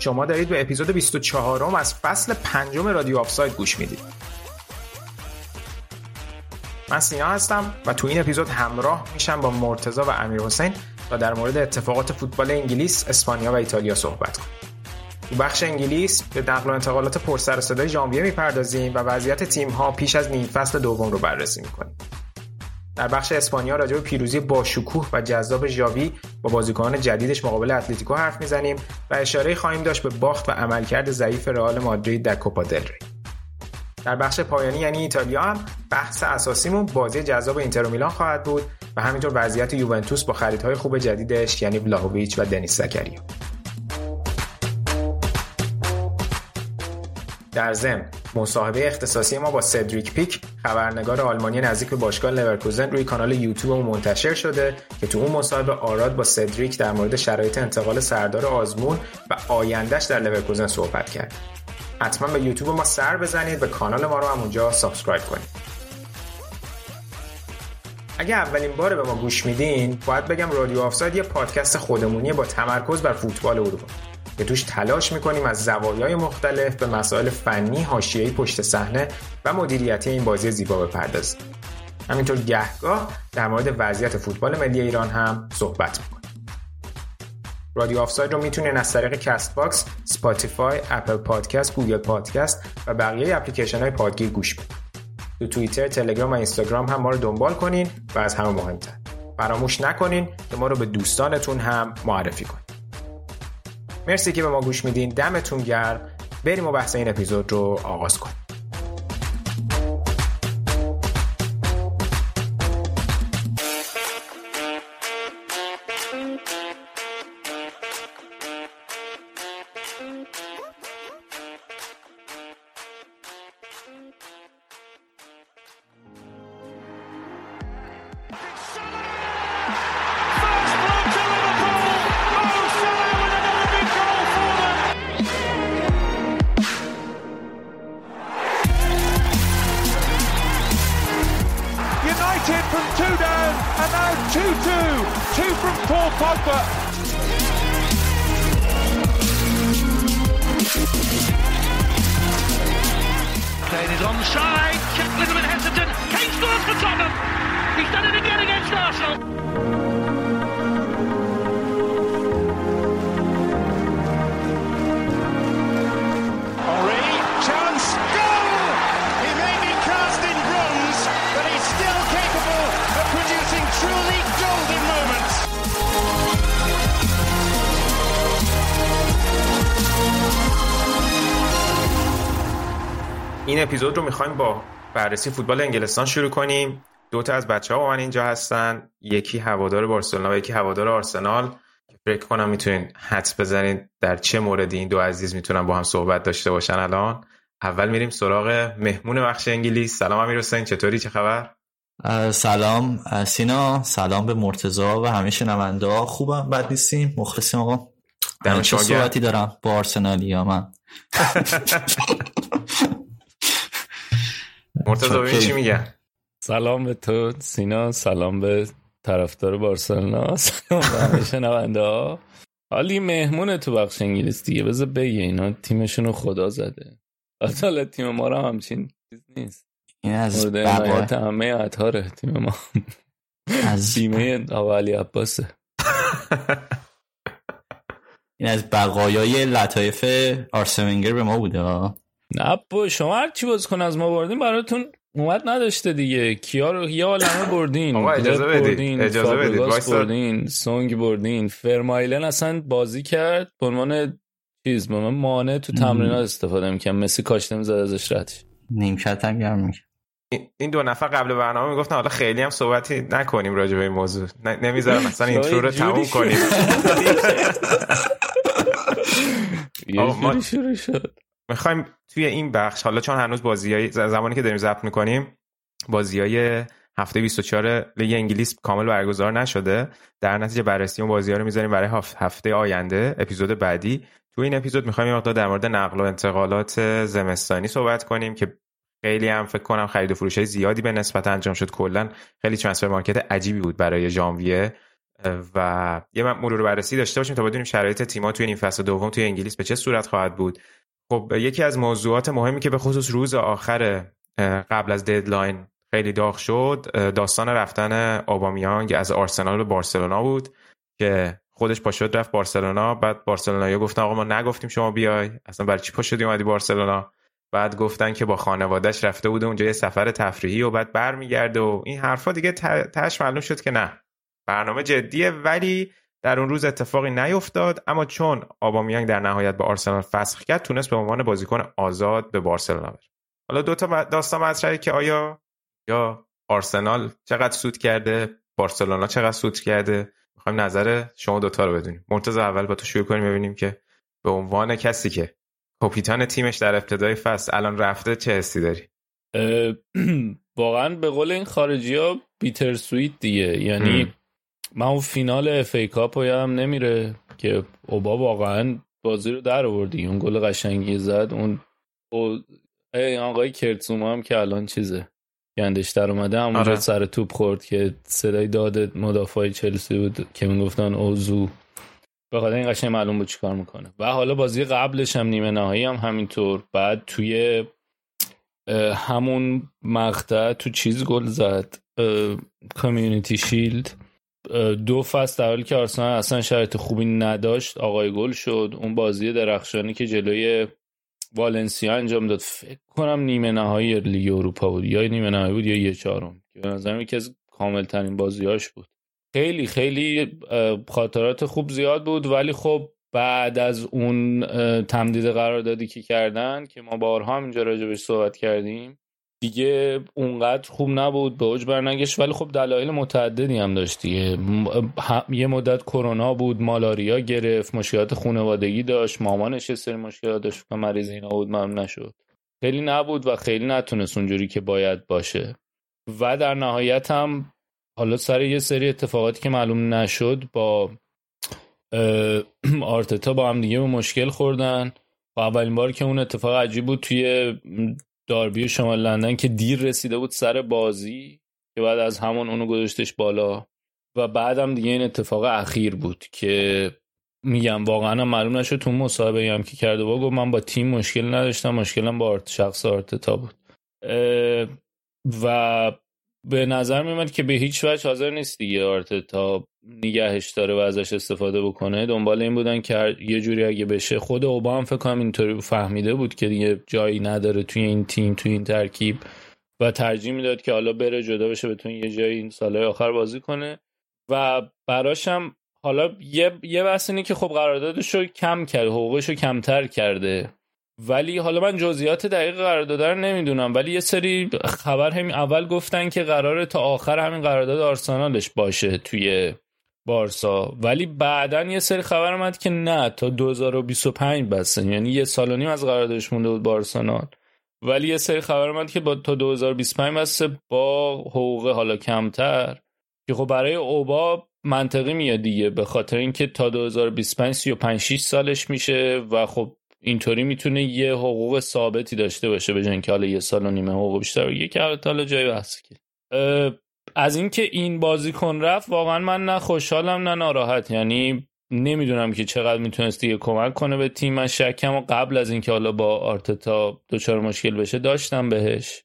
شما دارید به اپیزود 24 م از فصل پنجم رادیو آفساید گوش می‌دید من سینا هستم و تو این اپیزود همراه میشم با مرتزا و امیر حسین تا در مورد اتفاقات فوتبال انگلیس، اسپانیا و ایتالیا صحبت کنیم. تو بخش انگلیس به نقل و انتقالات پرسر صدای ژانویه می‌پردازیم و وضعیت تیم ها پیش از نیم فصل دوم رو بررسی می‌کنیم. در بخش اسپانیا راجع به پیروزی با شکوه و جذاب ژاوی با بازیکنان جدیدش مقابل اتلتیکو حرف می‌زنیم و اشاره خواهیم داشت به باخت و عملکرد ضعیف رئال مادرید در کوپا دل ری. در بخش پایانی یعنی ایتالیا هم بحث اساسیمون بازی جذاب اینتر میلان خواهد بود و همینطور وضعیت یوونتوس با خریدهای خوب جدیدش یعنی ولاهویچ و دنیس زکریا. در ضمن مصاحبه اختصاصی ما با سدریک پیک خبرنگار آلمانی نزدیک به باشگاه لورکوزن روی کانال یوتیوب منتشر شده که تو اون مصاحبه آراد با سدریک در مورد شرایط انتقال سردار آزمون و آیندهش در لورکوزن صحبت کرد. حتما به یوتیوب ما سر بزنید و کانال ما رو هم اونجا subscribe کنید. اگه اولین بار به ما گوش میدین باید بگم رادیو آفساید یه پادکست خودمونی با تمرکز بر فوتبال اروپا. که توش تلاش می‌کنیم از زوایای مختلف به مسائل فنی، حاشیه‌ای پشت صحنه و مدیریتی این بازی زیبا بپردازیم. همینطور گهگاه در مورد وضعیت فوتبال ملی ایران هم صحبت می‌کنیم. رادیو آفساید رو می‌تونین از طریق کست باکس، سپاتیفای، اپل پادکست، گوگل پادکست و بقیه اپلیکیشن های پادگیر گوش بدید. تو توییتر، تلگرام و اینستاگرام هم ما رو دنبال کنین و از همه مهمتر فراموش نکنین که ما رو به دوستانتون هم معرفی کنین. مرسی که به ما گوش میدین. دمتون گرم. بریم و بحث این اپیزود رو آغاز کنیم. می‌خوایم با بررسی فوتبال انگلستان شروع کنیم. دو تا از بچه ها با من اینجا هستن. یکی هوادار بارسلونا و یکی هوادار آرسنال. فکر کنم می‌تونین حدس بزنید در چه موردی این دو عزیز می‌تونن با هم صحبت داشته باشن الان. اول میریم سراغ مهمون بخش انگلیس. سلام امیر حسین چطوری؟ چه خبر؟ سلام سینا. سلام به مرتزا و همه شنونده ها خوبم بد نیستیم؟ مخلصیم آقا. دم چه. صحبتی دارم با آرسنالی ها من؟ مرتضی ببین چی میگن سلام به تو سینا سلام به طرفدار بارسلونا. سلام به همه شنونده ها. حالی مهمونه تو بخش انگلیس دیگه. بذار بگه اینا تیمشون رو خدا زده. حالا تیم ما رو هم همچین چیز نیست. این از مورد بقا... حمایت همه اطهاره تیم ما. از تیمه آقا علی عباسه. این از بقایای لطایف آرسنال به ما بوده ها. نه با شما هر چی بازی کن از ما بردین براتون اومد نداشته دیگه. کیا رو یه عالمه بردین. آقا اجازه بدید. بردین اجازه بدید. بردین سونگ بردین. فرمایلن اصلا بازی کرد به عنوان چیز به من مانع تو تمرینات استفاده می‌کنم مسی کاش نمی‌زد ازش رد شه. نیمکت هم گرم این- این دو نفر قبل برنامه می‌گفتن حالا خیلی هم صحبتی نکنیم راجع به این موضوع. نمی‌ذارم مثلا اینترو رو تموم. کنیم. یه ما- شروع شد. می‌خوایم توی این بخش حالا چون هنوز بازی زمانی که داریم ضبط می‌کنیم بازی های هفته 24 لیگ انگلیس کامل برگزار نشده. در نتیجه بررسی اون بازی ها رو می‌ذاریم برای هفته آینده اپیزود بعدی. تو این اپیزود می‌خوایم مقدار در مورد نقل و انتقالات زمستانی صحبت کنیم که خیلی هم فکر کنم خرید و فروش های زیادی به نسبت انجام شد. کلا خیلی ترانسفر مارکت عجیبی بود برای ژانویه. و یه مرور بررسی داشته باشیم تا بدونیم شرایط تیم‌ها توی این فصل دوم توی انگلیس به چه صورت خواهد بود. خب یکی از موضوعات مهمی که به خصوص روز آخر قبل از ددلاین خیلی داغ شد داستان رفتن آبامیانگ از آرسنال به بارسلونا بود که خودش پاشد رفت بارسلونا. بعد بارسلونایی گفتن آقا ما نگفتیم شما بیای. اصلا برای چی پاشدی اومدی بارسلونا؟ بعد گفتن که با خانوادهش رفته بوده اونجا یه سفر تفریحی و بعد برمیگرده و این حرفا دیگه تش معلوم شد که نه. برنامه جدیه ولی در اون روز اتفاقی نیفتاد اما چون آبامیانگ در نهایت به آرسنال فسخ کرد تونست به عنوان بازیکن آزاد به بارسلونا بره. حالا دو تا داستان مطرحه که آیا یا آرسنال چقدر سود کرده بارسلونا چقدر سود کرده؟ می‌خوایم نظر شما دوتا رو بدونیم. مرتضی اول با تو شروع کنیم ببینیم که به عنوان کسی که کاپیتان تیمش در ابتدای فصل الان رفته چه حسی داری؟ واقعا به قول این خارجی ها بیتر سویت دیگه. یعنی من اون فینال اف ای کاپ هم نمیره که اوبا واقعا بازی رو در آوردی. اون گل قشنگی زد اون او... آقای کرتسوما هم که الان چیزه گندش در اومده. همونجا آره. سر توپ خورد که صدای داد مدافع چلسی بود که می‌گفتن اوزو. به خاطر این قشنگ معلوم بود چیکار می‌کنه. و حالا بازی قبلش هم نیمه نهایی هم همینطور. بعد توی همون مقطع تو چیز گل زد کامیونیتی شیلد دو فصل در حالی که آرسنال اصلا شرط خوبی نداشت آقای گل شد. اون بازی درخشانی که جلوی والنسیا انجام داد فکر کنم نیمه نهایی لیگ اروپا بود یا نیمه نهایی بود یا یه چهارم. که به نظرم یکی از کامل ترین بازیاش بود. خیلی خیلی خاطرات خوب زیاد بود. ولی خب بعد از اون تمدید قراردادی که کردن که ما بارها هم اینجا راجبش صحبت کردیم دیگه اونقدر خوب نبود به اوج برنگشت. ولی خب دلایل متعددی هم داشت دیگه. یه مدت کرونا بود مالاریا گرفت مشکلات خانوادگی داشت مامانش یه سری مشکلات داشت و مریض اینا بود ممنون نشد. خیلی نبود و خیلی نتونست اونجوری که باید باشه. و در نهایت هم حالا سر یه سری اتفاقاتی که معلوم نشد با آرتتا با هم دیگه به مشکل خوردن. و اولین بار که اون اتفاق عجیب بود توی داربی شمال لندن که دیر رسیده بود سر بازی که بعد از همون اونو گذاشتش بالا. و بعدم دیگه این اتفاق اخیر بود که میگم واقعا معلوم نشد تو مصاحبه هم که کرده با گفت من با تیم مشکل نداشتم مشکلم با شخص آرتتا بود. و به نظر میومد که به هیچ وجه حاضر نیست دیگه آرتتا نگهش داره و ازش استفاده بکنه. دنبال این بودن که یه جوری اگه بشه خود اوبا هم فکر کنم اینطوری فهمیده بود که دیگه جایی نداره توی این تیم توی این ترکیب و ترجیح می‌داد که حالا بره جدا بشه بتونه یه جایی این سالهای آخر بازی کنه. و براشم حالا یه یه بحث اینه که خب قراردادش رو کم کرد حقوقش رو کمتر کرده. ولی حالا من جزئیات دقیق قرارداد رو نمی‌دونم. ولی یه سری خبر همین اول گفتن که قراره تا آخر همین قرارداد آرسنالش باشه توی بارسا. ولی بعدا یه سری خبر اومد که نه تا 2025 بسته یعنی یه سال و نیم از قراردادش مونده بود بارسلونا. ولی یه سری خبر اومد که با تا 2025 بسته با حقوق حالا کمتر. که خب برای اوبا منطقی میاد دیگه به خاطر اینکه تا 2025 35 6 سالش میشه و خب اینطوری می‌تونه یه حقوق ثابتی داشته باشه به که حالا یه سال و نیمه حقوق بیشتر بگیره. که حالا جای بحثی از اینکه این بازیکن رفت واقعا من نه خوشحالم نه ناراحت. یعنی نمی‌دونم که چقدر می‌تونست دیگه کمک کنه به تیم. من شکم و قبل از اینکه حالا با آرتتا دچار مشکل بشه داشتم بهش.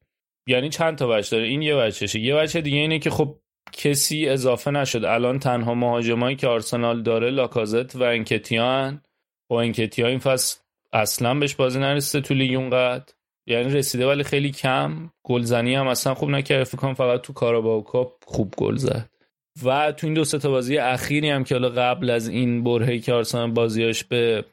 یعنی چند تا وجه داره؟ این یه وجهشه یه وجه دیگه اینه که خب کسی اضافه نشد. الان تنها مهاجمایی که آرسنال داره لاکازت و انکتیان. با انکتیان این فصل اصلا بهش بازی نرسیده تو لیگ اونقدر. یعنی رسیده ولی خیلی کم. گلزنی هم اصلا خوب نکرد. فکر کنم فقط تو کاراباو کاپ خوب گل زد. و تو این دو تا بازی اخیری هم که حالا قبل از این برهی که آرسنال بازیاش به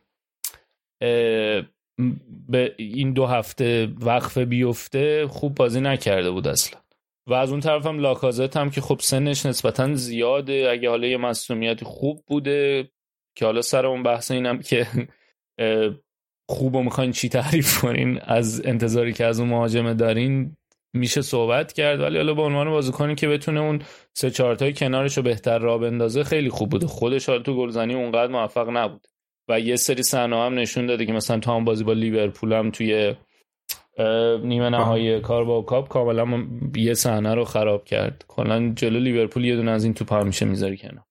به این دو هفته وقفه بیفته خوب بازی نکرده بود اصلا. و از اون طرف هم لاکازت هم که خب سنش نسبتا زیاده. اگه حالا یه خوب بوده که حالا سر اون بحث اینم که خوب و می‌خواین چی تعریف کنین از انتظاری که از اون مهاجمه دارین میشه صحبت کرد؟ ولی حالا به عنوان بازیکنی که بتونه اون سه چهار تای کنارش رو بهتر را بندازه خیلی خوب بوده. خودش حالا تو گلزنی اونقدر موفق نبود. و یه سری صحنه هم نشون داده که مثلا تا هم بازی با لیورپول هم توی نیمه نهایی کار با کاپ کاملا یه صحنه رو خراب کرد. کلا جلو لیورپول یه دونه از این توپ میشه می‌ذاری کنار.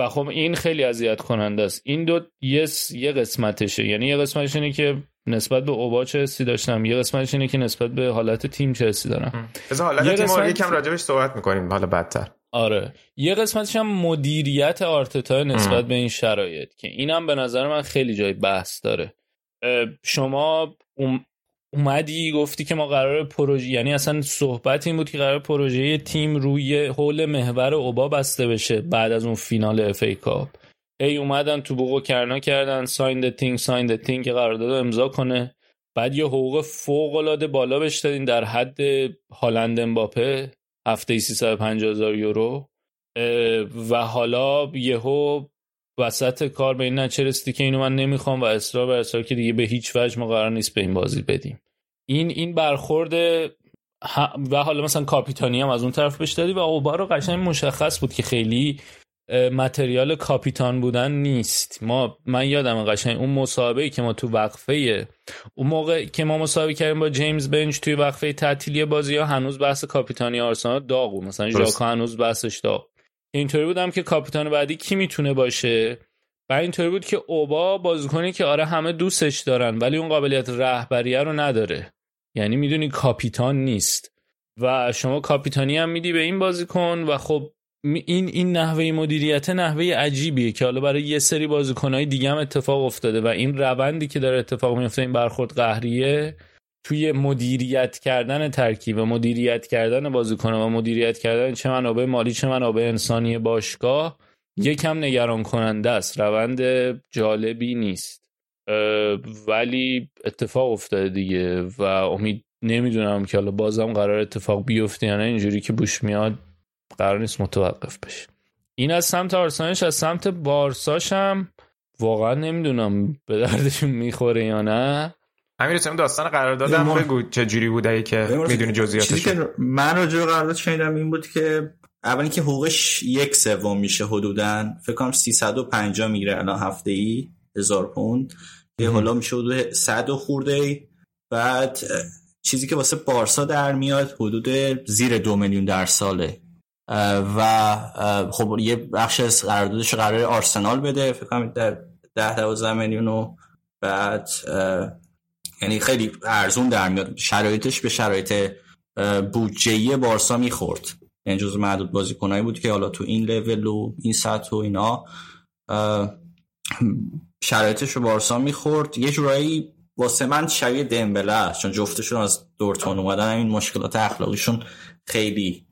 و خب این خیلی اذیت کننده است. این دو یه یه قسمتشه. یعنی یه قسمتش اینه که نسبت به اوبا چه حسی داشتم. یه قسمتش اینه که نسبت به حالت تیم چه حسی دارم. بذار حالت تیم قسمت... یکم راجبش صحبت می‌کنیم. حالا بدتر. آره. یه قسمتش هم مدیریت آرتتا نسبت به این شرایط که اینم به نظر من خیلی جای بحث داره. شما اومدی گفتی که ما قرار پروژه یعنی اصلا صحبت این بود که قرار پروژه تیم روی حول محور اوبا بسته بشه بعد از اون فینال اف ای کاپ. ای اومدن تو بوقو کرنا کردن ساین تینگ ساین تینگ که قرارداد امضا کنه. بعد یه حقوق فوق العاده بالا بهش دادین در حد هالند امباپه هفته 350 هزار یورو. و حالا یهو وسط کار به این نچرستی که اینو من نمی‌خوام و اصرار بر اصرار که دیگه به هیچ وجه ما قرار نیست به این بازی بدیم. این این برخورد و حالا مثلا کاپیتانی هم از اون طرف بهش دادی و اوبا رو قشنگ مشخص بود که خیلی متریال کاپیتان بودن نیست. ما من یادم قشنگ اون مسابقه که ما تو وقفه اون موقع که ما مسابقه کردیم با جیمز بنچ توی وقفه تعطیلی بازی ها هنوز بحث کاپیتانی آرسنال داغ بود. مثلا ژاکا هنوز بحثش داغ اینطوری بودم که کاپیتان بعدی کی می‌تونه باشه؟ و اینطوری بود که اوبا بازیکنی که آره همه دوستش دارن ولی اون قابلیت رهبریه رو نداره. یعنی می‌دونی کاپیتان نیست. و شما کاپیتانی هم میدی به این بازیکن و خب این این نحوه مدیریت نحوه عجیبیه که حالا برای یه سری بازیکنهای دیگه هم اتفاق افتاده و این روندی که داره اتفاق میفته این برخورد قهریه توی مدیریت کردن ترکیب و مدیریت کردن بازیکن و مدیریت کردن چه منابع مالی چه منابع انسانی باشگاه یکم نگران کننده است. روند جالبی نیست. ولی اتفاق افتاده دیگه و امید نمی‌دونم که حالا بازم قرار اتفاق بیفته یا نه. اینجوری که بوش میاد قرار نیست متوقف بشه. این از سمت آرسنالش از سمت بارساش هم واقعا نمی‌دونم به دردشون می‌خوره یا نه. همین رسیم داستان قراردادم مر... بگو چه جوری بوده که می‌دونی جزئیاتش چیزی که من راجع قرارداد شنیدم این بود که اولی که حقوقش یک سوم میشه حدودا. فکر کنم 350 می‌گیره الان هفته ای هزار پوند. که حالا میشه حدود 100 خورده ای. بعد چیزی که واسه بارسا در میاد حدود زیر دو میلیون در ساله. و خب یه بخش از قراردادش قرار آرسنال بده. فکر کنم در 10 12 میلیون و بعد یعنی خیلی ارزون در میاد. شرایطش به شرایط بودجه بارسا می‌خورد. یعنی جز معدود بازیکنایی بود که حالا تو این لول و این سطح و اینا شرایطش رو بارسا می‌خورد. یه جورایی واسه من شبیه دمبله است چون جفتشون از دورتون اومدن این مشکلات اخلاقیشون خیلی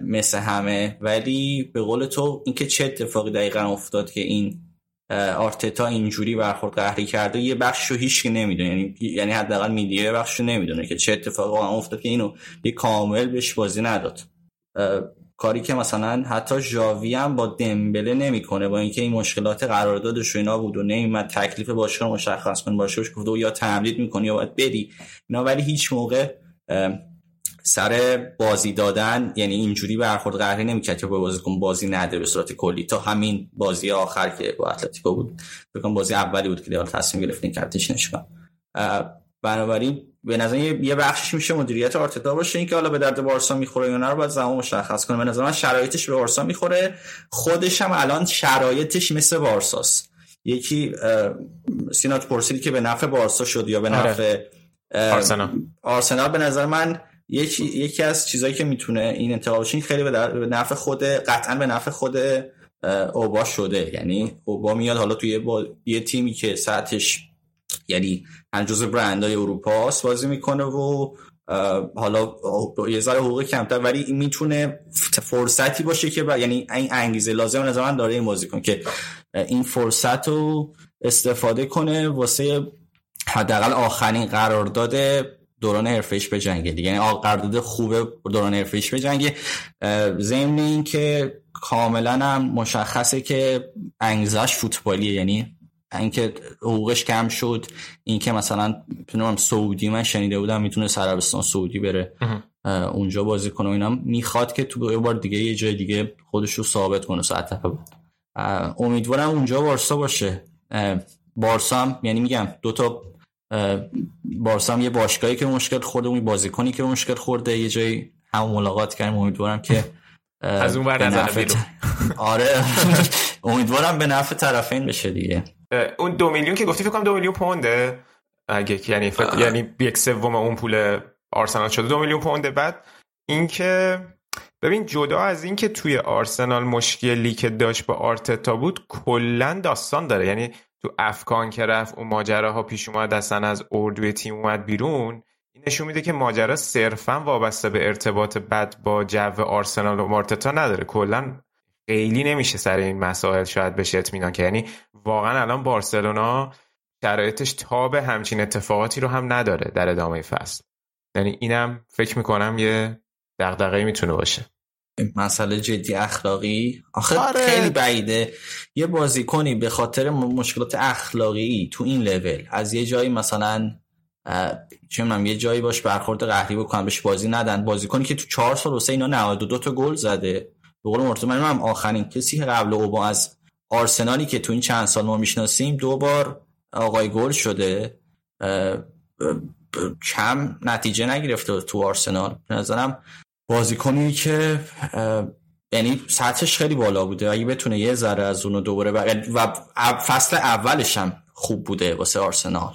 مثل همه. ولی به قول تو اینکه چه اتفاقی دقیقا افتاد که این آرتتا اینجوری برخورد قهری کرده یه بخش رو هیچ نمی‌دونه. یعنی یعنی حداقل میدیه بخش رو نمی‌دونه که چه اتفاقی افتاد که اینو یه کامل بهش بازی نداد. کاری که مثلا حتی ژاوی هم با دمبله نمی‌کنه با اینکه این مشکلات قراردادش و اینا بود و نمیمد تکلیف باشگاه مشخص کن باشه گفته یا تمدید می‌کنی یا باید بری. اینا ولی هیچ موقع سر بازی دادن یعنی اینجوری برخورد قهری نمی‌کرد که با کن بازی نده به صورت کلی. تا همین بازی آخر که با اتلتیکو بود. بگم بازی اولی بود که دیال تصمیم گرفتین کارتش نشون بنابراین به نظر یه بخشش میشه مدیریت آرتتا باشه. اینکه حالا به درد بارسا می‌خوره یا نه رو باید زمان مشخص کنه به نظر من شرایطش به بارسا می‌خوره. خودش هم الان شرایطش مثل بارساست. یکی سینات پرسیدی که به نفع بارسا شد یا به آره. نفع آرسنال. آرسنال. به نظر من یکی یکی از چیزایی که می‌تونه این انتقالش خیلی به نفع خود قطعا به نفع خود اوبا شده. یعنی اوبا میاد حالا توی با... یه تیمی که سطحش یعنی هر جزء برندهای اروپا بازی می‌کنه و حالا یه ذره حقوق کمتر ولی می‌تونه فرصتی باشه که یعنی این انگیزه لازم نظر من داره این بازی کن که این فرصت رو استفاده کنه واسه حداقل آخرین قرارداد دوران حرفش به جنگه دیگه. یعنی قرارداد خوب دوران حرفش به جنگه. ضمن این که کاملا هم مشخصه که انگیزش فوتبالیه. یعنی اینکه حقوقش کم شد اینکه مثلا نمی‌دونم سعودی من شنیده بودم می‌تونه عربستان سعودی بره اونجا بازی کنه و اینا. می‌خواد که تو یه بار دیگه یه جای دیگه خودش رو ثابت کنه. ساعت امیدوارم اونجا بارسا باشه. بارسا هم یعنی میگم دو تا بارسا هم یه باشگاهی که مشکل خورده اون بازیکنی که مشکل خورده یه جایی هم ملاقات کردیم. امیدوارم که از اون ور آره. امیدوارم به نفع طرفین بشه دیگه. اون دو میلیون که گفتی فکر کنم دو میلیون پونده؟ اگه یعنی فکر... یعنی یک سوم اون پول آرسنال شده. دو میلیون پونده. بعد اینکه ببین جدا از اینکه توی آرسنال مشکلی که داشت با آرتتا بود کلا داستان داره. یعنی تو افکان که رفت اون ماجراها پیش اومد اصلا از اردوی تیم اومد بیرون. این نشون میده که ماجرا صرفا وابسته به ارتباط بد با جو آرسنال و مارتتا نداره. کلا خیلی نمیشه سر این مسائل شاید بشه اطمینان که یعنی واقعا الان بارسلونا شرایطش تا به همچین اتفاقاتی رو هم نداره در ادامه فصل. یعنی اینم فکر می‌کنم یه دغدغه‌ای می‌تونه باشه. مسئله جدی اخلاقی؟ آخه آره. خیلی بعیده. یه بازیکنی به خاطر مشکلات اخلاقی تو این لول از یه جایی مثلا چه یه جایی باش برخورد قهری بکنن بهش بازی ندن. بازیکنی که تو چهار سال واسه اینا 92 تا گل زده. به قول مرتضی من هم آخرین کسی قبل اوبا از آرسنالی که تو این چند سال ما می‌شناسیم دو بار آقای گل شده. کم نتیجه نگرفته تو آرسنال. به نظرم بازیکنی که یعنی سطحش خیلی بالا بوده. اگه بتونه یه ذره از اونو دوباره و فصل اولش هم خوب بوده واسه آرسنال.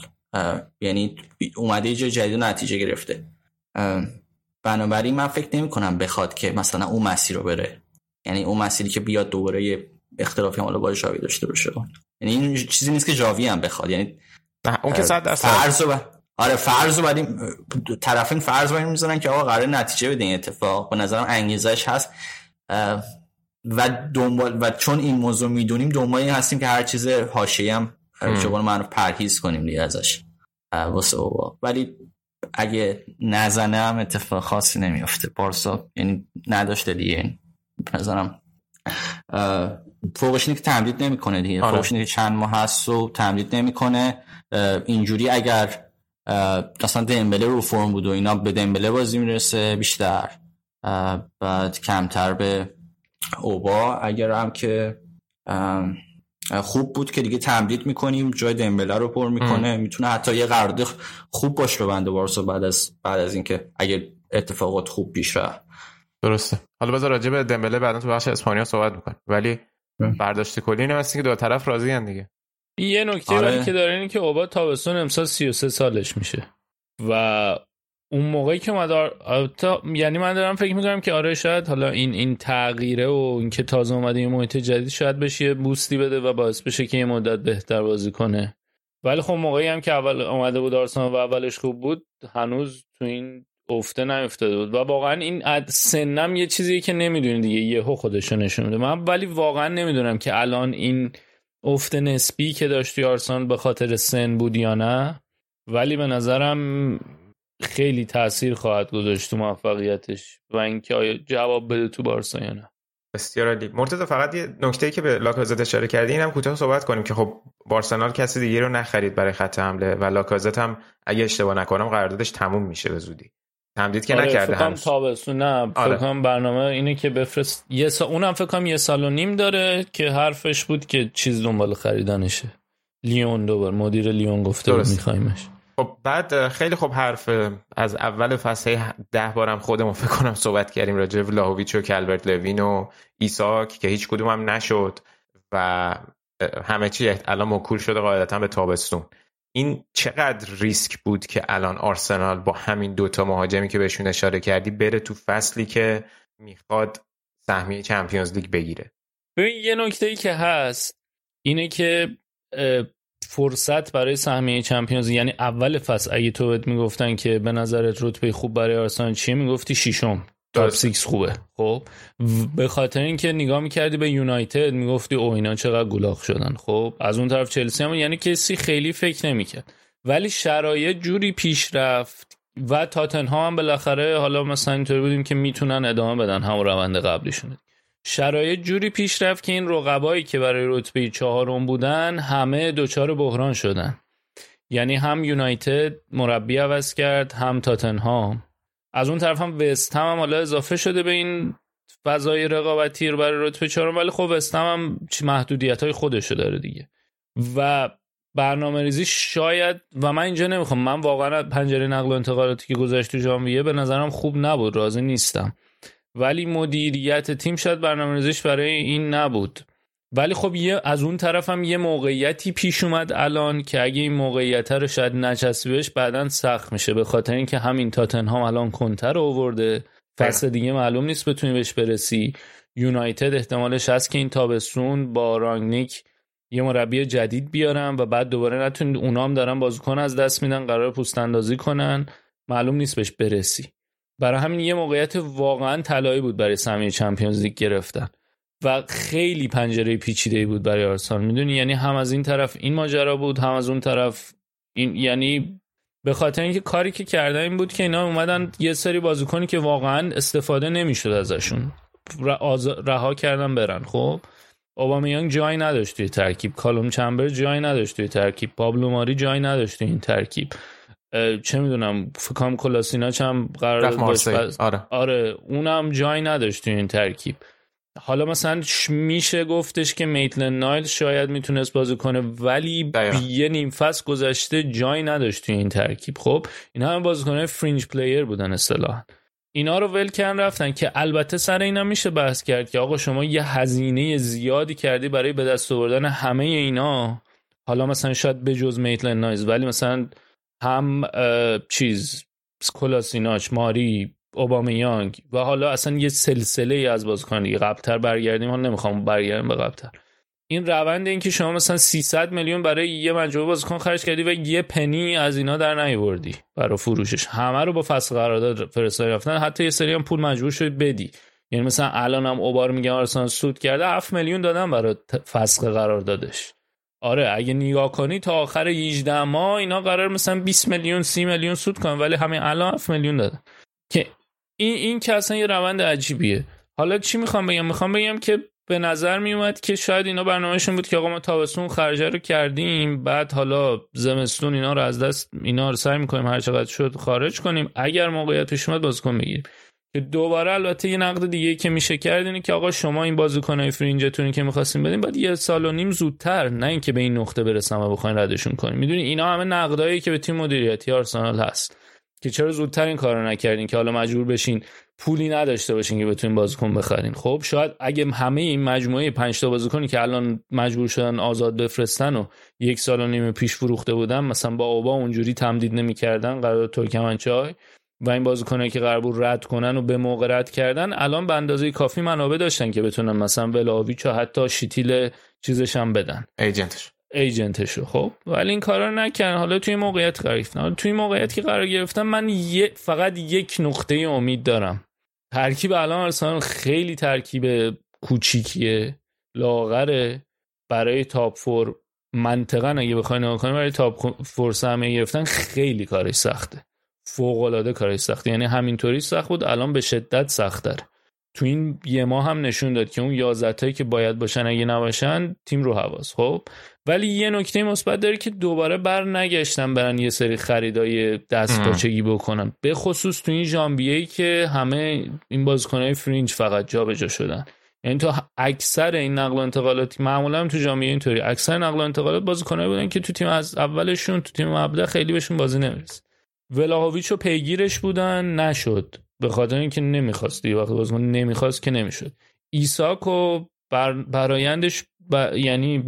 یعنی اومده یه جدید نتیجه گرفته. بنابراین من فکر نمی کنم بخواد که مثلا اون مسیر رو بره. یعنی اون مسیری که بیاد دوباره یه اختلافی حالا با جاوی داشته باشه. یعنی این چیزی نیست که جاوی هم بخواد. یعنی اون که صد فرض رو آره فرض رو بعدیم طرفین فرض رو می‌ذارن که آقا قرار نتیجه بده این اتفاق به نظرم انگیزش هست. و دنبال و چون این موضوع می‌دونیم دنبال این هستیم که هر چیز حاشیه هم چون من پرهیز کنیم دیگه ازش واسه ولی اگه نزنم اتفاق خاصی نمیافته. بارسا یعنی نداشته دیگه نظرم فوقش اینه که تمدید نمی‌کنه دیگه. آره. فوقش اینه که چند ماه هست و تمدید نمی‌کنه. اینجوری اگر اصلا دمبله رو فرم بود و اینا به دمبله بازی می‌رسه بیشتر. بعد کمتر به اوبا. اگر هم که خوب بود که دیگه تمدید می‌کنیم جای دمبله رو پر می‌کنه. می‌تونه حتی یه قرارداد خوب باش به بنده بارسا بعد از بعد از اینکه اگه اتفاقات خوب پیش رفت. درسته. حالا بذار راجع به دمبله بعدا تو بخش اسپانیا صحبت می‌کنیم ولی برداشت کلی اینه که دو طرف راضی دیگه. یه نکته آره. که داره اینه که اوبا تابستون امسال 33 سالش میشه. و اون موقعی که اومد آر... یعنی من دارم فکر می‌کنم که آره شاید حالا این این تغییره و اینکه تازه اومده یه محیط جدید شاید بشه یه بوستی بده و باعث بشه که یه مدت بهتر بازی کنه. ولی خب موقعی هم که اول اومده بود آرسنال و اولش خوب بود هنوز تو این افته نیفتاده بود. و واقعا این سنم یه چیزیه که نمی‌دونی دیگه یهو خودشو نشون میده. من ولی واقعا نمی‌دونم که الان این افت نسبی که داشتی آرسنال به خاطر سن بود یا نه؟ ولی به نظرم خیلی تاثیر خواهد گذاشت تو موفقیتش و اینکه آیا جواب بده تو بارسا یا نه. بسیار عالی. مرتضی فقط یه نکته که به لاکازت اشاره کردی اینم کوتاه صحبت کنیم که خب بارسلونال کسی دیگه رو نخرید برای خط حمله و لاکازت هم اگه اشتباه نکنم قراردادش تموم میشه به زودی. تمدید که آره نکرده هم تابستون نه آره. فکر برنامه اینه که بفرست. یه سال اونم فکر کنم یه سال و نیم داره که حرفش بود که چیز دنبال خریدنشه. لیون دوبار مدیر لیون گفته بود میخوایمش. خب بعد خیلی خوب حرف از اول فصل ده بارم خودمون فکر کنم صحبت کردیم راجع ولاهویچ و کلبرت لوین و ایساک که هیچ کدوم هم نشد و همه چی الان موکول شده قاعدتا به تابستون. این چقدر ریسک بود که الان آرسنال با همین دوتا مهاجمی که بهشون اشاره کردی بره تو فصلی که می‌خواد سهمیه Champions League بگیره؟ ببین یه نکته ای که هست اینه که فرصت برای سهمیه Champions یعنی اول فصل اگه تو بهت می‌گفتن که به نظرت رتبه خوب برای آرسنال چیه می‌گفتی ششم. top six خوبه. خب به خاطر اینکه نگاه می‌کردی به یونایتد می‌گفتی او اینا چقدر گلاخ شدن. خب از اون طرف چلسی هم یعنی کسی خیلی فکر نمی‌کرد. ولی شرایط جوری پیش رفت و تاتنهام هم بالاخره حالا مثلا اینطوری بودیم که می‌تونن ادامه بدن همون روند قبلیشون. شرایط جوری پیش رفت که این رقبایی که برای رتبه چهارم بودن همه دچار بحران شدن. یعنی هم یونایتد مربی عوض کرد هم تاتنهام. از اون طرف هم وست هم, حالا اضافه شده به این فضای رقابتی رو برای رتبه چهارم ولی خب وست هم, هم محدودیت های خودشو داره دیگه. و برنامه ریزی شاید و من اینجا نمی‌خوام من واقعا پنجره نقل و انتقالاتی که گذاشت تو ژانویه به نظرم خوب نبود راضی نیستم. ولی مدیریت تیم شاید برنامه ریزیش برای این نبود. ولی خب یه از اون طرف هم یه موقعیتی پیش اومد الان که اگه این موقعیت رو شاید نچسبیش بعدا سخت میشه. به خاطر اینکه همین تاتنهام الان کنتر رو آورده. فصل دیگه معلوم نیست بتونی بهش برسی. یونایتد احتمالش هست که این تابستون با رانگنیک یه مربی جدید بیارن و بعد دوباره نتونید اونام دارن بازیکن از دست میدن قرار پوست اندازی کنن. معلوم نیست بهش برسی. برای همین یه موقعیت واقعا طلایی بود برای سهمیه چمپیونز لیگ گرفتن. و خیلی پنجره پیچیده بود برای آرسنال. می‌دونی؟ یعنی هم از این طرف این ماجرا بود هم از اون طرف این یعنی به خاطر اینکه کاری که کردن این بود که اینا اومدن یه سری بازیکنی که واقعا استفاده نمی‌شد ازشون رها کردن برن. خب؟ اوبامیانگ جای نداشت توی ترکیب. کالوم چمبر جای نداشت توی ترکیب. پابلو ماری جای نداشت توی این ترکیب. چه می‌دونم فکام کلاسیناچ هم قرار آره. آره اونم جای نداشت توی این ترکیب. حالا مثلا میشه گفتش که میتلن نایل شاید می‌تونست بازی کنه ولی یه نیم فصل گذشته جای نداشت توی این ترکیب. خب این همه بازیکنه fringe player بودن اصطلاحا. اینا رو ول کردن رفتن که البته سر اینا میشه بحث کرد که آقا شما یه هزینه زیادی کردی برای به دست آوردن همه اینا. حالا مثلا شاید به جز میتلن نایز ولی مثلا هم چیز کولاشیناچ ماری اوبامیانگ. و حالا اصلا یه سلسله ای از بازیکن دیگه. قبلتر برگردیم حالا نمی‌خوام برگردیم به قبلتر. این روند این که شما مثلا 300 میلیون برای یه مجموعه بازیکن خرج کردی و یه پنی از اینا در نیوردی برای فروشش. همه رو با فصل قرارداد فرستادی رفتن. حتی یه سری هم پول مجبور شد بدی. یعنی مثلا الان هم اوبار میگم آرسنال سود کرده 7 میلیون دادن برای فسخ قراردادش. آره اگه نگاه کنی تا آخر 18 ماه اینا قرار مثلا 20 میلیون 30 میلیون سود کنن ولی همین الان 7 میلیون دادن. که این این که اصلا یه روند عجیبیه. حالا چی می‌خوام بگم؟ می‌خوام بگم که به نظر میومد که شاید اینا برنامهشون بود که آقا ما تابستون خرجه رو کردیم بعد حالا زمستون اینا رو از دست اینا رو سعی می‌کنیم هر چقدر شد خارج کنیم. اگر موقعیت پیش اومد بازیکن بگیریم. که دوباره البته یه نقد دیگه که میشه کرد اینه که آقا شما این بازیکنای فرینجتون که می‌خواستیم بدیم بعد یه سال و نیم زودتر نه اینکه به این نقطه برسن و بخواین ردشون کنیم. می‌دونی اینا همه نقدایی که به تیم مدیریتی آرسنال هست. که چرا زودتر این کارو نکردین که حالا مجبور بشین پولی نداشته باشین که بتونین بازیکن بخرین؟ خب شاید اگه همه این مجموعه 5 تا بازیکنی که الان مجبور شدن آزاد بفرستن و یک سال و نیم پیش فروخته بودن مثلا با اوبا اونجوری تمدید نمی‌کردن قرار ترکمنچای و این بازیکنایی که قرار بود رد کنن و به موقع رد کردن الان به اندازه کافی منابع داشتن که بتونن مثلا ولاویچ و حتی شیتیل چیزش هم بدن. ایجنتش. ایجنتشو. خب ولی این کارا نکردن. حالا توی موقعیت قرار گرفتن. توی موقعیت که قرار گرفتن من یه فقط یک نقطه امید دارم. ترکیب الان ارسنال خیلی ترکیب کوچیکیه لاغره. برای top four منطقا اگه بخواین نگاه کنیم برای top four سهمیه گرفتن خیلی کارش سخته. فوق العاده کارش سخته. یعنی همینطوری سخت بود الان به شدت سخت داره تو این یه ماه هم نشون داد که اون 11 که باید باشن اگه نباشن تیم رو حواس. خب ولی یه نکته مثبت داره که دوباره بر نگشتن برن یه سری خریدای دست پاچگی بکنن. به خصوص تو این ژانویه ای که همه این بازیکنهای fringe فقط جابجا شدن. یعنی تو اکثر این نقل و انتقالات معمولا تو ژانویه اینطوری اکثر نقل و انتقالات بازیکنایی بودن که تو تیم از اولشون تو تیم مبدا خیلی بهشون بازی نمی‌رسه ولاهویچ پیگیرش بودن نشد. به خاطر اینکه نمی‌خواستی. وقتی بازیکن نمی‌خواست که نمی‌شد. ایساک و بر برایندش ب... یعنی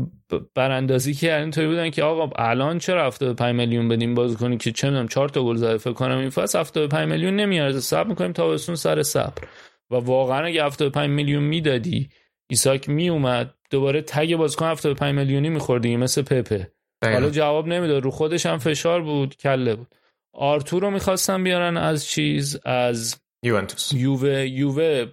براندازی که اینطوری بودن که آقا الان چرا 75 میلیون بدیم بازیکنی که چه می‌دونم 4 تا گل زده فکر کنم این فصل 75 میلیون نمیارزه. صبر می‌کنیم تابستون سر صبر. و واقعا اگه 75 میلیون می‌دادی ایساک میومد دوباره تگ بازیکن 75 میلیونی میخوردی مثل پپه. حالا جواب نمی‌داد. رو خودش هم فشار بود کله بود. آرتور رو می‌خواستن بیارن از چیز؟ از یوونتوس. یووه یووه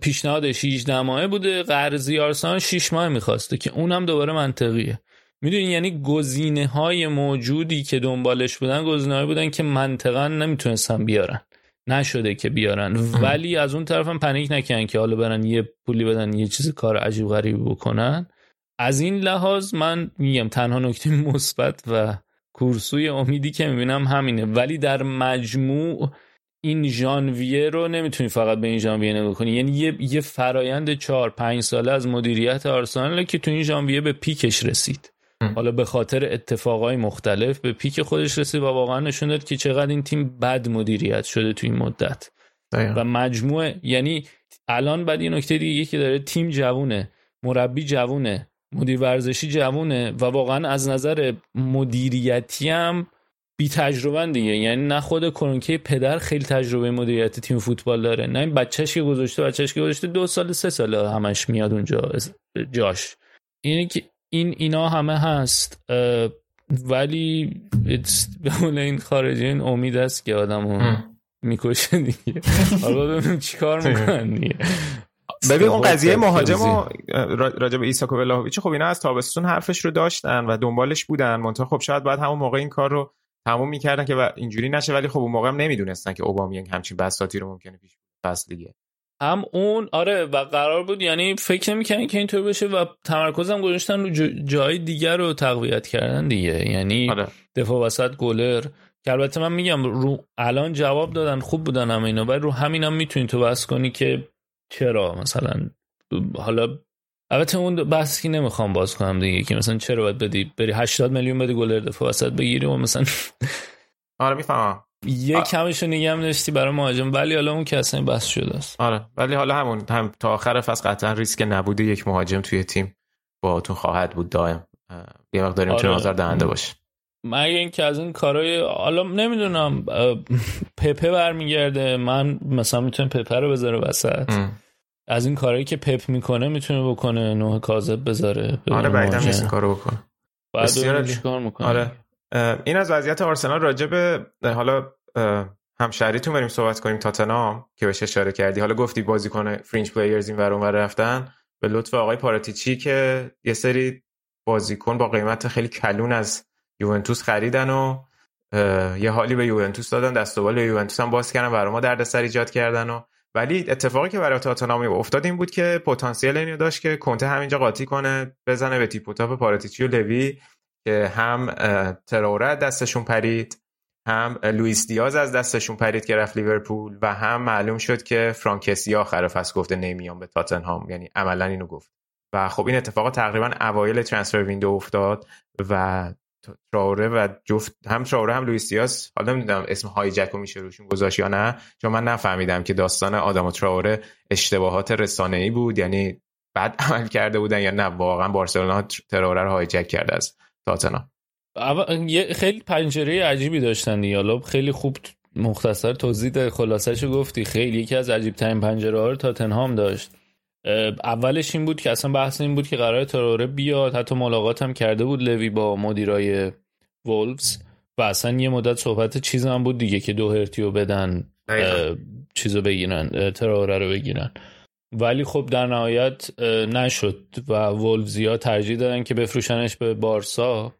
پیشنهاد 16 ماهه بوده. قرضی آرسنال 6 ماه می‌خواسته که اونم دوباره منطقیه. می‌دونی یعنی گزینه های موجودی که دنبالش بودن گزینه بودن که منطقا نمی‌تونستن بیارن. نشده که بیارن. ولی از اون طرف هم پنیک نکنن که حالا برن یه پولی بدن یه چیز کار عجیب غریبی بکنن. از این لحاظ من میگم تنها نکته مثبت و کورسوی امیدی که می‌بینم همینه. ولی در مجموع این ژانویه رو نمی‌تونی فقط به این ژانویه نگاه کنی. یعنی یه, یه فرایند چهار پنج ساله از مدیریت آرسنال که تو این ژانویه به پیکش رسید. حالا به خاطر اتفاقای مختلف به پیک خودش رسید و واقعا نشون داد که چقدر این تیم بد مدیریت شده تو این مدت. و مجموعه یعنی الان بعد یه نکته دیگه که داره تیم جوونه مربی جوونه مدیر ورزشی جوونه و واقعا از نظر مدیریتی هم بی تجربه دیگه. یعنی نه خود کرونکه پدر خیلی تجربه مدیریت تیم فوتبال داره. نه این بچهش که گذاشته بچهش که گذاشته دو سال سه سال همش میاد اونجا جاش. اینه که این اینا همه هست ولی به این خارجی این امید است که آدمو می‌کشه دیگه. حالا ببینیم چیکار می‌کنن دیگه. ببین اون قضیه مهاجم و راجع به ایساکو ولاهویچ خب اینا از تابستون حرفش رو داشتن و دنبالش بودن. منتها خب شاید بعد همون موقع این کار رو تموم می‌کردن که اینجوری نشه ولی خب اون موقع هم نمی‌دونستن که اوبامیانگ همچین بساطی رو ممکنه پیش فصل دیگه. هم اون آره و قرار بود یعنی فکر نمی‌کنن که اینطور بشه و تمرکزم گذاشتن رو جای دیگر رو تقویت کردن دیگه. یعنی آره. دفاع وسط گلر. که البته من میگم رو الان جواب دادن خوب بودن هم اینا ولی رو همینم هم می‌تونی تو بس کنی که چرا؟ مثلا حالا البته اون بحثی نمی‌خوام باز کنم دیگه که مثلا چرا باید بدی؟ بری 80 میلیون بدی گلر دفاع وسط بگیری و مثلا آره می‌فهمم. یه کمش نگم داشتی برای مهاجم ولی حالا اون که اصلا بس شده است. آره ولی حالا همون هم تا آخر فصل قطعا ریسک نبوده یک مهاجم توی تیم باهاتون خواهد بود دائم. یه وقت داریم آره. آزار دهنده باشه. مگه اینکه از این کارهای حالا نمی‌دونم پپه برمیگرده من مثلا می‌تونم پپه رو بذاره وسط. از این کارهایی که پپ می‌کنه می‌تونه بکنه نوع کاذب بذاره آره بعیدم نیست این کارو بکنه. بعد چیکار می‌کنه. آره. این از وضعیت آرسنال راجع به حالا همشهریتون بریم صحبت کنیم. تاتنام که بهش اشاره کردی. حالا گفتی بازیکن fringe players این ور اونور رفتن. به لطف آقای پاراتیچی که یه سری بازیکن با قیمت خیلی کلان از یوونتوس خریدن و یه حالی به یوونتوس دادن. دست و یوونتوس هم باز کردن برای ما دردسر ایجاد کردن و ولی اتفاقی که برای تاتنهام افتاد این بود که پتانسیل اینو داشت که کنته همینجا قاطی کنه بزنه به تیپ و تاپ پاراتیچی و لوی که هم تراوره دستشون پرید هم لوئیس دیاز از دستشون پرید که رفت لیورپول و هم معلوم شد که فرانکسی آخر فصل گفته نمیام به تاتنهام. یعنی عملا اینو گفت. و خب این اتفاق تقریبا اوایل transfer window افتاد و تراوره و جفت هم تراوره هم لوئیس دیاز. حالا نمی‌دونم اسم hijack و میشه روشون گذاشت یا نه چون من نفهمیدم که داستان آداما تراوره اشتباهات رسانه‌ای بود یعنی بد عمل کرده بودن یا نه. واقعا بارسلونا تراوره رو هایجک کرده از تاتنهام. خیلی پنجره عجیبی داشتن حالا خیلی خوب مختصر توضیح خلاصش گفتی. خیلی یکی از عجیب ترین پنجره ها رو تاتنهام داشت. اولش این بود که اصلا بحث این بود که قرار تروره بیاد. حتی ملاقات هم کرده بود لوی با مدیرای وولفز و اصلا یه مدت صحبت چیز هم بود دیگه که دو هرتیو بدن چیزو بگیرن تروره رو بگیرن. ولی خب در نهایت نشد و ولفزیا ترجیح دادن که بفروشنش به بارسا.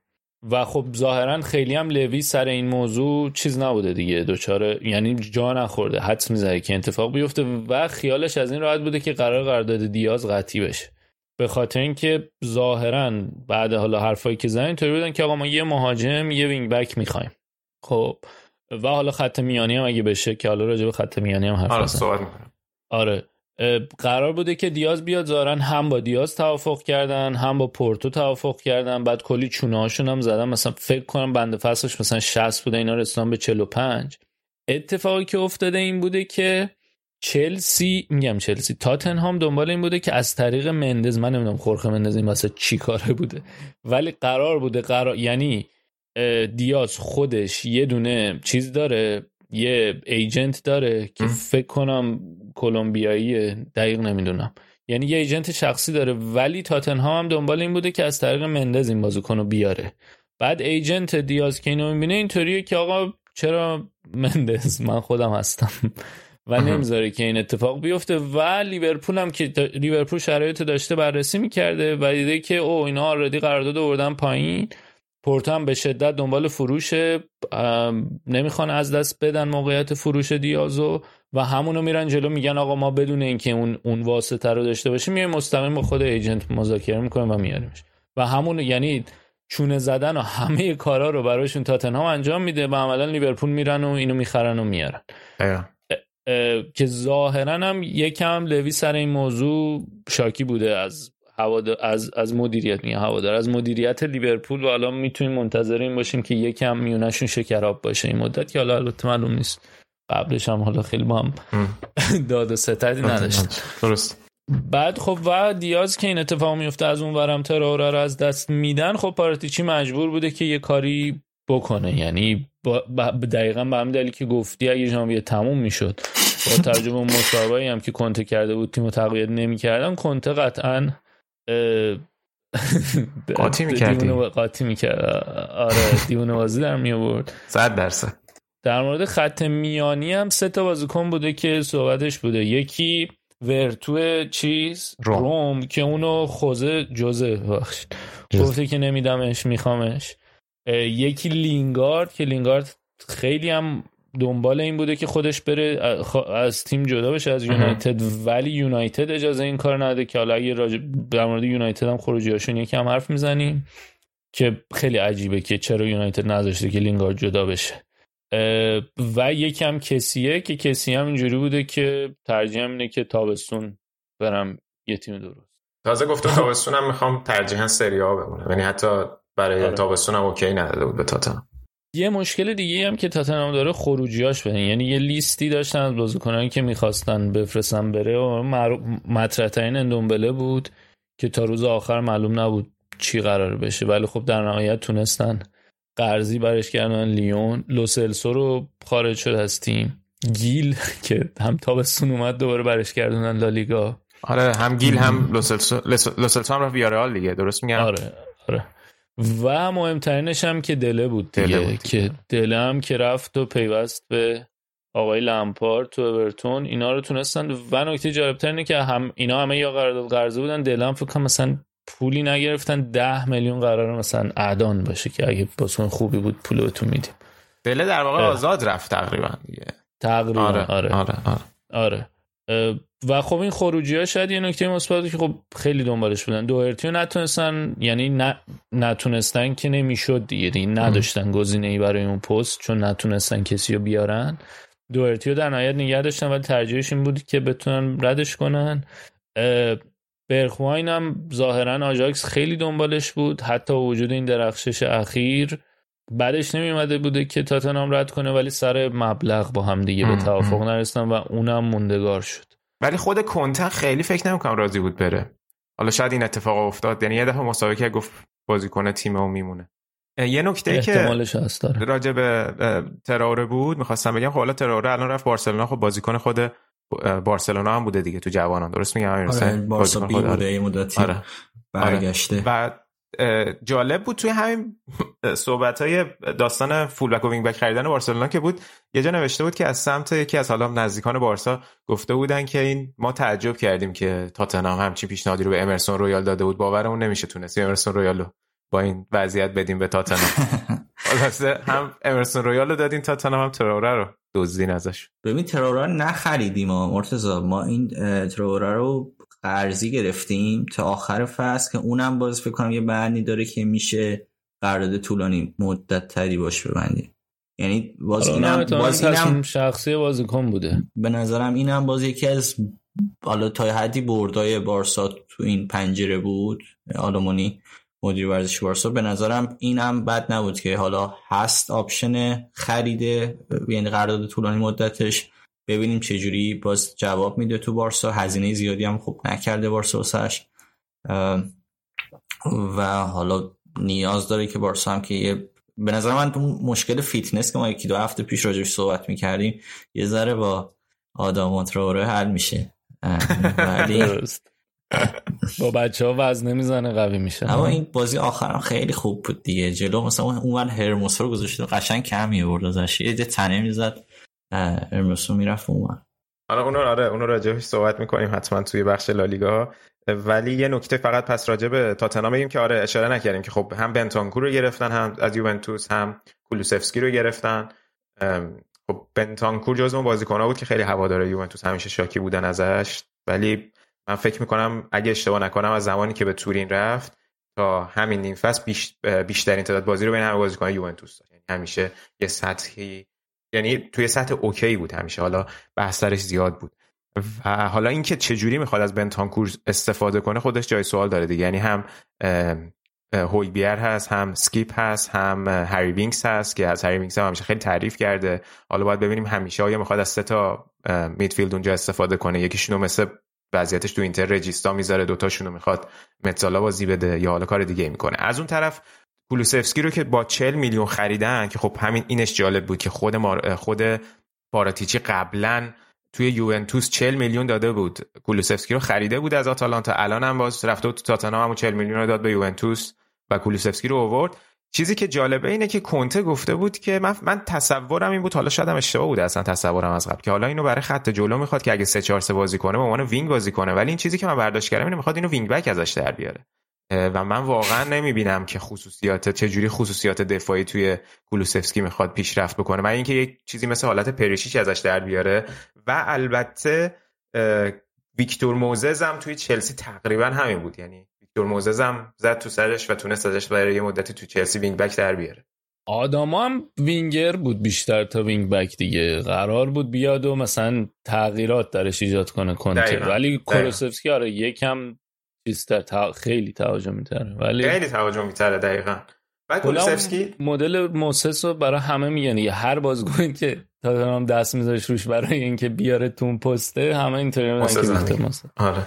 و خب ظاهرا خیلی هم لوی سر این موضوع چیز نبوده دیگه. دوچاره یعنی جا نخورده حدس می‌زنه که اتفاق بیفته و خیالش از این راحت بوده که قرار قرارداد دیاز قطعی بشه. به خاطر اینکه ظاهرا بعد حالا حرفایی که زدن اینطوری بودن که آقا ما یه مهاجم یه وینگ بک می‌خوایم. خب و حالا خط میانی هم اگه بشه که حالا راجع به خط میانی هم حرف آره, آره. قرار بوده که دیاز بیاد. زارن هم با دیاز توافق کردن هم با پورتو توافق کردن. بعد کلی چونه هاشون هم زدن. مثلا فکر کنم بنده فصلش مثلا 60 بوده. اینا رسیدن به 45 اتفاقی که افتاده این بوده که چلسی میگم چلسی تاتنهام دنبال این بوده که از طریق مندز من نمی‌دونم خورخه مندز این واسه چی کاره بوده. ولی قرار بوده قرار یعنی دیاز خودش یه دونه چیز داره یه ایجنت داره که فکر کنم کلمبیایی دقیق نمی‌دونم. یعنی یه ایجنت شخصی داره ولی تاتنهام هم دنبال این بوده که از طریق مندز این بازیکن رو بیاره. بعد ایجنت دیاز که اینو می‌بینه اینطوریه که آقا چرا مندز؟ من خودم هستم. و نمی‌ذاره که این اتفاق بیفته. و لیورپول هم که لیورپول شرایط داشته بررسی می‌کرده و دیده که او اینا آردی قرارداد آوردن پایین. پورتو هم به شدت دنبال فروشه. نمی‌خوان از دست بدن موقعیت فروش دیازو. و همونو میرن جلو میگن آقا ما بدون اینکه اون اون واسطه رو داشته باشیم میایم مستقیم با خود ایجنت مذاکره می‌کنیم و میاریمش. و همون یعنی چونه زدن و همه کارا رو براشون تاتنهام انجام میده و عملا لیورپول میرن و اینو می‌خرن و میارن. که ظاهرا هم یکم لوی سر این موضوع شاکی بوده از از از مدیریت میگه هوادار از مدیریت لیورپول و حالا می‌تونیم منتظر این باشیم که یکم میونشون شکراب باشه این مدت که حالا البته معلوم نیست. قبلش هم حالا خیلی با هم داد و ستدی نداشت درست. بعد خب و دیاز که این اتفاق میفته از اون ورم تراوره رو از دست میدن خب پاراتیچی مجبور بوده که یه کاری بکنه. یعنی با دقیقا به همین دلیل که گفتی اگه ژانویه تموم می‌شد با ترجمه اون هم که کنته کرده بود تیمو تقویت نمی‌کردن کنته قطعا قاطی می‌کردی. قاطی می‌کرد. آره دیونه بازی در می آورد صد درصد. در مورد خط میانی هم سه تا بازیکن بوده که صحبتش بوده. یکی ورتو چیز؟ روم, روم که اونو خوزه جزه بخشید گفته که نمیدمش میخوامش. یکی لینگارد که لینگارد خیلی هم دنبال این بوده که خودش بره از تیم جدا بشه از یونایتد. ولی یونایتد اجازه این کار نده که حالا اگه راجع در مورد یونایتد هم خروجیاشون یکم حرف می‌زنیم که خیلی عجیبه که چرا یونایتد نذاشته که لینگارد جدا بشه. و یکم کسیه که کسی هم اینجوری بوده که ترجیح اینه که تابستون برم یه تیم درست. تازه گفته تابستون هم می‌خوام ترجیحا سری ها بمونه. یعنی حتی برای آره. تابستون هم اوکی نداده بود به تاتنهام. یه مشکل دیگه هم که تاتنهام داره خروجیاش بدن یعنی یه لیستی داشتن از بازیکنانی که می‌خواستن بفرستن بره و مطرح ترین اندومبله بود که تا روز آخر معلوم نبود چی قرار بشه. ولی خب در نهایت تونستن قرضی برش کردن لیون. لوسلسو رو خارج شد از تیم. گیل که هم تابستون اومد دوباره برش کردن لالیگا. آره هم گیل هم لوسلسو لوسلسو هم رفت ویارال دیگه درست میگم؟ آره آره. و مهمترینش هم که دله بود دیگه دله بود. که دله هم که رفت و پیوست به آقای لمپارد تو اورتون. اینا رو تونستن. و نکته جالبتر اینه که هم اینا همه یا قرارداد قرضه بودن دله هم فکر مثلا پولی نگرفتن ده میلیون قرار مثلا اعدان باشه که اگه بازیکن خوبی بود پول بهتون میدیم. دله در واقع آزاد رفت تقریبا دیگه. تقریبا آره آره. آره, آره. آره. و خب این خروجی ها شاید یه نکته مثبتی که خب خیلی دنبالش بودن. دوهرتی نتونستن یعنی نتونستن که نمی‌شد دیگه نداشتن گزینه ای برای اون پست چون نتونستن کسی رو بیارن. دوهرتی در نهایت نگه داشتن ولی ترجیحش این بود که بتونن ردش کنن. برخواین هم ظاهرا آجاکس خیلی دنبالش بود. حتی وجود این درخشش اخیر بعدش نمیومده بوده که تاتنام رد کنه ولی سر مبلغ با هم دیگه به توافق نرسیدن و اونم موندگار شد. ولی خود کنتن خیلی فکر نمی‌کنم راضی بود بره. حالا شاید این اتفاق افتاد. یعنی یه دفعه مسابقه گفت بازیکن تیم و میمونه. یه نکته که راجع به تراوره بود می‌خواستم بگم خب حالا تراوره الان رفت بارسلونا. خب بازیکن خود بارسلونا هم بوده دیگه تو جوانان. درست میگم؟ آره بارسا بی بوده یه مدتی آره. برگشته. و جالب بود توی همین صحبت های داستان full back و wing back خریدن بارسلونا که بود یه جا نوشته بود که از سمت یکی از حالا نزدیکان بارسا گفته بودن که این ما تعجب کردیم که تاتنهام همچین پیشنهادی رو به امرسون رویال داده بود. باورمون نمیشه تونست امرسون رویال رو با این وضعیت بدیم به تاتنهام. هم امرسون رویال رو دادین تاتنهام هم تراوره رو دزدین ازش. ببین تراوره نخریدیم ما مرتضی. ما این تراوره رو قرضی گرفتیم تا آخر فصل که اونم باز فکر کنم یه بندی داره که میشه قرارداد طولانی مدت تری باش ببندیم. یعنی باز اینم باز اینم شخصی بازیکن بوده. به نظرم اینم باز یکی از حالا تا حدی بردای بارسا تو این پنجره بود آلمانی مدیر ورزش بارسا. به نظرم اینم بد نبود که حالا هست آپشن خریده یعنی قرارداد طولانی مدتش. ببینیم چه جوری باز جواب میده تو بارسا. هزینه زیادی هم خوب نکرده بارسا واسش. و حالا نیاز داره که بارسا هم که یه به نظر من مشکل فیتنس که ما یکی دو هفته پیش راجعش صحبت می‌کردیم یه ذره با آداما تراوره حل میشه. ولی با بچه ها وزنه می‌زنه قوی میشه. اما این بازی آخرم خیلی خوب بود دیگه. جلو مثلا اون هرموسو رو گذاشته قشنگ کم میورد ازش. یه تنه می‌زد هرموس رو می‌رفت اون حالا اونو آره اونو راجعش صحبت می‌کنیم حتما توی بخش لالیگا. ولی یه نکته فقط پس راجع به تاتنهام بگیم که آره اشاره نکردیم که خب هم بنتانکور رو گرفتن هم از یوونتوس هم کولوسفسکی رو گرفتن. خب بنتانکور جزو بازیکن‌ها بود که خیلی هوادار یوونتوس همیشه شاکی بودن ازش. ولی من فکر می‌کنم اگه اشتباه نکنم از زمانی که به تورین رفت تا همین نیم فصل بیش بیشترین تعداد بازی رو بین همه بازیکن یوونتوس داشت. یعنی همیشه یه سطحی یعنی توی سطح اوکی بود همیشه. حالا بحث زیاد بود. و حالا اینکه چه جوری می‌خواد از بنتانکور استفاده کنه خودش جای سوال داره دیگه. یعنی هم هویبیر هست هم سکیپ هست هم هری وینکس هست که از هری وینکس هم همیشه خیلی تعریف کرده. حالا باید ببینیم همیشه آیا می‌خواد از سه تا midfield اونجا استفاده کنه. یکیشونو مثل وضعیتش تو اینتر regista می‌ذاره دوتاشونو می‌خواد mezzala بازی بده یا حالا کار دیگه می‌کنه. از اون طرف کولوسفسکی رو که با 40 میلیون خریدن که خب همین اینش جالب بود که خود مار... خود باراتیچی قبلا توی یوونتوس 40 میلیون داده بود. کولوسفسکی رو خریده بود از آتالانتا. الان هم باز رفته تو تاتنهام هم 40 میلیون رو داد به یوونتوس و کولوسفسکی رو آورد چیزی که جالبه اینه که کنته گفته بود که من, من تصورم این بود حالا شاید هم اشتباه بوده اصلا تصورم از قبل که حالا اینو برای خط جلو می‌خواد که اگه 3 4 3 بازی کنه به عنوان wing بازی کنه. ولی این چیزی که من برداشت کردم اینه می‌خواد اینو wing back ازش در بیاره. و من واقعا نمی‌بینم که خصوصیات چجوری خصوصیات دفاعی توی کولوسفسکی می‌خواد پیشرفت بکنه من اینکه یک چیزی مثل حالت پریشیچ ازش در بیاره. و البته ویکتور موزز هم توی چلسی تقریبا همین بود. یعنی ویکتور زد تو سرش و تونست ازش برای یه مدتی تو چلسی wing back در بیاره. آداما هم وینگر بود بیشتر تا wing back دیگه. قرار بود بیاد و مثلا تغییرات درش ایجاد کنه کنته. ولی کولوسفسکی آره یکم چیزتر تا... خیلی تهاجمی تره. ولی خیلی تهاجمی تره دقیقا. بعد کولوسفسکی؟ مدل موسس رو برای همه میگن. یه هر بازیکن که تاتنهام دست میذاش روش برای اینکه بیاره تون پسته همه اینطوری میگن. که آره.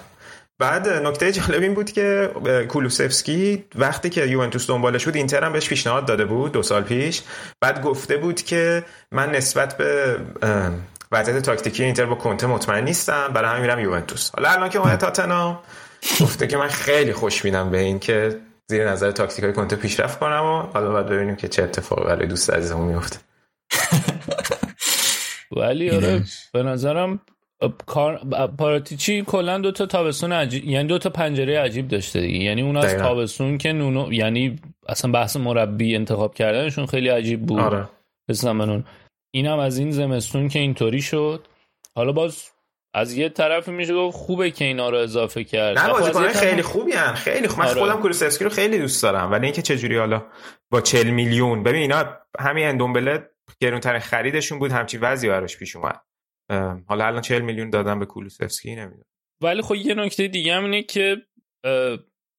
بعد نکته جالب این بود که کولوسفسکی وقتی که یوونتوس دنبالش بود اینتر هم بهش پیشنهاد داده بود دو سال پیش. بعد گفته بود که من نسبت به وضعیت تاکتیکی اینتر با کنته مطمئن نیستم برای همین میرم یوونتوس. حالا الان که اومده تاتنهام گفته که من خیلی خوش بینم به این که زیر نظر تاکتیک های کنته پیشرفت کنم و حالا باید ببینیم که چه اتفاقی برای دوست عزیزمون میفته ولی آره به نظرم کار پاراتیچی کلا دو تا تابستون عجیب یعنی دو تا پنجره عجیب داشته دیگه. یعنی اون از تابستون که نونو یعنی اصلا بحث مربی انتخاب کردنشون خیلی عجیب بود. آره. این اینم از این زمستون که اینطوری شد. حالا باز از یه طرف میشه گفت خوبه که اینا رو اضافه کرد. نه خیلی خوبی هن. خیلی خوب. من آره. خودم کولوسفسکی رو خیلی دوست دارم. ولی اینکه چجوری حالا با 40 میلیون. ببین اینا همین اندومبله گرونترین خریدشون بود. همچی وضعی براش پیش اومد. حالا الان 40 میلیون دادن به کولوسفسکی نمی‌دونم. ولی خب یه نکته دیگه هم اینه که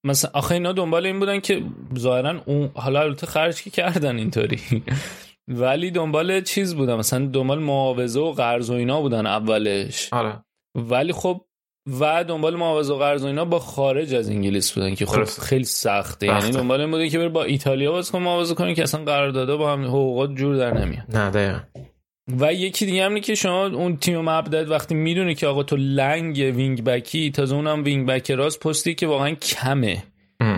مثلا آخه اینا دنبال این بودن که ظاهرا اون حالا البته خرج که کردن اینطوری. ولی دنبال چیز بودن مثلا دنبال معاوضه و قرض و اینا بودن اولش. آره. ولی خب و دنبال معاوضه و قرض و اینا با خارج از انگلیس بودن که خب خیلی سخته. یعنی دنبال این بوده که بره با ایتالیا باز کن معاوضه کنه که اصلا قرارداد با هم حقوقات جور در نمیاد نه دقیقا. و یکی دیگه هم که شما اون تیم مبدد وقتی می‌دونی که آقا تو لنگ wing back ی تازه اونم wing back راست پستی که واقعا کمه.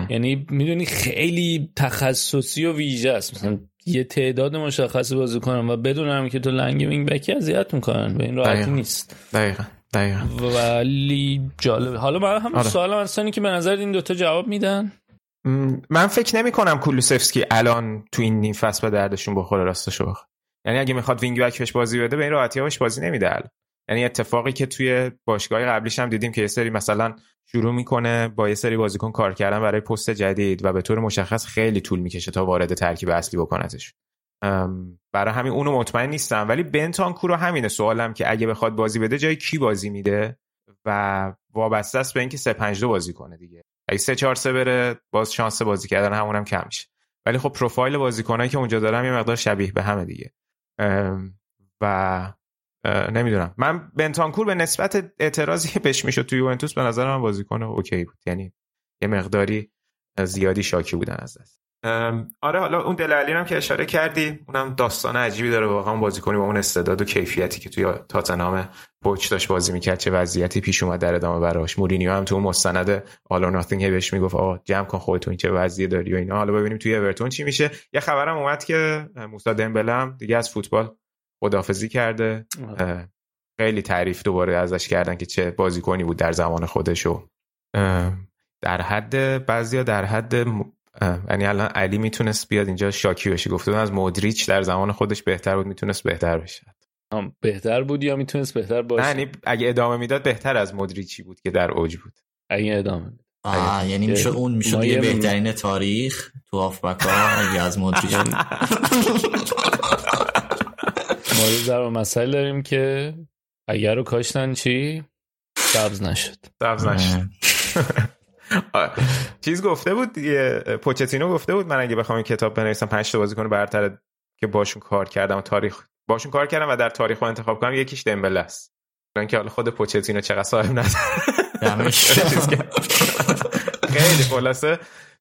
یعنی می‌دونی خیلی تخصصی و ویژه است. مثلا یه تعداد مشخصی بازی کنم و بدونم که تو لنگ wing back ی اذیت می‌کنن. به این راحتی نیست. دقیقا. دقیقا. ولی جالب. حالا من هم آره. سوالم اصلا که به نظر این دوتا جواب میدن؟ من فکر نمی کنم کولوسفسکی الان تو این نیم فصل به دردشون بخوره راستشو بخواد یعنی اگه می‌خواد wing back بازی بده به این راحتی هاش بازی نمیده یعنی اتفاقی که توی باشگاه قبلیش هم دیدیم که یه سری مثلا شروع می‌کنه با یه سری بازیکن کار کردن برای پست جدید و به طور مشخص خیلی طول می‌کشه تا وارد ترکیب اصلی بکنتش. برای همین اونو مطمئن نیستم. ولی بنتانکو رو همینه سوالم که اگه بخواد بازی بده جای کی بازی میده؟ و وابسته است به اینکه 3 5 2 بازی کنه دیگه. اگه 3 4 3 بره باز شانس بازی کردن همونم کم میشه. ولی خب پروفایل بازیکنایی که اونجا دارم یه مقدار شبیه به همه دیگه. و نمی‌دونم. من بنتانکور به نسبت اعتراضی بهش می‌شد توی یوونتوس به نظر من بازیکن اوکی بود. یعنی یه مقداری زیادی شاکی بودن از دست. آره حالا اون دله الی هم که اشاره کردی اونم داستان عجیبی داره واقعا بازیکنی با اون استعداد و کیفیتی که توی تاتنهام پوچ داشت بازی می‌کرد چه وضعیتی پیش اومد در ادامه براش. مورینیو هم تو اون مستند All or Nothing بهش می‌گفت آقا جمع کن خودتون چه وضعی داری و اینا. حالا ببینیم توی اورتون چی میشه. یه خبرم اومد که موسی دمبله دیگه از فوتبال خدافزی کرده. خیلی تعریف دوباره ازش کردن که چه بازیکنی بود در زمان خودشو در حد بعضیا در حد یعنی الان علی می‌تونست بیاد اینجا شاکی بشه. گفته از مودریچ در زمان خودش بهتر بود می‌تونست بهتر بشه. بهتر بود یا می‌تونست بهتر باشه؟ یعنی اگه ادامه می‌داد بهتر از مودریچی بود که در اوج بود. اگه ادامه آه یعنی میشه اون میشه یه بهترین تاریخ تو آفبکا اگه از مودریچ ما یه ضرب مسئله داریم که اگر رو کاشتن چی؟ سبز نشد. سبز نشد. چیز گفته بود دیگه پوچتینو گفته بود من اگه بخوام این کتاب بنویسم پنج تا بازیکن برتر که باشون کار کردم و تاریخ باشون کار کردم و در تاریخ رو انتخاب کنم یکیش دمبله است. که حالا خود پوچتینو چقدر صاحب نداره خیلی خلاصه.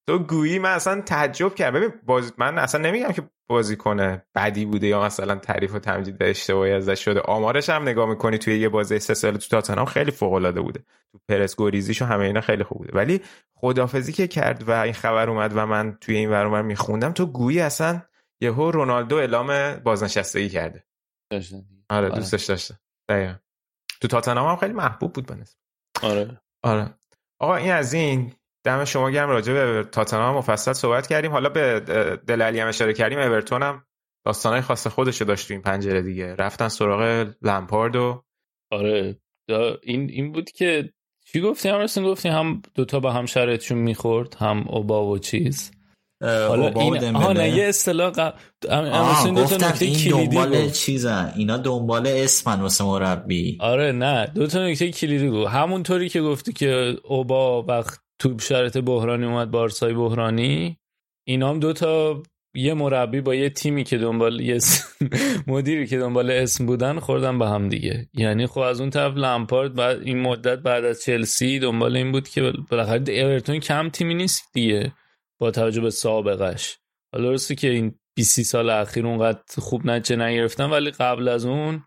تو گویی من اصلا تعجب کردم. ببین باز... من اصلا نمیگم که بازی کنه بدی بوده یا مثلا تعریف و تمجید اشتباهی ازش شده. آمارش هم نگاه می‌کنی توی یه بازی سه سال تو تاتنهام خیلی فوق العاده بوده. تو پرس گوریزیش و همه اینا خیلی خوب بوده. ولی خدافزی که کرد و این خبر اومد و من توی این ور اونور میخوندم تو گویی اصلا یهو رونالدو اعلام بازنشستگی کرده. آره دوستش داشته دقیقا. تو تاتنهام هم خیلی محبوب بود بنس آره. آره. آقا این از این. دم شما گرم راجع به تاتنهام مفصل صحبت کردیم. حالا به دل علی هم اشاره کردیم اورتون هم داستانای خاص خودش داشت تو این پنجره دیگه. رفتن سراغ لمپارد و آره این این بود که چی گفتی هم رسون گفتی هم دوتا با هم شرایطشون می‌خورد هم اوبا و چیز. حالا این آها نه یه اصطلاح ق... گفتن این دنبال چیزن. اینا دنبال اسمن واسه مربی. آره نه دو تا نکته کلیدی گفت همونطوری که گفتی که اوبا وقت تو شرط بحرانی اومد بارسای بحرانی. اینا هم دوتا یه مربی با یه تیمی که دنبال یه مدیری که دنبال اسم بودن خوردن به هم دیگه. یعنی خب از اون طرف لمپارد بعد این مدت بعد از چلسی دنبال این بود که بالاخره اورتون کم تیمی نیست دیگه با توجه به سابقش. حالا درسته که این 20 سال اخیر اونقدر خوب نچه نگرفتن ولی قبل از اون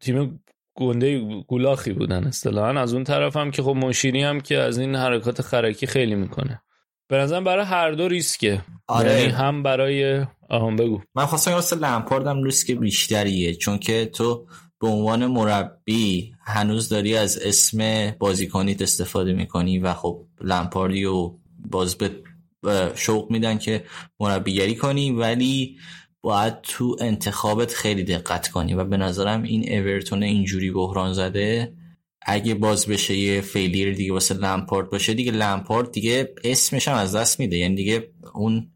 تیم گنده گولاخی بودن اصطلاحا. از اون طرف هم که خب مشیری هم که از این حرکات خرکی خیلی می‌کنه. به نظرم برای هر دو ریسکه. آره. یعنی هم برای آهم بگو. من خواستم واسه لمپاردم ریسک بیشتریه. چون که تو به عنوان مربی هنوز داری از اسم بازیکنیت استفاده می‌کنی و خب لمپاردی و باز به شوق میدن که مربیگری کنی. ولی باید تو انتخابت خیلی دقت کنی و به نظرم این اورتون اینجوری بحران زده اگه باز بشه یه فیلیر دیگه واسه لمپارد باشه دیگه لمپارد دیگه اسمش هم از دست میده. یعنی دیگه اون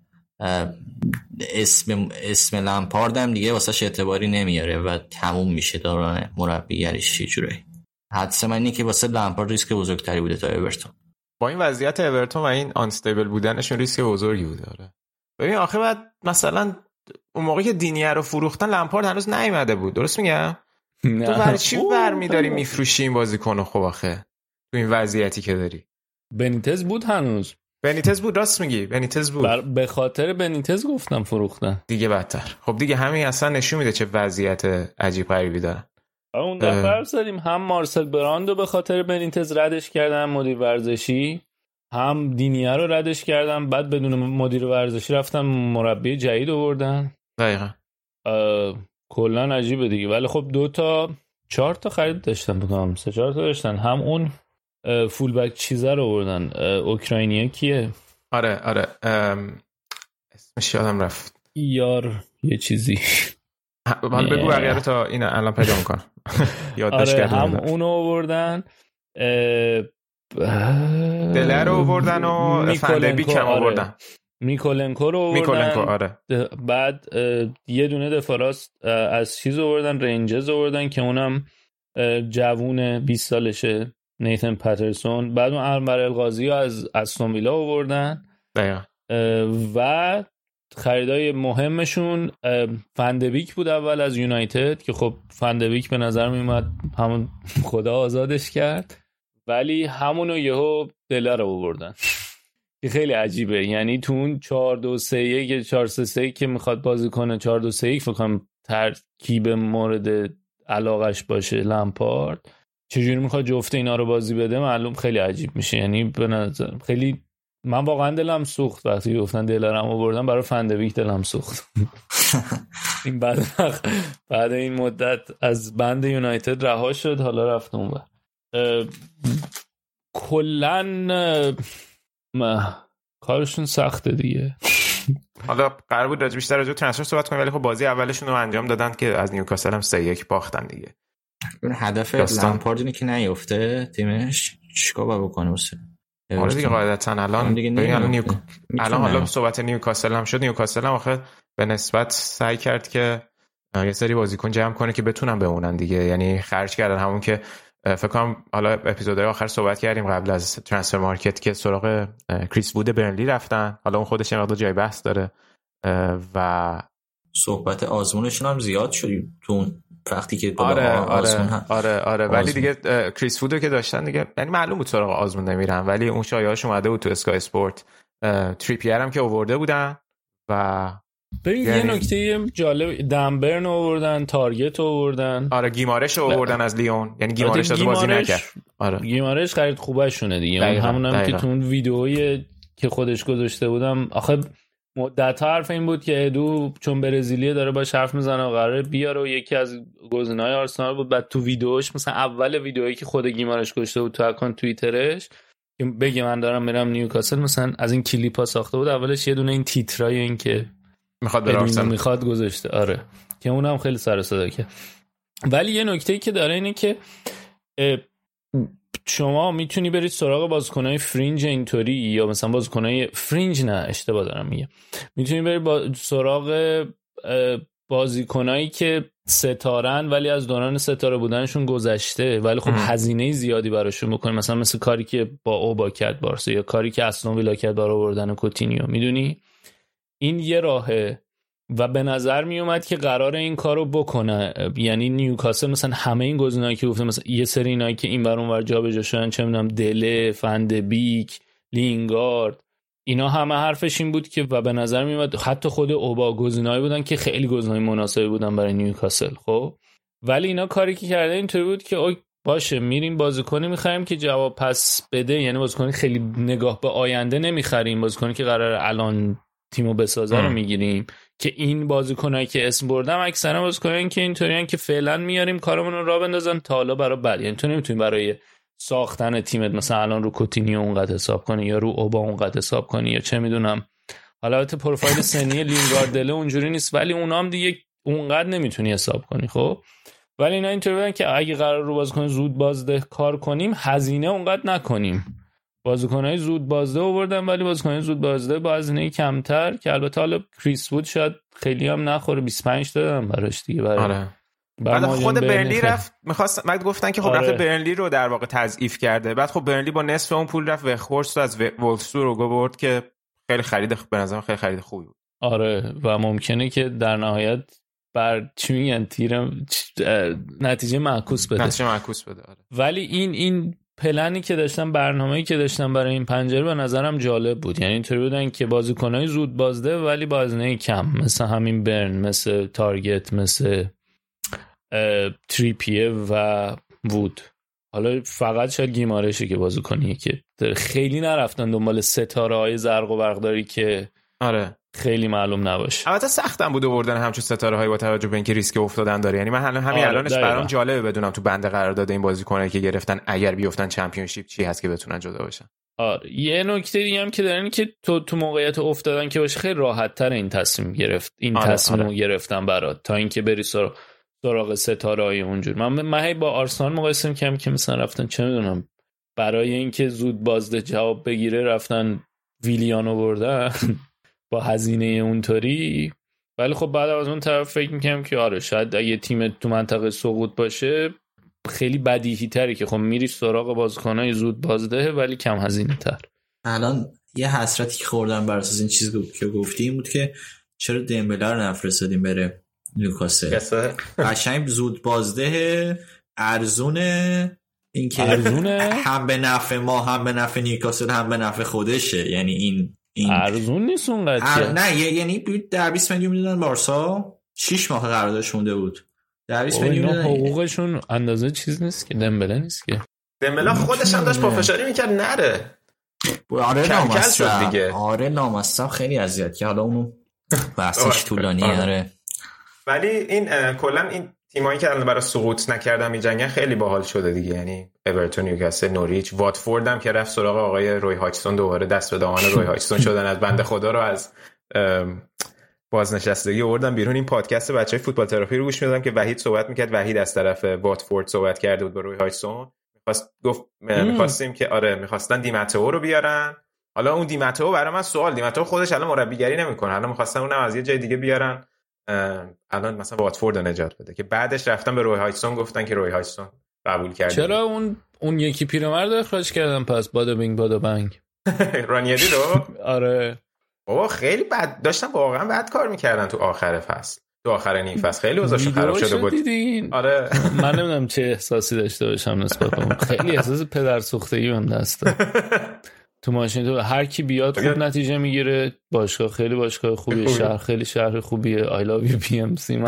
اسم اسم لمپارد هم دیگه واسه اعتباری نمیاره و تموم میشه دوران مربیگریش چه جوری. حدس من اینه که واسه لمپارد ریسک بزرگتری بوده تا اورتون. با این وضعیت اورتون و این آنستیبل بودنشون ریسک بزرگی بوده آره. ببین آخه بعد مثلا اون موقع که دینیه رو فروختن لمپارد هنوز نیومده بود. درست میگم؟ تو برای چی برمیداری میفروشی این بازیکنو خب آخه؟ تو این وضعیتی که داری. بنیتز بود هنوز. بنیتز بود راست میگی. بنیتز بود. بر... به خاطر بنیتز گفتم فروختن. دیگه بدتر. خب دیگه همین اصلا نشون میده چه وضعیت عجیب غریبی دارن اون دفعه زدیم هم مارسل براندو به خاطر بنیتز ردش کردن مدیر ورزشی. هم دینیه رو ردش کردن بعد بدون مدیر ورزشی رفتن مربی جدید آوردن. دقیقا. کلا عجیبه دیگه. ولی خب دو تا چهار تا خرید داشتن بکنم سه چهار تا داشتن. هم اون فول بک چیزه رو آوردن. اوکراینیه کیه؟ آره آره. اسمش یادم رفت. یار یه چیزی. من بگو بقیه تا این الان پیدا می‌کنم. یادداشت آره هم اونو آوردن. دلر رو آوردن و فندبیک هم آره. آوردن. میکولنکو رو آوردن. میکولنکو آره. بعد یه دونه دفاراست از چیز آوردن؟ رنجز آوردن که اونم جوون 20 سالشه نیتن پترسون. بعد اون ارمر القاضی از استون ویلا آوردن. و خریدای مهمشون فندویک بود اول از یونایتد که خب فندویک به نظر میومد همون خدا آزادش کرد. ولی همونو یهو دلار رو آوردن. که خیلی عجیبه. یعنی تو اون 4 2 3 1 4 3 3 که می‌خواد بازی کنه 4 2 3 1 فکر کنم ترکیب مورد علاقش باشه لمپارد. چجوری می‌خواد جفت اینا رو بازی بده معلوم خیلی عجیب میشه. یعنی به نظر خیلی من واقعا دلم سوخت وقتی گفتن دلارم آوردن برای فندویک دلم سوخت. این بعد بعد این مدت از بند یونایتد رها شد حالا رفت اون کلا کارشون سخته دیگه. حالا قرار بود بیشتر راجع ترانسفر صحبت کنیم ولی خب بازی اولشون رو انجام دادن که از نیوکاسل هم 3 1 باختن دیگه. اون هدف لامپارد اینه که نیفته تیمش. چیکار باید بکنه واسه؟ آره دیگه قاعدتا الان دیگه الان, نیو... الان حالا صحبت نیوکاسل هم شد. نیوکاسل هم آخه به نسبت سعی کرد که یه سری بازیکن جمع کنه که بتونن بمونن دیگه. یعنی خرج کردن. همون که فکر کنم حالا اپیزودهای آخر صحبت کردیم قبل از transfer market که سراغ کریس وود برنلی رفتن. حالا اون خودش یه جای بحث داره. و صحبت آزمونشون هم زیاد شدیم تو وقتی که آره آره آره آره. ولی دیگه کریس وودو که داشتن دیگه یعنی معلوم بود سراغ آزمون نمیرن. ولی اون شایعه‌اش اومده بود تو اسکای اسپورت تریپیر هم که اوورده بودن و ببین یه یعنی نکته جالب دن برن آوردن تارگت آوردن. آره گیمارش آوردن از لیون. یعنی گیمارش از بازی نکرد. آره. گیمارش خرید خوبه شونه دیگه همون هم که تو اون ویدئویی که خودش گذاشته بودم آخه مدت حرف این بود که ادو چون برزیلیه داره باش حرف می‌زنه و قراره بیاره و یکی از گزینه‌های آرسنال بود. بعد تو ویدیوش مثلا اول ویدئویی که خود گیمارش گذاشته بود تو اکانت توییترش که بگه من دارم میرم نیوکاسل مثلا از این کلیپا ساخته بود. اولش یه دونه این تیترای این که می‌خواد بره می‌خواد گذاشته. آره. که اونم خیلی سر صدا که ولی یه نکته ای که داره اینه که شما می‌تونی برید سراغ بازیکنای fringe اینطوری یا مثلا بازیکنای fringe نه اشتباه دارم میگه می‌تونی برید با سراغ بازیکنایی که ستارن ولی از دوران ستاره بودنشون گذشته ولی خب هزینه زیادی براشون بکنی مثلا مثل کاری که با اوبا کرد بارسا یا کاری که اصلا ویلا کرد برای آوردن کوتینیو. می‌دونی؟ این یه راهه و به نظر می اومد که قرار این کارو بکنه. یعنی نیوکاسل مثلا همه این گزینه‌ای که گفتم مثلا یه سری اینایی که این بر اون ور جابجا شدن چه می‌دونم دله فند بیک لینگارد اینا همه حرفش این بود که و به نظر می اومد حتی خود اوبا گزینه‌ای بودن که خیلی گزینه‌های مناسبی بودن برای نیوکاسل خب؟ ولی اینا کاری که کرده اینطوری بود که باشه میریم بازیکنی می‌خریم که جواب پس بده. یعنی بازیکنی خیلی نگاه به آینده نمی‌خریم. بازیکنی که قرار الان تیمو بسازه رو می‌گیریم که این بازیکنایی که اسم بردم اکثرا بازیکنایی که اینطوریان که فعلا میاریم کارمون رو را بندازن تا حالا برای بعد. یعنی تو نمی‌تونی برای ساختن تیمت مثلا الان رو کوتینیو اونقدر حساب کنی یا رو اوبا اونقدر حساب کنی یا چه می‌دونم. حالا پروفایل سنی لینگاردله اونجوری نیست ولی اونام دیگه اونقدر نمی‌تونی حساب کنی خب؟ ولی اینا اینطوری که اگه قرار رو بازیکن زود بازده کار کنیم هزینه اونقدر نکنیم. بازیکنهای زود بازده آوردن ولی بازیکنهای زود بازده با هزینه کمتر که البته حالا کریس وود شاید خیلی هم نخوره 25 دادن براش دیگه برای آره. بعد خود برنلی رفت می‌خواست بعد گفتن که خب آره. رفت برنلی رو در واقع تضعیف کرده بعد خب برنلی با نصف اون پول رفت وخورست از وولفسبورگ رو برد که خیلی خرید به نظرم خیلی خرید خوبی بود آره و ممکنه که در نهایت بر چی میگن تیرم نتیجه معکوس بده نتیجه معکوس بده آره. ولی این این پلنی که داشتم برنامه‌ای که داشتم برای این پنجره به نظرم جالب بود. یعنی اینطوری بودن که بازیکنای زود بازده ولی بازنه کم. مثل همین برن مثل تارگت مثل تریپیه و وود. حالا فقط شاید گیمارشه که بازیکنیه که خیلی نرفتن دنبال ستاره های زرق و برقداری که آره. خیلی معلوم نباشه. البته سختم بود آوردن همچون ستاره هایی با توجه به اینکه ریسک افتادن داره. یعنی من همین آره الانش برام جالبه بدونم تو بنده قرار داده این بازیکنایی که گرفتن اگر بیفتن چمپیونشیپ چی هست که بتونن جدا باشن آره. یه نکته دیگه هم که دارن که تو تو موقعیت افتادن که باشه خیلی راحت تر این تصمیم گرفت این آره تصمیم آره. گرفتن برات تا اینکه بری سراغ سراغ ستاره های اونجور. من من با آرسنال مقایسه کم که مثلا رفتن چه می‌دونم برای اینکه زود بازده جواب بگیره رفتن ویلیانو بردن با هزینه اونطوری. ولی خب بعد از اون طرف فکر می‌کنم که آره شاید اگه تیم تو منطقه سقوط باشه خیلی بدیهی تری که خب میری سراغ بازیکنای زود بازده ولی کم هزینه تر الان یه حسرتی که خوردم بر اساس این چیزی که گفتیم بود که چرا دمبله رو نفرستادیم بره نیوکاسل؟ قشنگ زود بازده ارزونه اینکه هم به نفع ما هم به نفع نیوکاسل هم به نفع خودشه. یعنی این این ارزون نیست اونقدر نه یعنی در 20 میلیون می‌دادن بارسا 6 ماه قراردادش مونده بود. در 20 میلیون حقوقشون اندازه چیز نیست که دمبله نیست که. دمبله خودش هم داشت پافشاری می‌کرد نره. آره دیگه. آره لامصب خیلی اذیت که حالا اونو بحثش طولانی آره. آره. ولی این کلا این تیمایی که الان برای سقوط نکردن می جنگن خیلی باحال شده دیگه. یعنی اورتون نیوکاسل نوریچ واتفورد هم که رفت سراغ آقای روی هاچسون دوباره دست به دامن روی هاچسون شدن. از بنده خدا رو از بازنشستگی آوردن بیرون. این پادکست بچه های فوتبال تراپی رو گوش می‌دادم که وحید صحبت می‌کرد. وحید از طرف واتفورد صحبت کرده بود با روی هاچسون. می‌خواست گفت می‌خواستیم که آره می‌خواستن دیماتئو رو بیارن. حالا اون دیماتئو برای من سوال. دیماتئو خودش الان مربیگری نمی‌کنه. الان می‌خواستن اونم از یه جای دیگه بیارن. الان مثلا واتفورد نجات بده که بعدش رفتن به روی هایسون گفتن که روی هایسون قبول کرده چرا اون اون یکی پیرمرد اخراج کردن پس؟ بادا بینگ بادا بنگ. رانیری رو؟ آره. بابا خیلی بد داشتن واقعا بد کار می‌کردن تو آخر فصل. تو آخر نیم فصل خیلی اوضاعشون خراب شده بود. دیدین؟ آره. من نمی‌دونم چه احساسی داشته باشم نسبت به اون. خیلی احساس پدر سوختگی بهم دست. تو ماشین تو هر کی بیاد خوب نتیجه می‌گیره. باشگاه خیلی باشگاه خوبیه خوبه. شهر خیلی شهر خوبیه. I love you PMC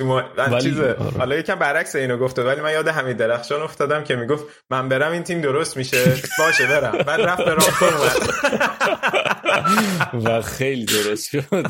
تو ما... من ولی- چیزه آره. حالا یکم برعکس اینو گفته ولی من یاد حمید درخشان افتادم که می‌گفت من برم این تیم درست میشه. باشه برم. بعد رفت به اومد. و خیلی درست شد.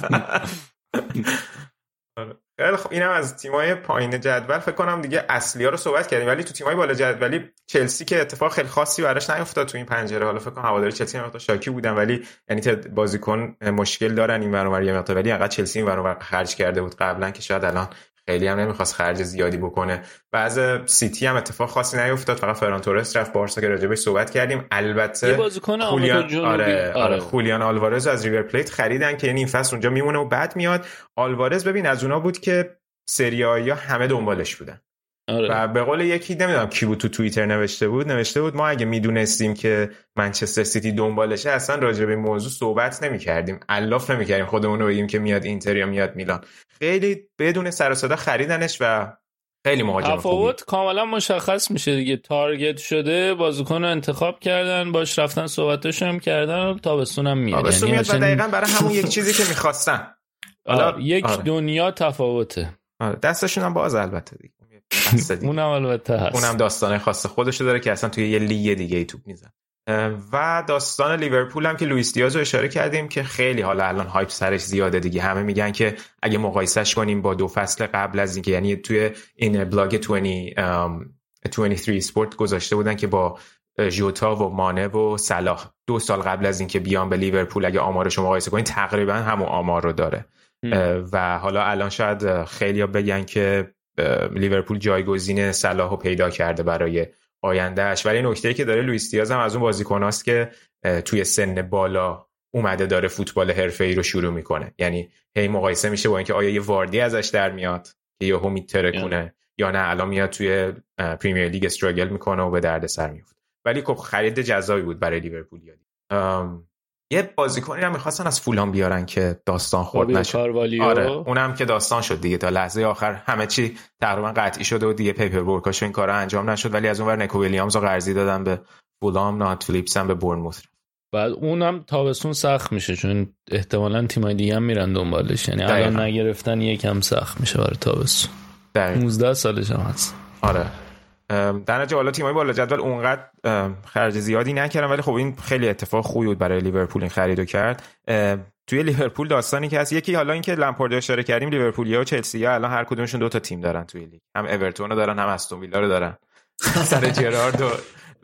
خیلی خب اینم از تیمای پایین جدول فکر کنم دیگه اصلی ها رو صحبت کردیم. ولی تو تیمای بالا جدولی چلسی که اتفاق خیلی خاصی براش نیفتاد تو این پنجره. حالا فکر کنم هواداری چلسی هم شاکی بودن ولی یعنی بازیکن مشکل دارن این ور یه مقدار. ولی انقدر چلسی این ور خرج کرده بود قبلا که شاید الان خیلی هم نمی‌خواست خرج زیادی بکنه. بعد سیتی هم اتفاق خاصی نیفتاد. فقط فران تورس رفت بارسا که راجبش صحبت کردیم. البته خولیان آره, آره. آره. خولیان آلوارز از ریور پلیت خریدن که یعنی این فصل اونجا میمونه و بعد میاد. آلوارز ببین از اونا بود که سری آیی همه دنبالش بودن. آره. و به قول یکی نمی‌دونم کی بود تو توییتر نوشته بود نوشته بود ما اگه می‌دونستیم که منچستر سیتی دنبالشه اصلا راجع به موضوع صحبت نمی‌کردیم. علاف نمی‌کردیم خودمون رو بگیم که میاد اینتر یا میاد میلان. خیلی بدون سر و صدا خریدنش و خیلی مهاجم تفاوت کاملا مشخص میشه دیگه. target شده بازیکن رو انتخاب کردن باش رفتن صحبتش هم کردن تابستون هم میاد. تابستون یعنی میاد و دقیقا برای همون یک چیزی که می‌خواستن. حالا- آره، یک آره. دنیا تفاوته. آره دستشون هم باز البته دیگه. اونم البته هست. اونم داستان خاص خودشو داره که اصلا توی یه لیگ دیگه ای توپ میزنه و داستان لیورپول هم که لوئیس دیاز رو اشاره کردیم که خیلی حالا الان hype سرش زیاده دیگه. همه میگن که اگه مقایسش کنیم با دو فصل قبل از اینکه یعنی توی این بلاگ 20 ام، 23 اسپورت گذاشته بودن که با ژوتا و مانه و صلاح. دو سال قبل از اینکه بیان به لیورپول اگه آمارش رو مقایسه کنید تقریبا همون آمار رو داره. و حالا الان شاید خیلی بگن که لیورپول جایگزین صلاح رو پیدا کرده برای آیندهش ولی نکته‌ای که داره لوئیس دیاز هم از اون بازیکناست که توی سن بالا اومده داره فوتبال حرفه‌ای رو شروع می‌کنه. یعنی هی مقایسه میشه با اینکه آیا یه واردی ازش در میاد که یهو میترکونه یا نه الان میاد توی پریمیر لیگ استراگل می‌کنه و به درد سر میفته ولی خب خرید جذابی بود برای لیورپول یه بازیکنی هم می‌خواستن از فولان بیارن که داستان خورد نشد آره اونم که داستان شد دیگه. تا لحظه آخر همه چی تقریبا قطعی شده و دیگه پیپر ورکاش این کارا انجام نشد. ولی از اون ور نکو ویلیامز رو قرضی دادن به فولام نات فلیپس هم به بورنموث. بعد اونم تابستون سخت میشه چون احتمالا تیمای دیگه هم میرن دنبالش. یعنی الان. نگرفتن یکم سخت میشه برای تابستون. در 19 سالش هم هست. آره. در نتیجه حالا تیمای بالا جدول اونقدر خرج زیادی نکردن ولی خب این خیلی اتفاق خوبی بود برای لیورپول این خریدو کرد. توی لیورپول داستانی که هست یکی حالا اینکه لمپارد رو اشاره کردیم لیورپولیا و چلسی الان هر کدومشون دو تا تیم دارن توی لیگ. هم اورتون رو دارن هم استون ویلا رو دارن. سر جرارد و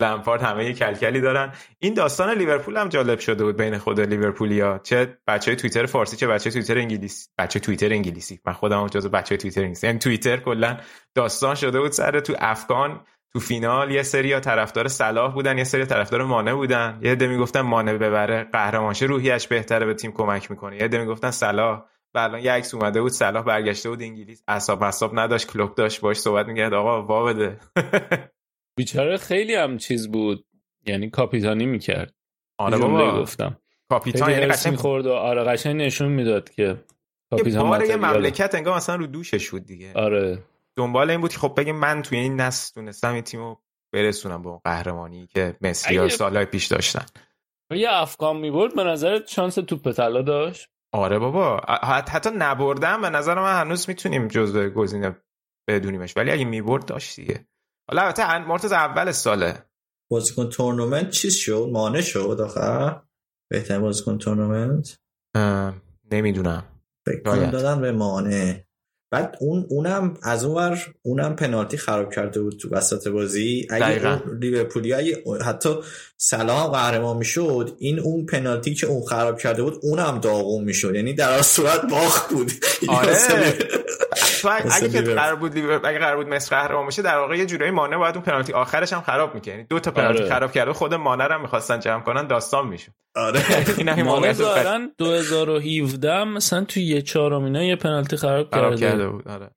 لمپارد همه کلکلی دارن. این داستان لیورپول هم جالب شده بود بین خود لیورپولیا. چه بچه توییتر فارسی چه بچه توییتر انگلیسی بچه توییتر انگلیسی. من خودم جزو بچه توییتر انگلیسی. یعنی توییتر کلا داستان شده بود سر تو افغان تو فینال یه سری طرفدار صلاح بودن یه سری طرفدار مانه بودن. یه عده می‌گفتن مانه ببره قهرمانشه روحیش بهتره به تیم کمک می‌کنه. یه عده می‌گفتن صلاح. و الان یه عکس اومده بود صلاح برگشته بود انگلیس. اعصاب اعصاب نداشت کلوب داشت باش صحبت می‌کرد. آقا وا بده. بیچاره خیلی هم چیز بود. یعنی کاپیتانی می‌کرد. آره بابا. گفتم. کاپیتان یعنی قشنگ می‌خورد و آره قشنگ نشون می‌داد که کاپیتان بار یه. مملکت انگار مثلا رو دوشش بود دیگه. آره. دنبال این بود که خب بگیم من توی این نسل تونستم این تیمو برسونم با اون قهرمانی که مسی اگه- سالهای پیش داشتن. یه افغان می‌برد به نظرت شانس توپ طلا داشت. آره بابا. حتی, حتی نبردم به نظر من هنوز می‌تونیم جزو گزینه بدونیمش. ولی اگه می‌برد داشت دیگه. حالا البته مرتضی اول ساله. بازیکن تورنمنت چیز شد؟ مانع شد آخر؟ بهترین بازیکن تورنمنت؟ نمی‌دونم. فکر دادن به مانع. بعد اون اونم از اونور اونم پنالتی خراب کرده بود تو وسط بازی. اگه لیورپولی حتی سلام قهرمان می‌شد این اون پنالتی که اون خراب کرده بود اونم داغون می‌شد. یعنی در صورت باخت بود. آره. اگه که قرار بود اگه قرار بود مصر قهرمان بشه در واقع یه جورایی مانع باید اون پنالتی آخرش هم خراب می‌کنه یعنی دو تا پنالتی آره. خراب کرده خود مانع رو می‌خواستن جمع کنن داستان میشه آره. این همین 2017 مثلا تو یه چهارم یه پنالتی خراب کرده. کرده بود آره.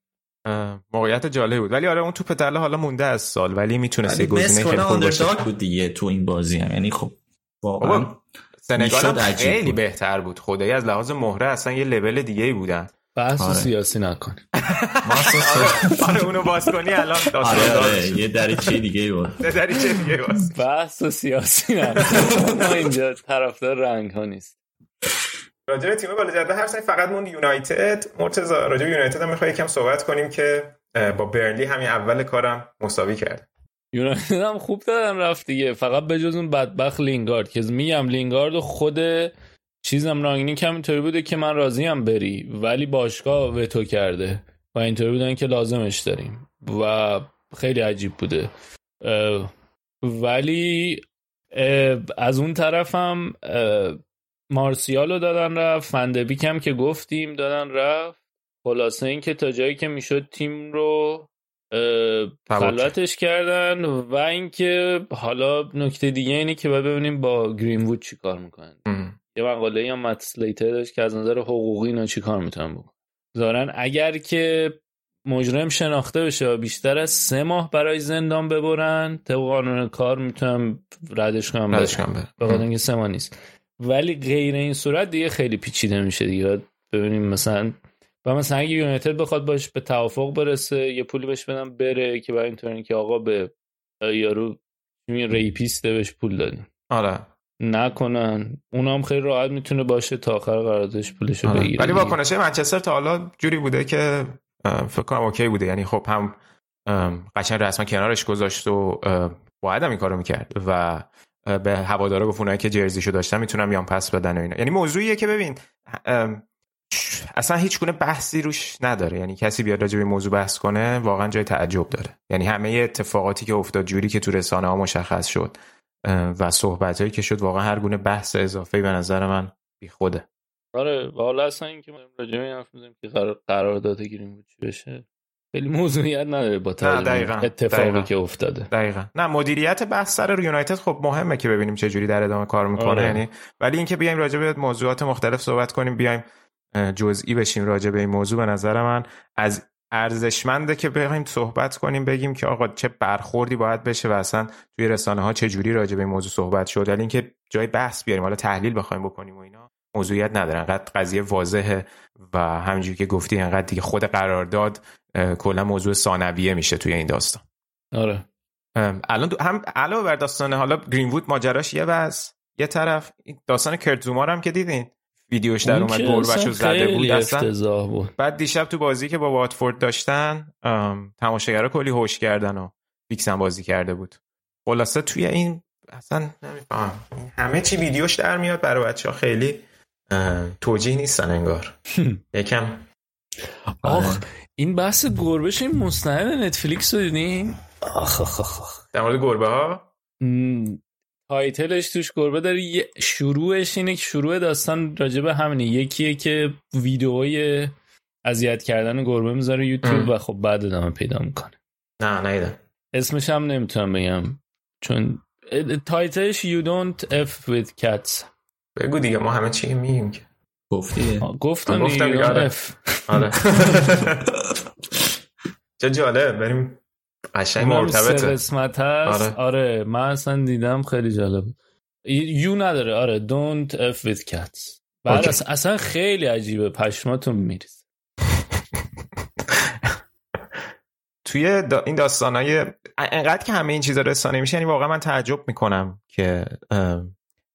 موقعیت جالب بود. ولی آره اون توپ دله حالا مونده از سال ولی می‌تونست یه گزینه خیلی خوب باشه. بود دیگه تو این بازی هم. یعنی خب واقعا سنگال خیلی. بهتر بود. خدایی از لحاظ مهره اصلا یه لول دیگه ای بودن. بحث آره. سیاسی نکن. آره, آره اونو باز کنی الان آره, آره. یه دریچه دیگه بود. یه دریچه دیگه باز بحث سیاسی نکن. ما اینجا طرفدار رنگ ها نیست. راجع به تیم بالا جدول هر فقط موند یونایتد. مرتضی راجع به یونایتد هم می‌خوای یکم صحبت کنیم که با برنلی همین اول کارم مساوی کرد. یونایتد هم خوب دادن رفت دیگه. فقط به جز اون بدبخت لینگارد. که میگم لینگارد و خود چیزم رانگینی همینطوری بوده که من راضیم بری ولی باشگاه وتو کرده و اینطوری بودن که لازمش داریم و خیلی عجیب بوده. ولی از اون طرفم مارسیال رو دادن رفت فندبیک هم که گفتیم دادن رفت. خلاصه این که تا جایی که می‌شد تیم رو خلوتش کردن و اینکه حالا نکته دیگه اینه که باید ببینیم با گرین چی کار می‌کنن. یه مقاله یا مت داشت که از نظر حقوقی اینا چی کار می‌تونن بکن دارن اگر که مجرم شناخته بشه و بیشتر از سه ماه برای زندان ببرن طبق قانون کار می‌تونم ردش کنم ردش کنم به سه ماه نیست. ولی غیر این صورت دیگه خیلی پیچیده میشه دیگه. ببینیم مثلا و مثلا اگه یونایتد بخواد باش به توافق برسه یه پولی بهش بدم بره که برای اینطوری که آقا به یارو ریپیسته بهش پول دادیم. آره. نکنن. اونم خیلی راحت می‌تونه باشه تا آخر قراردادش پولشو آره. بگیره ولی واکنش منچستر تا حالا جوری بوده که فکر کنم اوکی بوده. یعنی خب هم قشنگ رسما کنارش گذاشت و باید هم این کارو می‌کرد و به هوادارا گفت اونایی که جرزیشو داشتن می‌تونم بیان پس بدن و اینا. یعنی موضوعیه که ببین اصلا هیچ گونه بحثی روش نداره. یعنی کسی بیاد راجع به موضوع بحث کنه واقعا جای تعجب داره. یعنی همه اتفاقاتی که افتاد جوری که تو رسانه ها مشخص شد. و صحبت هایی که شد واقعا هر گونه بحث اضافه به نظر من بی خوده آره والا اصلا اینکه ما راجع به حرف که قرار قرارداد گیریم بود چی بشه خیلی موضوعیت نداره با دقیقا. اتفاقی دقیقا. که افتاده دقیقا نه مدیریت بحث سر یونایتد خب مهمه که ببینیم چه جوری در ادامه کار می‌کنه آره. یعنی ولی اینکه بیایم راجع به موضوعات مختلف صحبت کنیم بیایم جزئی بشیم راجع به این موضوع به نظر من از ارزشمنده که بخوایم صحبت کنیم بگیم که آقا چه برخوردی باید بشه و اصلا توی رسانه ها چه جوری راجع به این موضوع صحبت شد. ولی اینکه جای بحث بیاریم حالا تحلیل بخوایم بکنیم و اینا موضوعیت نداره. انقدر قضیه واضحه و همینجوری که گفتی انقدر دیگه خود قرارداد کلا موضوع ثانویه میشه توی این داستان. آره. الان هم علاوه بر داستان حالا گرینوود ماجراش یه وز یه طرف داستان کرتزومار هم که دیدین؟ ویدیوش در اومد گربچو زده بود اصلا بود. بعد دیشب تو بازی که با واتفورد داشتن تماشاگرها کلی هوش کردن و فیکسن بازی کرده بود. خلاصه توی این اصلا نمیفهم همه چی ویدیوش در میاد برای بچه ها خیلی توجیه نیستن انگار. یکم. آخ آره. این بحث گربهش این مستند نتفلیکس رو دیدین آخ آخ آخ در مورد گربه ها تایتلش توش گربه داره. شروعش اینه که شروع داستان راجبه همینه. یکیه که ویدئوی اذیت کردن گربه می‌ذاره یوتیوب و خب بعد ادامه پیدا می‌کنه. نه نیدم. اسمش هم نمی‌تونم بگم. چون تایتلش You don't F with cats. بگو دیگه ما همه چی میگیم که. گفتی؟ گفتم دیگه آره. آره. چه جالب. بریم قشنگ مرتبطه. قسمت هست. آره. آره من اصلا دیدم خیلی جالب. یو نداره. آره don't f with cats. بعد اصلا خیلی عجیبه. پشماتون میریز توی دا این داستان های انقدر که همه این چیزا رسانه میشه یعنی واقعا من تعجب می‌کنم که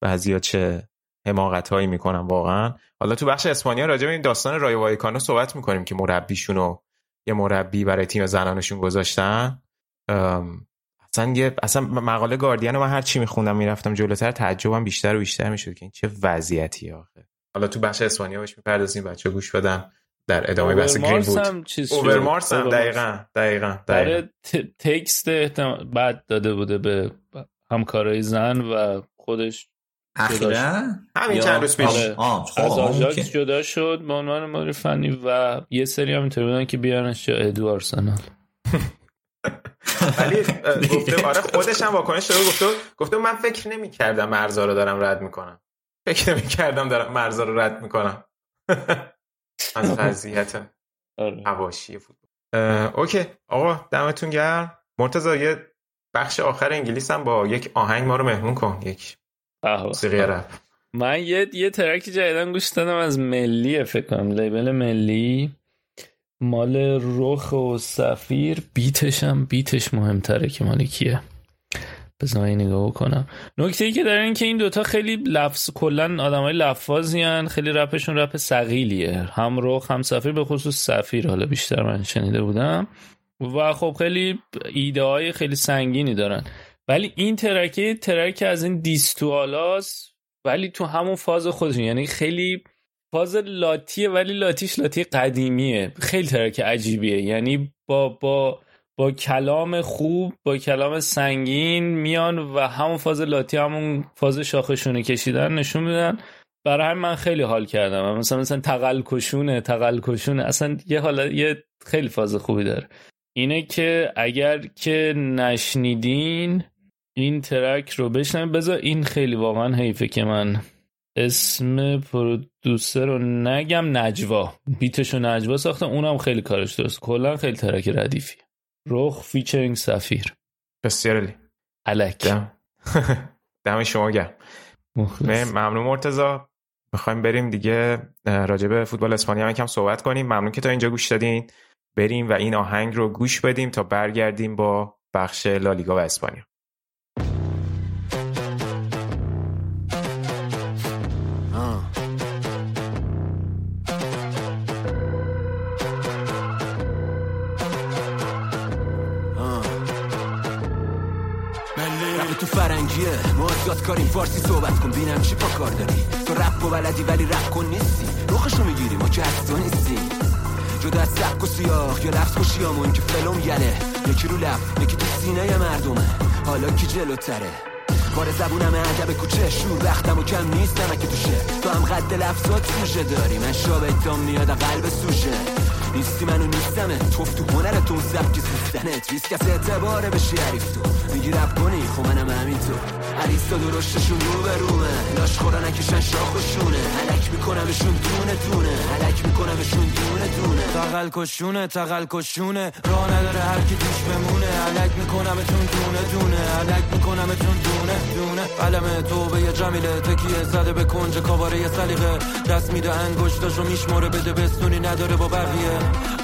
بعضی چه حماقت هایی می‌کنم واقعا. حالا تو بخش اسپانیا راجع به این داستان رایو وایکانو صحبت می‌کنیم که مربیشون رو یه مربی برای تیم زنانشون گذاشتن اصلا یه اصلا مقاله گاردین رو من هر چی میخوندم می‌رفتم جلوتر تعجبم بیشتر و بیشتر می‌شد که این چه وضعیتی آخه حالا تو بحث اسپانیا بهش می‌پردازیم بچه گوش بدن در ادامه بحث گرین بود هم چیز. اوورمارس هم. دقیقا دقیقا دقیقا ت- text بعد داده بوده به همکارای زن و خودش اخیرا همین چند روز پیش. آره. خب، از آژاکس اوکی. جدا شد به عنوان مدیر فنی و یه سری هم اینطوری بودن که بیارنش جا ادو آرسنال ولی گفته آره خودش هم واکنش داده گفته گفته من فکر نمی‌کردم مرزا رو دارم رد می‌کنم فکر نمی‌کردم دارم مرزا رو رد می‌کنم از وضعیت آره. حواشی فوتبال اوکی آقا دمتون گرم مرتضی یه بخش آخر انگلیس هم با یک آهنگ ما رو مهمون کن یک. موسیقی رپ. من یه یه ترک جدیدن گوش دادم از ملی فکر کنم. لیبل ملی. مال رخ و سفیر. بیتش هم بیتش مهمتره که مال کیه. بذار یه نگاه کنم نکته ای که داره این که این دوتا خیلی لفظ کلا آدمای لفاظی هن. خیلی رپشون رپ سقیلیه هم رخ هم سفیر. به خصوص سفیر. حالا بیشتر من شنیده بودم. و خب خیلی ایده های خیلی سنگینی دارن. ولی این ترکه ترک از این دیستوالاس ولی تو همون فاز خودشون. یعنی خیلی فاز لاتیه ولی لاتیش لاتی قدیمیه. خیلی ترک عجیبیه. یعنی با با با کلام خوب با کلام سنگین میان و همون فاز لاتی همون فاز شاخشونه کشیدن نشون میدن. برای همین من خیلی حال کردم. مثلا مثلا تقل کشونه اصلا یه حالا یه خیلی فاز خوبی داره. اینه که اگر که نشنیدین این ترک رو بشنوید بذار این خیلی واقعا حیفه که من اسم پرودوسر رو نگم نجوا. بیتش رو نجوا ساخته اونم خیلی کارش درست. کلا خیلی ترک ردیفی. رخ featuring سفیر. بسیار عالی. الک. دم. دم شما گرم. مخلص. ممنون مرتضی. می‌خوایم بریم دیگه. اه، راجع به فوتبال اسپانیا هم یکم صحبت کنیم. ممنون که تا اینجا گوش دادین. بریم و این آهنگ رو گوش بدیم تا برگردیم با بخش لالیگا و اسپانیا. فرنگیه ما یاد کاریم فارسی صحبت کن بینم چی پا کار داری تو رپ و بلدی ولی رپ کن نیستی رخشو می‌گیری ما که از تو نیستی جدا از سبک و سیاق یا لفظ کشیامون که فلوم یله یکی رو لب یکی تو سینه مردمه حالا کی جلوتره بار زبونم ادب کوچه شور وقتم و کم نیست نمک توشه تو هم قد لفظات سوژه داری من شابتام میاد قلب سوژه نیستی منو نیستمه. توف تو هنرتون سبکی سوستنت ریسک از اعتباره بشی عریف تو. میگی رب کنی؟ خب منم همینطور عریستا درشتشون رو به رومه لاش خورا نکشن شاخ و شونه علک میکنمشون دونه دونه. علک میکنمشون دونه دونه. تقل کشونه تقل کشونه. راه نداره هر کی توش بمونه. علک میکنمتون دونه دونه. علک میکنمتون دونه دونه. قلم تو به یه جمیله. تکیه زده به کنج. کاباره یه سلیقه. دست میده انگشتاشو میشماره. بده بستونی. نداره با بقیه.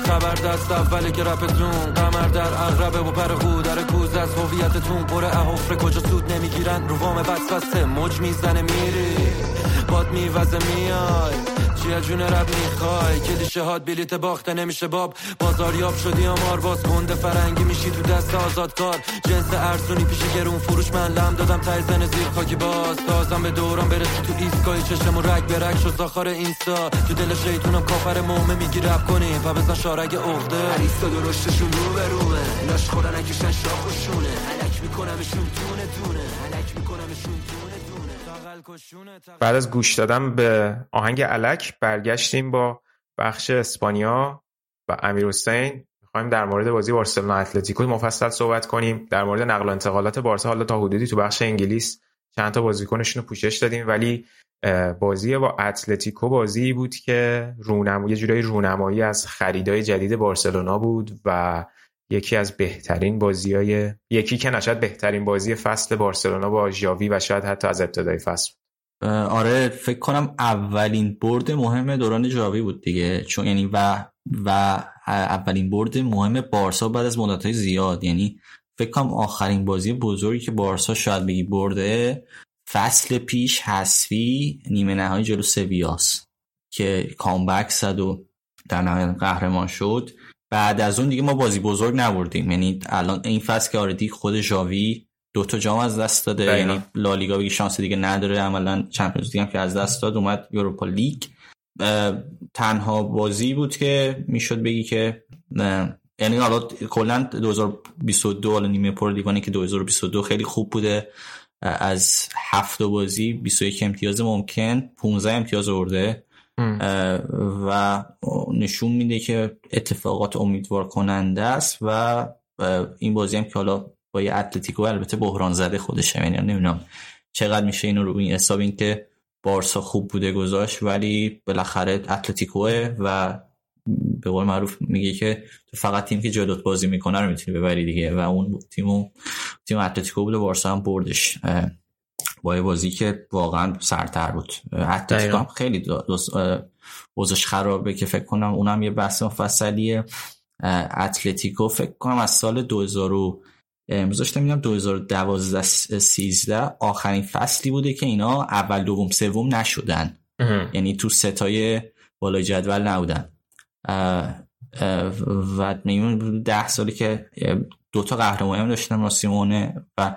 خبر دست اوله که رپتون قمر در اغربه و پر در کوز از هویتتون. پر احفره کجا سود نمی‌گیرن؟ رو وام وسوسه موج می‌زنه میری. باد میوزه میای. چی جون رب می‌خوای؟ کلیشه هات بلیت باخته نمیشه باب. بازاریاب شدی آمار باز گنده فرنگی میشی تو دست آزاد کار. جنس ارزونی پیش گرون فروش من لم دادم تای زن زیر خاکی باز. تازم به دوران برسی تو ایستگاهی چشم و رگ به رگ شد زاخار اینستا. تو دل شیطونم کافر مومه میگی رب کنی. و بزن شارگ اخته عریستا درشتشون رو به رومه. لاش خورا نکشن شاخ و شونه علک میکنمشون دونه دونه علک میکنمشون دونه بعد از گوش دادن به آهنگ علک برگشتیم با بخش اسپانیا و امیر حسین. می‌خوایم در مورد بازی بارسلونا اتلتیکو مفصل صحبت کنیم. در مورد نقل و انتقالات بارسا حالا تا حدودی تو بخش انگلیس چند تا بازیکنشون رو پوشش دادیم. ولی بازی با اتلتیکو بازی بود که رونم یه جورایی رونمایی از خریدای جدید بارسلونا بود و یکی از بهترین بازیای یکی که نشد بهترین بازی فصل بارسلونا با ژاوی و شاید حتی از ابتدای فصل آره فکر کنم اولین برد مهم دوران جاوی بود دیگه. چون یعنی و و اولین برد مهم بارسا بعد از مدت زیاد. یعنی فکر کنم آخرین بازی بزرگی که بارسا شاید بگی برده فصل پیش حذفی نیمه نهایی جلو سویاس که کامبک زد و در نهایت قهرمان شد. بعد از اون دیگه ما بازی بزرگ نبردیم. یعنی الان این فصل که آردی خود ژاوی دو تا جام از دست داده. دقیقا. یعنی لالیگا بگی شانس دیگه نداره. عملا چمپیونز لیگ هم که از دست داد اومد یوروپا لیگ. تنها بازی بود که می‌شد بگی که یعنی حالا کلا 2022 حالا نیمه پر لیگانی که 2022 خیلی خوب بوده. از هفت بازی 21 امتیاز ممکن 15 امتیاز آورده. و نشون میده که اتفاقات امیدوار کننده است و این بازی هم که حالا با یه اتلتیکو البته بحران زده خودشه یعنی نمی‌دونم چقدر میشه اینو رو این حساب این که بارسا خوب بوده گذاشت ولی بالاخره اتلتیکوه و به قول معروف میگه که تو فقط تیم که جلوت بازی می‌کنه رو می‌تونی ببری دیگه و اون تیمو تیم اتلتیکو بوده بارسا هم بردش. با یه بازی که واقعا سرتر بود اتلتیکو. هم خیلی اوضاعش خرابه که فکر کنم اونم یه بحث مفصلیه اتلتیکو فکر کنم از سال 2000 و امروز داشتم میدم 2012 13 آخرین فصلی بوده که اینا اول دوم سوم نشدن. یعنی تو ستای بالای جدول نبودن و میمون ده سالی که دو تا قهرمانی هم داشتن با سیمونه و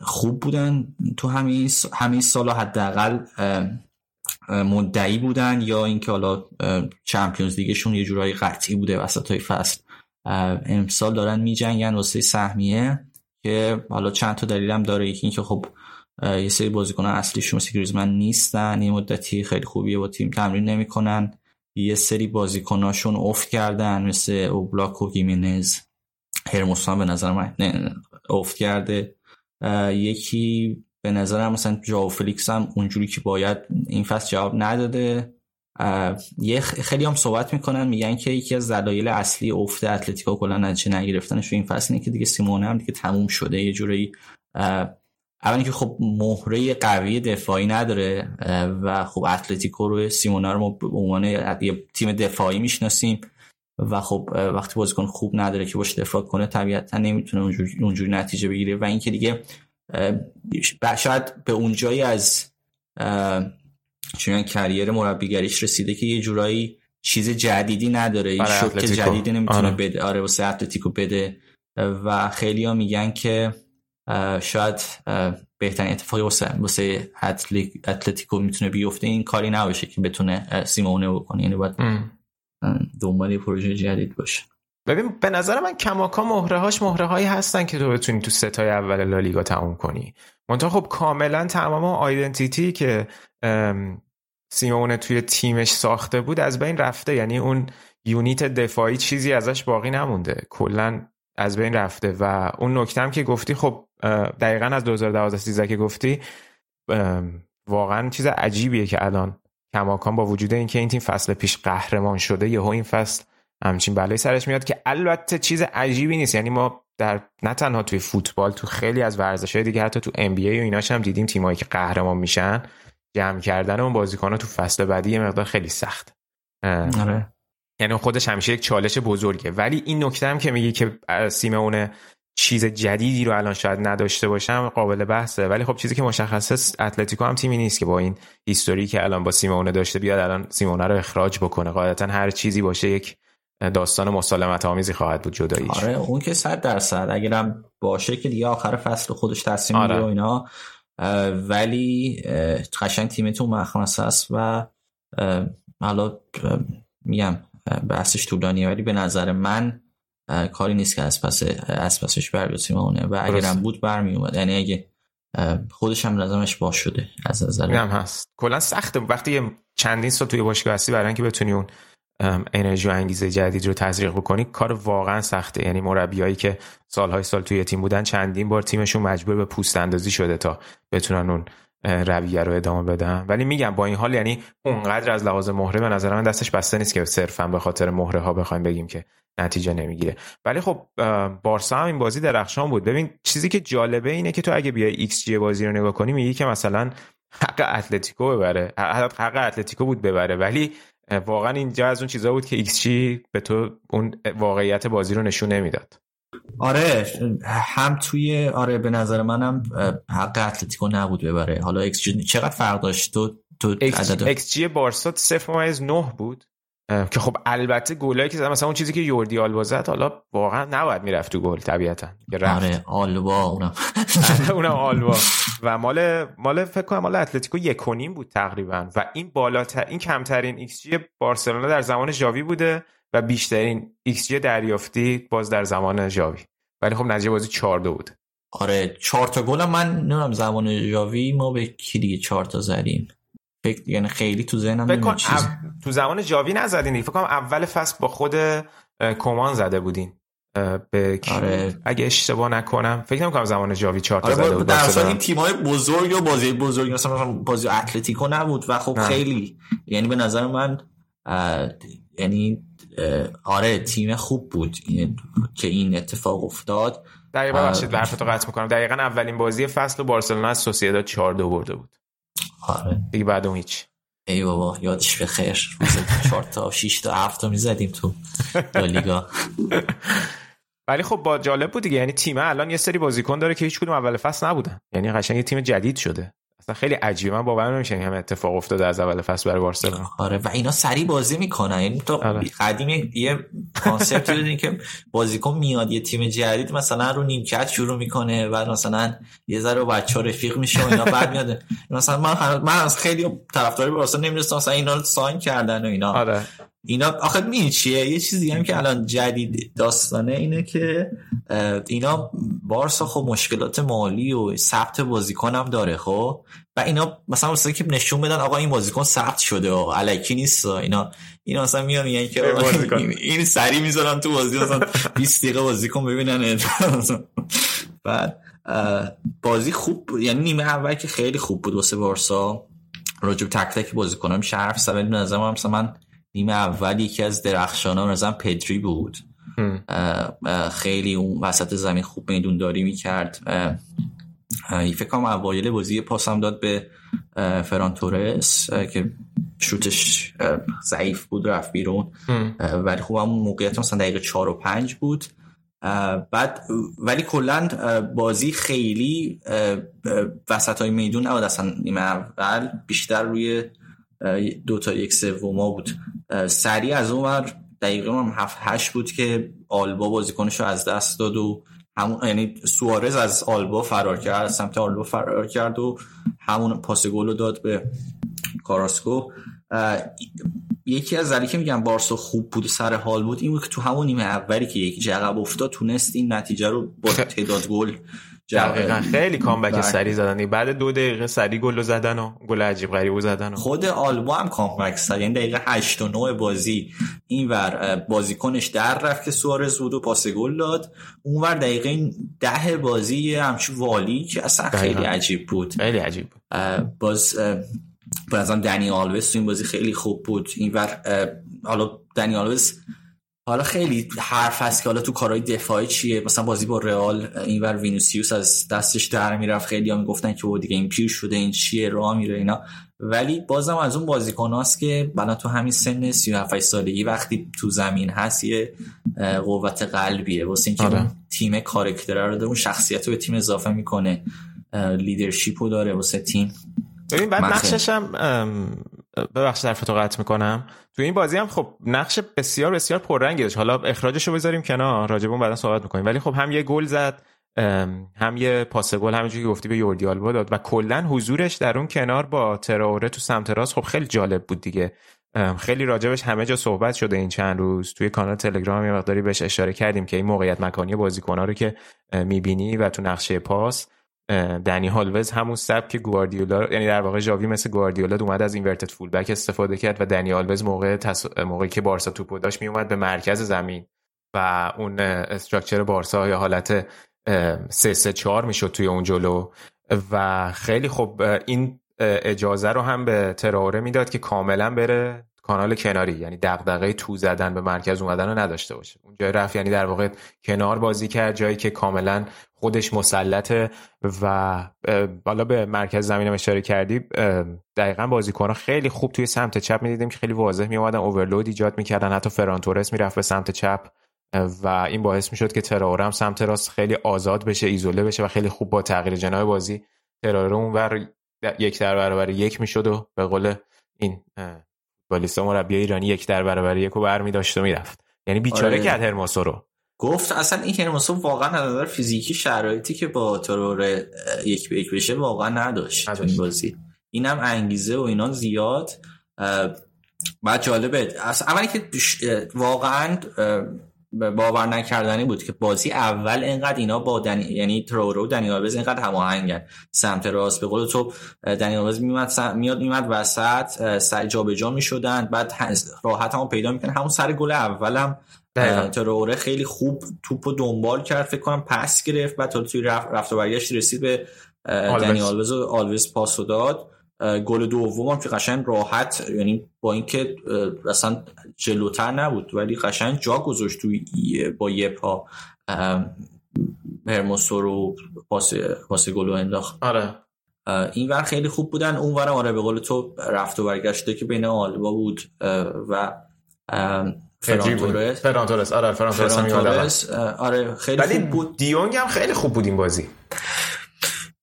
خوب بودن. تو همین همین سالا حداقل مدعی بودن یا اینکه حالا Champions League شون یه جورایی قطعی بوده وسط های فصل امسال دارن میجنگن واسه سهمیه که حالا چند تا دلیل هم داره. یکی اینکه خب یه سری بازیکنان اصلیشون مثل گریزمن نیستن یه مدتی خیلی خوبیه با تیم تمرین نمی‌کنن. یه سری بازیکناشون افت کردن مثل اوبلاک و خیمنز. هرموسو ام به نظر من افت کرده. یکی به نظرم مثلا ژائو فلیکس هم اونجوری که باید این فصل جواب نداده. یه خیلی هم صحبت می‌کنن میگن که یکی از دلایل اصلی افت اتلتیکو کلا نتیجه نگرفتنش این فصل اینه که دیگه سیمونه هم دیگه تموم شده یه جورایی اه، اولا که خب مهره قوی دفاعی نداره و خب اتلتیکو رو سیمونه رو به عنوان تیم دفاعی می‌شناسیم. و خب وقتی بازیکن خوب نداره که باش دفاع کنه طبیعتا نمی‌تونه اونجوری, اونجوری نتیجه بگیره و اینکه دیگه شاید به اون جایی از چون کریر مربیگریش رسیده که یه جورایی چیز جدیدی نداره این اتلتیکو. جدیدی نمی‌تونه آره. بده آره واسه اتلتیکو بده و خیلی ها میگن که شاید بهترین اتفاقی واسه واسه اتلتیکو می‌تونه بیفته این کاری نباشه که بتونه سیمونه بکنه یعنی باید ام. دنبال یه پروژه جدید باشه. ببین به نظر من کماکا مهره هاش مهره هایی هستن که تو بتونی تو ستای اول لالیگا تموم کنی. منتها خب کاملا تمام آیدنتیتی که سیمونه توی تیمش ساخته بود از بین رفته. یعنی اون یونیت دفاعی چیزی ازش باقی نمونده. کلا از بین رفته. و اون نکته هم که گفتی خب دقیقا از 2012 13 که گفتی واقعا چیز عجیبیه که الان کماکان با وجود اینکه این تیم فصل پیش قهرمان شده یهو این فصل همچین بلایی سرش میاد که البته چیز عجیبی نیست. یعنی ما در نه تنها توی فوتبال تو خیلی از ورزش‌های دیگه حتی تو ام بی ای و ایناش هم دیدیم تیمایی که قهرمان میشن جمع کردن اون بازیکن‌ها تو فصل بعدی یه مقدار خیلی سخت. آره. یعنی خودش همیشه یک چالش بزرگه. ولی این نکته هم که میگی که سیمونه چیز جدیدی رو الان شاید نداشته باشم قابل بحثه. ولی خب چیزی که مشخصه اتلتیکو هم تیمی نیست که با این هیستوری که الان با سیمونه داشته بیاد الان سیمونه رو اخراج بکنه. قاعدتا هر چیزی باشه یک داستان مسالمت آمیزی خواهد بود جداییش. آره اون که صد درصد. اگرم باشه که دیگه آخر فصل خودش تصمیم آره. و اینا. ولی قشنگ تیمتون مخمس است و حالا میگم بحثش طولانیه. ولی به نظر من کاری نیست که از پس از پسش بر بیاد سیمونه و. اگرم بود برمی اومد یعنی اگه خودش هم لازمش باز شده از نظر هم هست. کلا سخته وقتی چندین سال توی باشگاه هستی برای اینکه بتونی اون انرژی و انگیزه جدید رو تزریق بکنی کار واقعا سخته. یعنی مربیایی که سالهای سال توی تیم بودن چندین بار تیمشون مجبور به پوست اندازی شده تا بتونن اون رویه رو ادامه بدن. ولی میگم با این حال یعنی اونقدر از لحاظ مهره به نظر من دستش بسته نیست که صرفا به خاطر مهره ها بخوایم بگیم که نتیجه نمی‌گیره. ولی خب بارسا هم این بازی درخشان بود. ببین چیزی که جالبه اینه که تو اگه بیای ایکس جی بازی رو نگاه کنی میگی که مثلا حق اتلتیکو ببره. حق اتلتیکو بود ببره. ولی واقعا اینجا از اون چیزا بود که ایکس جی به تو اون واقعیت بازی رو نشون نمی‌داد. آره هم توی آره به نظر منم حق اتلتیکو نبود ببره. حالا ایکس جی چقدر فرق داشت؟ تو تو ایکس جی بارسا 0.9 بود. که خب البته گلایی که مثلا اون چیزی که جوردی آلبا زد حالا واقعا نباید می‌رفت تو گل طبیعتا آره آلبا اونم. اونم آلبا. و مال مال فکر کنم مال اتلتیکو یک و نیم بود تقریبا. و این بالاتر این کمترین ایکس جی بارسلونا در زمان ژاوی بوده و بیشترین ایکس جی دریافتی باز در زمان ژاوی. ولی خب نتیجه بازی 4 2 بود. آره 4 تا گل من نمی‌دونم زمان ژاوی ما به کی دیگه 4 تا زدیم. فکر یعنی خیلی تو ذهنم نمیاد چیز تو زمان ژاوی نزدین فکر کنم اول فصل با خود کومان زده بودین. به آره. اگه اشتباه نکنم فکر نمی‌کنم زمان ژاوی چهار تا آره زده بود در این تیم‌های بزرگ و بازی بزرگ مثلا بازی اتلتیکو نبود و خب خیلی یعنی به نظر من یعنی آره تیم خوب بود. که این اتفاق افتاد. دقیقا بخشید حرفتو قطع می‌کنم. دقیقا اولین بازی فصل بارسلونا از سوسییداد 4 2 برده بود. آره. دیگه بعد اون هیچ. ای بابا یادش به خیر. روز 4 تا 6 تا 7 تا می‌زدیم تو لیگا. ولی خب با جالب بود دیگه. یعنی تیم الان یه سری بازیکن داره که هیچ کدوم اول فصل نبودن. یعنی قشنگ یه تیم جدید شده. اصلا خیلی عجیبه. من باور نمیشه این همه اتفاق افتاده از اول فصل برای بارسلونا. آره و اینا سری بازی می‌کنن. یعنی تو آره. قدیم یه کانسپت دیدین که بازیکن میاد یه تیم جدید مثلا رو نیمکت شروع می‌کنه و مثلا یه ذره بچه‌ها رفیق میشه و اینا بعد میاد مثلا من من از خیلی طرفدار بارسلونا نمی‌دونستم مثلا اینا رو ساین کردن و اینا. آره. اینا آخه می چیه؟ یه چیزی هم که الان جدید داستانه اینه که اینا بارسا خب مشکلات مالی و ثبت بازیکن هم داره خب؟ و اینا مثلا مثلا که نشون بدن آقا این بازیکن ثبت شده و علکی نیست. اینا اینا مثلا میان میگن که این سری می‌ذارن تو بازی مثلا 20 دقیقه بازیکن ببینن. بعد بازی خوب یعنی نیمه اول که خیلی خوب بود واسه بارسا. راجب تک تک بازیکنام حرف زدن به نظر مثلا من نیمه اول یکی از درخشان مثلا پدری بود. خیلی اون وسط زمین خوب میدون داری می‌کرد فکر کنم اوایل بازی پاس هم داد به فران تورس که شوتش ضعیف بود رفت بیرون. ولی خوب همون موقعیت مثلا دقیقه چهار و پنج بود. بعد ولی کلا بازی خیلی وسط های میدون نبود اصلا نیمه اول. بیشتر روی دو تا یک سوما بود. سریع از اون ور دقیقه هم هفت هشت بود که آلبا بازیکنش رو از دست داد و همون یعنی سوارز از آلبا فرار کرد سمت آلبا فرار کرد و همون پاس گل رو داد به کاراسکو. یکی از ذری که میگم بارسا خوب بود سر حال بود این بود که تو همون نیمه اولی که یکی جقب افتاد تونست این نتیجه رو با تعداد گل دقیقا. خیلی کامبک بله. سری زدن. بعد دو دقیقه سری گل زدن و گل عجیب غریب زدن. و. خود آلبا هم کامبک سری یعنی دقیقه 8 و 9 بازی. اینور بازیکنش در رفت که سوارز بود و پاس گل داد. اونور دقیقه ده بازی همچون والیی که اصلا خیلی عجیب بود. خیلی عجیب بود. باز به دنی آلوس تو این بازی خیلی خوب بود. اینور حالا دنی آلوس حالا خیلی حرف هست که حالا تو کارهای دفاعی چیه؟ مثلا بازی با رئال اینور وینیسیوس از دستش در می‌رفت. خیلی هم می‌گفتن که دیگه این پیر شده این چیه؟ راه میره اینا. ولی بازم از اون بازیکناست که بنا تو همین سن 37 سالگی وقتی تو زمین هست یه قوت قلبیه. واسه اینکه آره. تیم کارکتر رو داره اون شخصیت رو به تیم اضافه می‌کنه. لیدرشیپ رو داره واسه تیم. ببین بعد نقشش هم ببخشید حرفتو قطع می‌کنم. تو این بازی هم خب نقش بسیار بسیار پررنگی داشت. حالا اخراجش رو بذاریم کنار. راجبون بعدا صحبت می‌کنیم. ولی خب هم یه گل زد هم یه پاس گل همونجوری که گفتی به یوردی آلبا داد. و کلا حضورش در اون کنار با تراوره تو سمت راست خب خیلی جالب بود دیگه. خیلی راجبش همه جا صحبت شده این چند روز. توی کانال تلگرام یه مقداری بهش اشاره کردیم که این موقعیت مکانی بازیکن‌ها رو که می‌بینی و تو نقشه پاس دنی هالوز همون سبک گواردیولا یعنی در واقع جاوی مثل گواردیولا اومد از اینورتد فول بک استفاده کرد و دنی هالوز موقع تص... موقعی که بارسا توپو داشت میومد به مرکز زمین و اون استراکچر بارسا یا حالت 3 3 4 می‌شد توی اون جلو و خیلی خب این اجازه رو هم به تراوره می‌داد که کاملا بره کانال کناری یعنی دغدغه تو زدن به مرکز اومدن رو نداشته باشه. اون جای رفت یعنی در واقع کنار بازی کرد جایی که کاملا خودش مسلطه و بالا به مرکز زمین اشاره کردی دقیقا بازیکنها خیلی خوب توی سمت چپ می‌دیدیم که خیلی واضح می اومدن اوورلود ایجاد می‌کردن حتی فرانتورس می‌رفت به سمت چپ و این باعث می‌شد که تراوره هم سمت راست خیلی آزاد بشه ایزوله بشه و خیلی خوب با تغییر جنای بازی تراوره اونور یک در برابر یک می‌شد و به قول این فوتبالیست مربی ایرانی یک در برابر یک و برمی داشت و می‌رفت یعنی بیچاره آره. کرد هرماسو رو گفت اصلا این هرماسو واقعا از نظر فیزیکی شرایطی که با ترور یک به یک بشه واقعا نداشت تو این. بازی. اینم انگیزه و اینا زیاد. بعد جالبه اصلا اولی که واقعا باور نکردنی بود که بازی اول اینقدر اینا با دنی... یعنی ترورو و دنی آلوز اینقدر هماهنگن. سمت راست به قول تو دنی آلوز میومد سم... میاد میومد وسط سر جابجا می‌شدن بعد راحت هم پیدا می‌کنن همون سر گل اولم تروره خیلی خوب توپو دنبال کرد فکر کنم پس گرفت بعد تا توی رفت, رفت و برگشت رسید به. دنی آلوز و آلوز پاسو داد. گل دوم هم که قشنگ راحت یعنی با اینکه اصلا جلوتر نبود ولی قشنگ جا گذاشت توی با یه پا. هرموسو رو پاس پاس گل رو انداخت. آره. این ور خیلی خوب بودن. اون ورم آره به قول تو رفت و برگشته که بین آلبا بود و اه، فران تورس فران تورس آره فران تورس هم فران یادمه. تورس اه، آره خیلی ولی خوب بود. دیونگ هم خیلی خوب بود این بازی.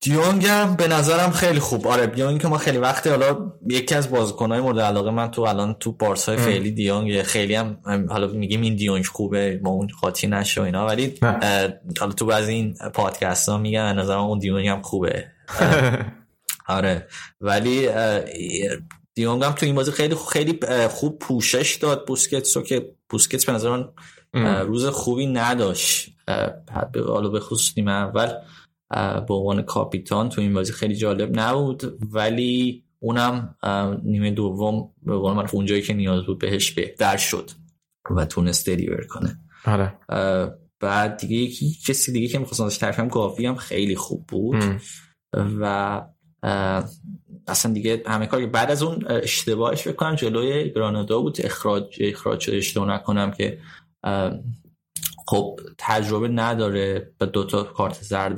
دیونگ هم به نظرم خیلی خوب. آره دیونگ که ما خیلی وقتی حالا یکی از بازیکن‌های مورد علاقه من تو الان تو بارسای فعلی دیونگ خیلی هم حالا میگیم این دیونگ خوبه ما اون قاطی نشه و اینا ولی حالا تو بعضی این پادکست ها میگن به نظرم اون دیونگ هم خوبه. آره ولی دیونگ هم تو این بازی خیلی خیلی خوب پوشش داد بوسکتس رو که بوسکتس به نظر من روز خوبی نداشت. حالا به خصوص نیمه اول به عنوان کاپیتان تو این بازی خیلی جالب نبود. ولی اونم نیمه دوم به قول معروف اونجایی که نیاز بود بهش بهتر شد و تونست دلیور کنه. آره. بعد دیگه یکی کسی دیگه که می‌خواستم ازش تعریف کنم گاوی هم خیلی خوب بود. ام. و اصلا دیگه همه کار بعد از اون اشتباهش فکر کنم جلوی گرانادا بود اخراج اخراج شده اشتباه نکنم که خب تجربه نداره به دوتا کارت زرد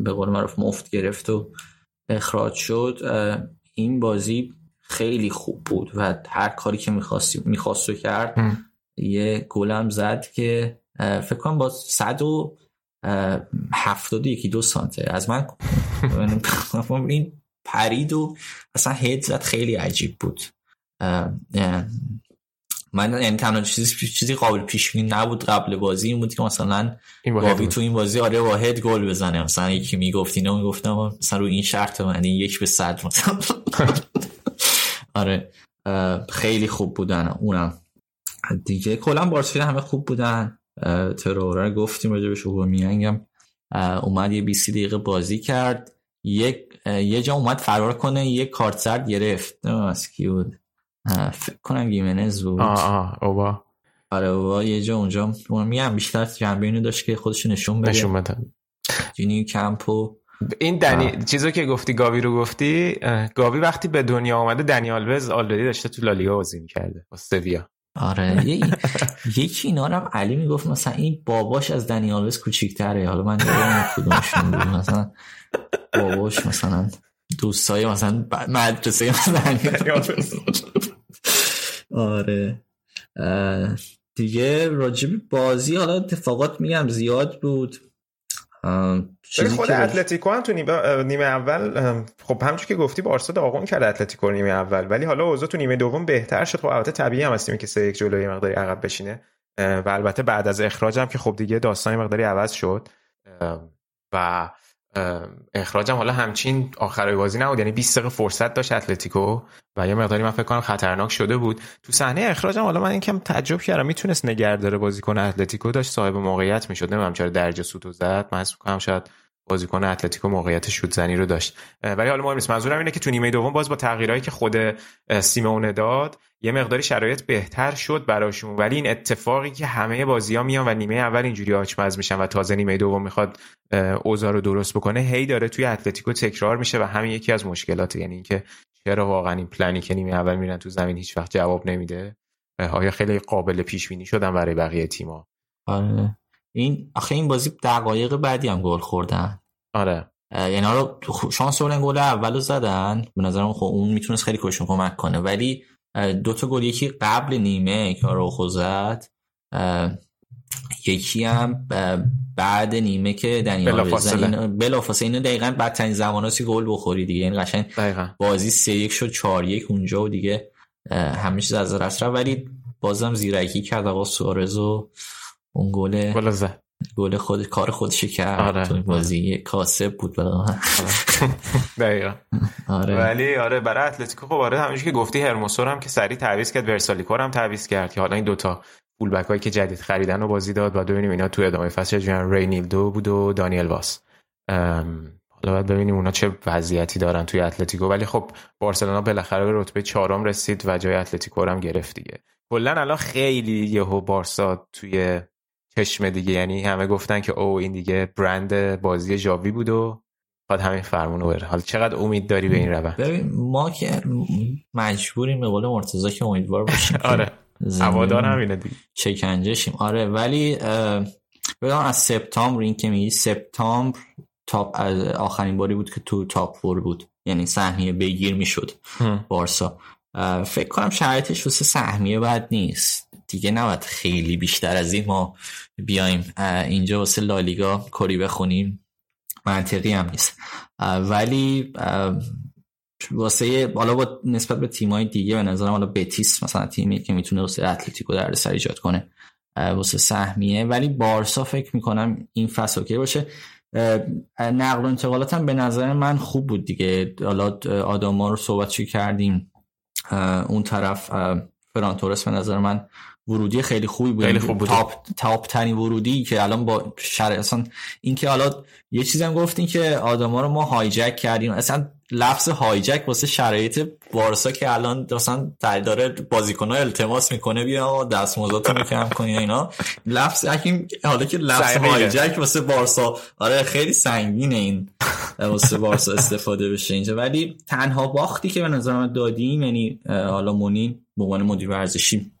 به قول معروف مفت گرفت و اخراج شد این بازی خیلی خوب بود و هر کاری که می‌خواست رو کرد ام. یه گلم زد که فکر کنم با صد و هفتاد و یکی دو سانته از من این پرید و اصلا هید زد خیلی عجیب بود. من یعنی تنها چیزی چیزی قابل پیش بینی نبود قبل بازی این بود که مثلا گاوی هد تو این بازی آره با هد گل بزنه. مثلا یکی می‌گفت اینا می‌گفتم مثلا رو این شرط من این یک به صد مثلا. آره خیلی خوب بودن اونم. دیگه کلا بارسلونا همه خوب بودن. رو گفتیم راجع به اوبامیانگ هم اه، اومد یه 20 دقیقه بازی کرد. یک یه جا اومد فرار کنه یه کارت زرد گرفت. از کی بود؟ فکر کنم گیمنز بود. آه آه اوبا. آره و یه جا اونجا اون میگم بیشتر جنبه اینو داشت که خودش نشون بده. نشون بده. جینی کمپو این دنی چیزو که گفتی گاوی رو گفتی گاوی وقتی به دنیا آمده دنیال وز آلردی داشته تو لالیگا بازی می‌کرده با سویا. آره. یکی اینا رو هم علی می‌گفت مثلا این باباش از دنیالوس کوچیک‌تره. حالا من نمی‌دونم کدومشون بود. مثلا باباش مثلا دوستای مثلا مدرسه مثلا آره. دیگه راجب بازی حالا اتفاقات میگم زیاد بود. خود اتلتیکو هم تو نیمه, نیمه اول خب همونجور که گفتی بارسا داغون کرد اتلتیکو رو نیمه اول. ولی حالا اوضاع تو نیمه دوم بهتر شد. خب البته طبیعی هم هستیم که سه یک جلوی مقداری عقب بشینه. و البته بعد از اخراج هم که خب دیگه داستان مقداری عوض شد. و ام، اخراج هم حالا همچین آخرای بازی نبود. یعنی 20 دقیقه فرصت داشت اتلتیکو و یه مقداری من فکر کنم خطرناک شده بود. تو صحنه اخراج هم حالا من اینکم تعجب کردم. می‌تونست نگهداره بازیکن اتلتیکو داشت. صاحب موقعیت می‌شد. نمی‌دونم چرا درجه سوتو زد. من می‌کنم شاید بازیکن اتلتیکو موقعیت شوت زنی رو داشت. ولی حالا مهم نیست. منظورم اینه که تو نیمه دوم باز با تغییرهایی که خود سیمونه داد یه مقداری شرایط بهتر شد براشون. ولی این اتفاقی که همه بازی ها میان و نیمه اول اینجوری آچمز میشن و تازه نیمه دوم می‌خواد اوضاع رو درست بکنه هی داره توی اتلتیکو تکرار میشه و همین یکی از مشکلاته. یعنی اینکه چرا واقعا این پلنی که نیمه اول میرن تو زمین هیچ وقت جواب نمیده؟ آیا خیلی قابل پیش بینی شدن برای بقیه تیم‌ها؟ آره. این آخه این بازی دقایق بعدی هم گل خوردن. آره. اه، یعنی حالا شانس آوردن گل اول رو زدن. به نظرم خب اون می‌تونست خیلی کشون کمک کنه. ولی دو تا گل یکی قبل نیمه که آراوخو زد یکی هم بعد نیمه که دنیال بلافاصله. بلافاصله. اینو دقیقا بدترین زماناتی گل بخوری دیگه. این قشنگ دقیقا. بازی سه یک شد چهار یک اونجا و دیگه همه چیز از دست ولی بازم زیرکی کرد آقا سوارز و اون گل. گل خود کار خودش کرد. آره. تو بازی کاسب بود. دقیقا. آره. ولی آره برای اتلتیکو خب آره همونجوری که گفتی هرموسور هم که سریع تعویض کرد ورسالیکو هم تعویض کرد که حالا این دوتا بک هایی که جدید خریدن و بازی داد و ببینیم اینا تو ادامه فصل چه رینیلدو بود و دانیل واس. حالا باید ببینیم اونا چه وضعیتی دارن توی اتلتیکو. ولی خب بارسلونا بالاخره به رتبه چهارم رسید و جای اتلتیکو هم گرفت دیگه. کلا الان خیلی یهو بارسا توی چشم دیگه. یعنی همه گفتن که او این دیگه برند بازی ژاوی بود و باید همین فرمونو بره. حالا چقدر امید داری به این روند؟ ببین ما که مجبوریم به قول مرتضی که امیدوار باشیم آره. هوادار همینه دیگه. شکنجه شیم. آره ولی ببین از سپتامبر این که میگی سپتامبر تاپ از آخرین باری بود که تو تاپ فور بود. یعنی سهمیه بگیر می‌شد. بارسا. فکر کنم شرایطش واسه سهمیه بد نیست. دیگه نباید خیلی بیشتر از این ما بیایم. اینجا واسه لالیگا کری بخونیم. منطقی هم نیست. ولی واسه حالا با نسبت به تیمای دیگه به نظرم حالا بتیس مثلا تیمی که می‌تونه واسه اتلتیکو دردسر ایجاد کنه واسه سهمیه. ولی بارسا فکر می‌کنم این فصل okay باشه. نقل و انتقالات هم به نظر من خوب بود دیگه. حالا آداما رو صحبت کردیم؟ اون طرف اه، فران تورس به نظر من ورودی خیلی خوبی بود. خیلی خوب بود. top top ترین ورودی که الان با شر اصلا این که حالا یه چیزی هم گفتین که آدما رو ما هایجک کردیم. اصلا لفظ هایجک واسه شرایط بارسا که الان مثلا داره بازیکن‌ها التماس می‌کنه بیا آقا دستمزدتون رو کم کنین اینا. لفظ این حالا که لفظ. هایجک واسه بارسا آره خیلی سنگینه این. واسه بارسا استفاده بشه اینجا. ولی تنها باختی که به نظر من دادیم یعنی حالا مونی به عنوان مدیر ورزشی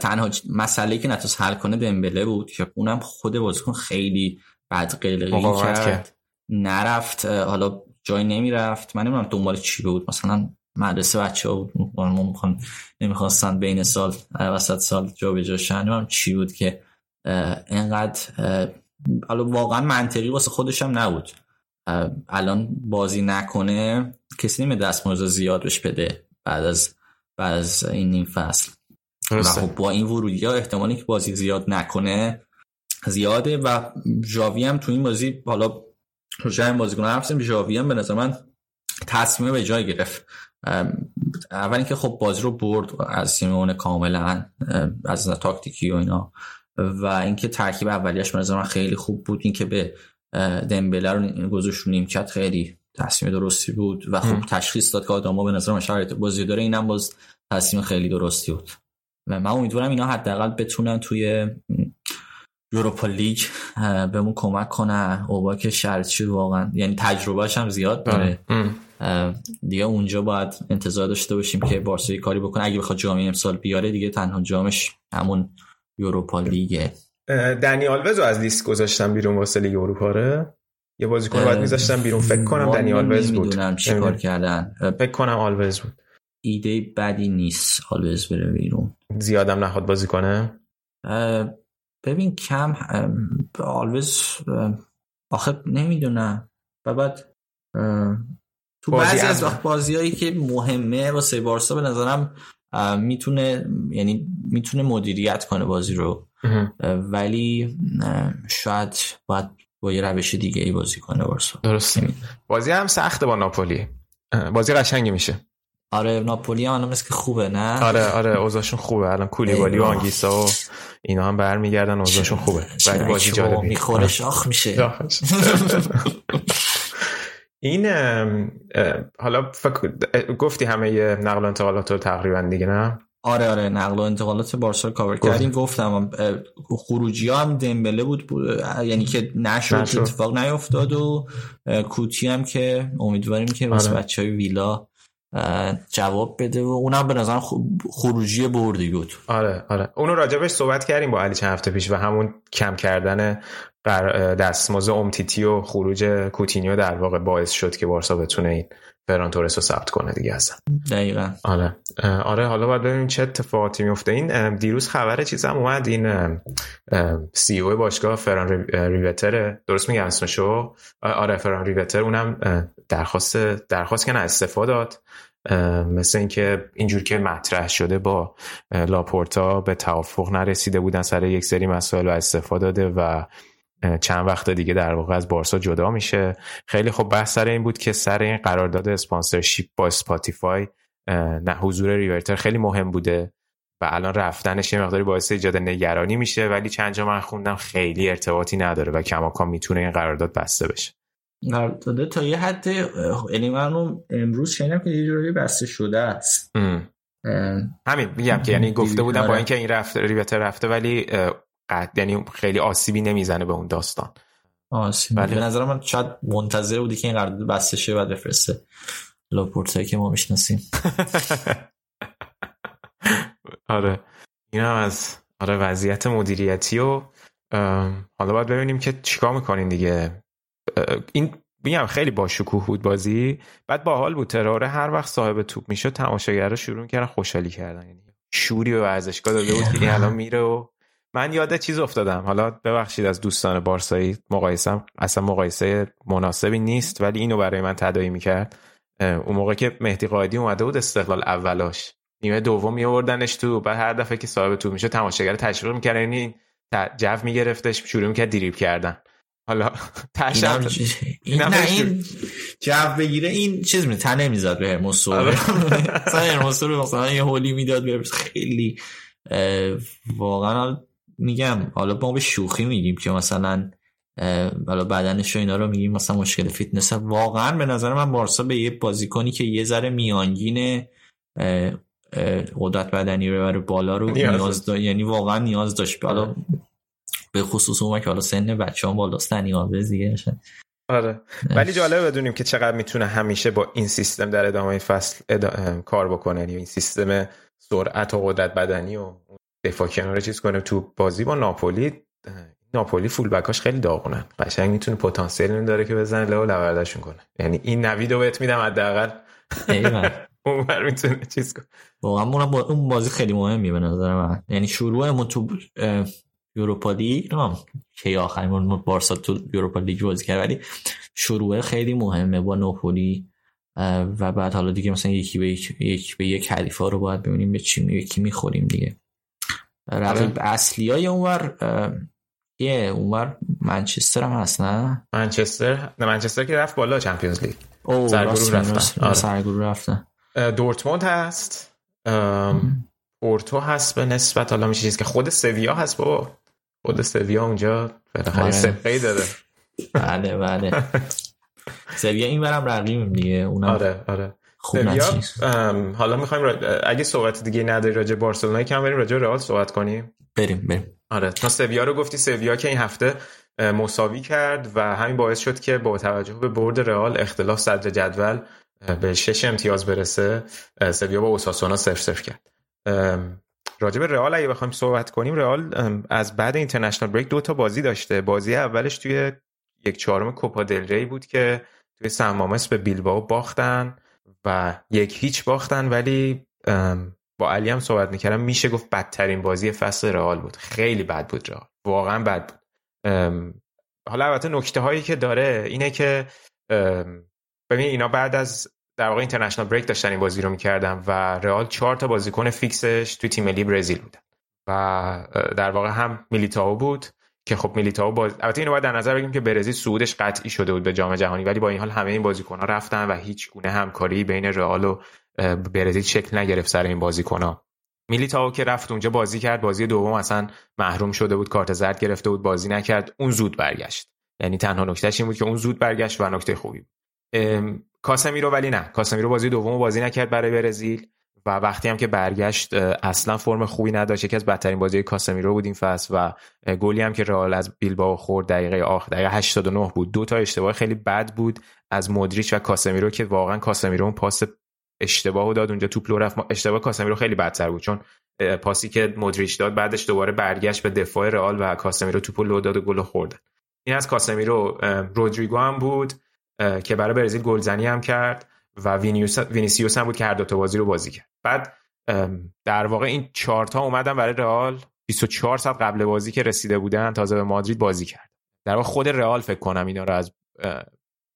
تنها مسئله که نتونست حل کنه دمبله بود که اونم خود بازیکن خیلی بد قلقی مقاومت کرد. کرد. نرفت حالا جای نمی‌رفت. من نمی‌دونم دنبال چی بود. مثلا مدرسه بچه ها بود می‌خوان نمی‌خواستن بین سال وسط سال جا به نمی‌دونم چی بود که اینقدر حالا واقعا منطقی واسه خودش هم نبود. الان بازی نکنه کسی نمی دست زیاد بهش بده بعد از بعد از این نیم فصل. و خب با این ورودی ها احتمالی که بازی زیاد نکنه زیاده و ژاوی هم تو این بازی حالا این بازیکن حرف زدیم ژاوی هم به نظر من تصمیم به جای گرفت. اول اینکه خب بازی رو برد از سیمون کاملا ام، از تاکتیکی و اینا. و اینکه ترکیب اولیش به نظر من خیلی خوب بود. اینکه به دمبله رو گذاشت رو نیمکت خیلی تصمیم درستی بود. و خب. تشخیص داد که آدما به نظر من شرایط بازی داره. اینم باز تصمیم خیلی درستی بود. و من امیدوارم اینا حداقل بتونن توی یوروپا لیگ بهمون کمک کنن. اوبا که شرطی واقعا یعنی تجربهش هم زیاد داره. آره. دیگه اونجا باید انتظار داشته باشیم که بارسا یه کاری بکنه. اگه بخواد جام امسال بیاره دیگه تنها جامش همون یوروپا لیگه. دنی آلوز رو از لیست گذاشتم بیرون واسه لیگ اروپا ره یه بازیکن رو باید میذاشتم بیرون. فکر کنم دنی آلوز بود. نمی‌دونم چی کار نمی‌دونم. کردن. فکر کنم آلوز بود. ایده بدی نیست. آلوز بره بیرون. زیادم نخواد بازی کنه؟ ببین کم آلوز آخه نمی‌دونم. و بعد تو بعضی از- از بازی هایی که مهمه واسه بارسا به نظرم می‌تونه یعنی می‌تونه مدیریت کنه بازی رو. ولی شاید باید با یه روش دیگه ای بازی کنه بارسا. درسته. بازی هم سخته با ناپولی. بازی قشنگی میشه. آره ناپولی هم الان که خوبه نه آره آره اوضاعشون خوبه الان کولیبالی و. آنگیسا و اینا هم برمیگردن اوضاعشون خوبه ولی بازی جالبی می‌خوره شاخ میشه این حالا فکر گفتی همه نقل و انتقالات رو تقریبا دیگه نه آره آره نقل و انتقالات بارسا رو کاور. کردیم گفتم خروجی ها هم دمبله بود بود- یعنی که نشد. اتفاق نیفتاد و کوتی هم که امیدواریم که آره. بچه های ویلا جواب بده و اونم به نظر خروجی بردی بود. آره آره. اونو راجبش صحبت کردیم با علی چند هفته پیش و همون کم کردن دستمزد امتیتی و خروج کوتینیو در واقع باعث شد که بارسا بتونه این فران تورس رو ثبت کنه دیگه اصلا. دقیقا. آره. آره حالا باید ببینیم چه اتفاقاتی میفته. این دیروز خبر چیزم اومد. این CEO باشگاه فران رورتر درست میگم اسمشو؟ آره فران رورتر اونم درخواست درخواست که نه استعفا داد. مثل اینکه اینجور که مطرح شده با لاپورتا به توافق نرسیده بودن سر یک سری مسائل و استعفا داده و چند وقت دیگه در واقع از بارسا جدا میشه. خیلی خب بحث سر این بود که سر این قرارداد sponsorship با اسپاتیفای نه حضور ریورتر خیلی مهم بوده و الان رفتنش یه مقداری باعث ایجاد نگرانی میشه ولی چند جا من خوندم خیلی ارتباطی نداره و کماکان می‌تونه این قرارداد بسته بشه. قرارداد تا یه حد یعنی من امروز شنیدم که یه جوری بسته شده است. همین میگم که یعنی گفته بودم با آره. اینکه این رفته ریورتر رفته ولی قد یعنی خیلی آسیبی نمی‌زنه به اون داستان. آسیبی. ولی به نظر من شاید منتظر بودی که این قرارداد بسته شه و بفرسته. لاپورتایی که ما می‌شناسیم. آره. این هم از آره وضعیت مدیریتی و حالا باید ببینیم که چیکار می‌کنین دیگه. این میگم خیلی با شکوه بود بازی. بعد باحال بود تراره هر وقت صاحب توپ می‌شد تماشاگرها شروع کردن خوشحالی کردن. یعنی شوری به ورزشگاه داده بود که این الان میره و من یاد چیز افتادم. حالا ببخشید از دوستان بارسایی مقایسم اصلا مقایسه مناسبی نیست ولی اینو برای من تدایی می‌کرد. اون موقع که مهدی قائدی اومده بود استقلال اولاش نیمه دوم میوردنش تو بعد هر دفعه که صاحب تو میشه تماشاگر تشویق می‌کردن یعنی جو میگرفتش شروع می‌کرد دریب کردن. حالا تشم این نه این جو بگیره؟ این چیز می تنه می‌زد به هرموسو آره. مثلا هرموسو رو مثلا یه هولی می‌داد به خیلی واقعا میگم حالا ما به شوخی میگیم که مثلا حالا بدنش و اینا رو میگیم مثلا مشکل فیتنس. واقعا به نظر من بارسا به یه بازیکنی که یه ذره میانگین قدرت بدنی رو ببره بالا رو نیاز, داشت. یعنی واقعا نیاز داشت. حالا به خصوص اون که حالا سن بقیه هم بالاست نیاز دیگه آره. ولی جالبه بدونیم که چقدر می‌تونه همیشه با این سیستم در ادامه فصل کار بکنه. یعنی این سیستم سرعت و قدرت بدنی و دفاع کنار چیز کنه. تو بازی با ناپولی ناپولی full back اش خیلی داغونن. قشنگ می‌تونه پتانسیل داره که بزنه لوردشون کنه. یعنی این نویدو بهت میدم حداقل. اونور می‌تونه چیز کنه. واقعا اون بازی خیلی مهمیه به نظر من. یعنی شروع تو یوروپا لیگ کی آخرین بارسا تو یوروپا لیگ بازی کرد ولی شروع خیلی مهمه با ناپولی و بعد حالا دیگه مثلا یکی به یک, یک به یک حریفا رو باید ببینیم به چی یکی می‌خوریم دیگه. رقیب آره. اصلی های اونور یه اونور منچستر هم هست نه؟ منچستر نه منچستر که رفت بالا چمپیونز لیگ. سرگروه رفتن. آره. سرگروه رفتن. دورتموند هست. اورتو هست به نسبت حالا میشه چیز که خود سویا هست بابا خود سویا اونجا بالاخره. سقه داره بله بله. سویا این برم رقیبیم دیگه اونم آره آره. سویا حالا می‌خوایم اگه صحبت دیگه نداری راجع بارسلونا کم بریم راجع رئال صحبت کنیم. بریم بریم. آره تا سویا رو گفتی سویا که این هفته مساوی کرد و همین باعث شد که با توجه به برد رئال اختلاف صدر جدول به شش امتیاز برسه سویا با اوساسونا صفر صفر کرد. راجب رئال اگه بخوایم صحبت کنیم رئال از بعد اینترنشنال بریک دو تا بازی داشته. بازی اولش توی یک چهارم کوپا دل ری بود که توی سمامس به بیلباو باختن و یک هیچ باختن ولی با علی هم صحبت می‌کردم. میشه گفت بدترین بازی فصل رئال بود. خیلی بد بود رئال. واقعا بد بود. حالا البته نکته هایی که داره اینه که ببین اینا بعد از در واقع اینترنشنال بریک داشتن این بازی رو می‌کردن و رئال چهار تا بازیکن فیکسش توی تیم ملی برزیل بودن. و در واقع هم میلیتائو بود که خب میلیتائو باز البته اینو باید در نظر بگیریم که برزیل صعودش قطعی شده بود به جام جهانی ولی با این حال همه این بازیکن‌ها رفتن و هیچ گونه همکاری بین رئال و برزیل شکل نگرفت سر این بازیکن‌ها. میلیتائو که رفت اونجا بازی کرد بازی دوم اصلا محروم شده بود کارت زرد گرفته بود بازی نکرد اون زود برگشت. یعنی تنها نکتهش این بود که اون زود برگشت و نکته خوبی کاسمیرو ولی نه. کاسمیرو بازی دوم بازی نکرد برای برزیل و وقتی هم که برگشت اصلا فرم خوبی نداشت. یکی از بدترین بازی کاسمیرو بود این فصل و گلی هم که رئال از بیلبائو خورد دقیقه آخر دقیقه 89 بود. دو تا اشتباه خیلی بد بود از مودریچ و کاسمیرو که واقعا کاسمیرو اون پاس اشتباهو داد. اونجا توپ لو رفت. اشتباه کاسمیرو خیلی بدتر بود چون پاسی که مودریچ داد بعدش دوباره برگشت به دفاع رئال و کاسمیرو توپ لو داد و گل خورد این از کاسمیرو رودریگو هم بود. که برای برزیل گلزنی هم کرد و وینیسیوس هم بود که هر دو تا بازی رو بازی کرد. بعد در واقع این چهار تا اومدن برای رئال 24 ساعت قبل بازی که رسیده بودن تازه به مادرید بازی کرد. در واقع خود رئال فکر کنم اینا رو از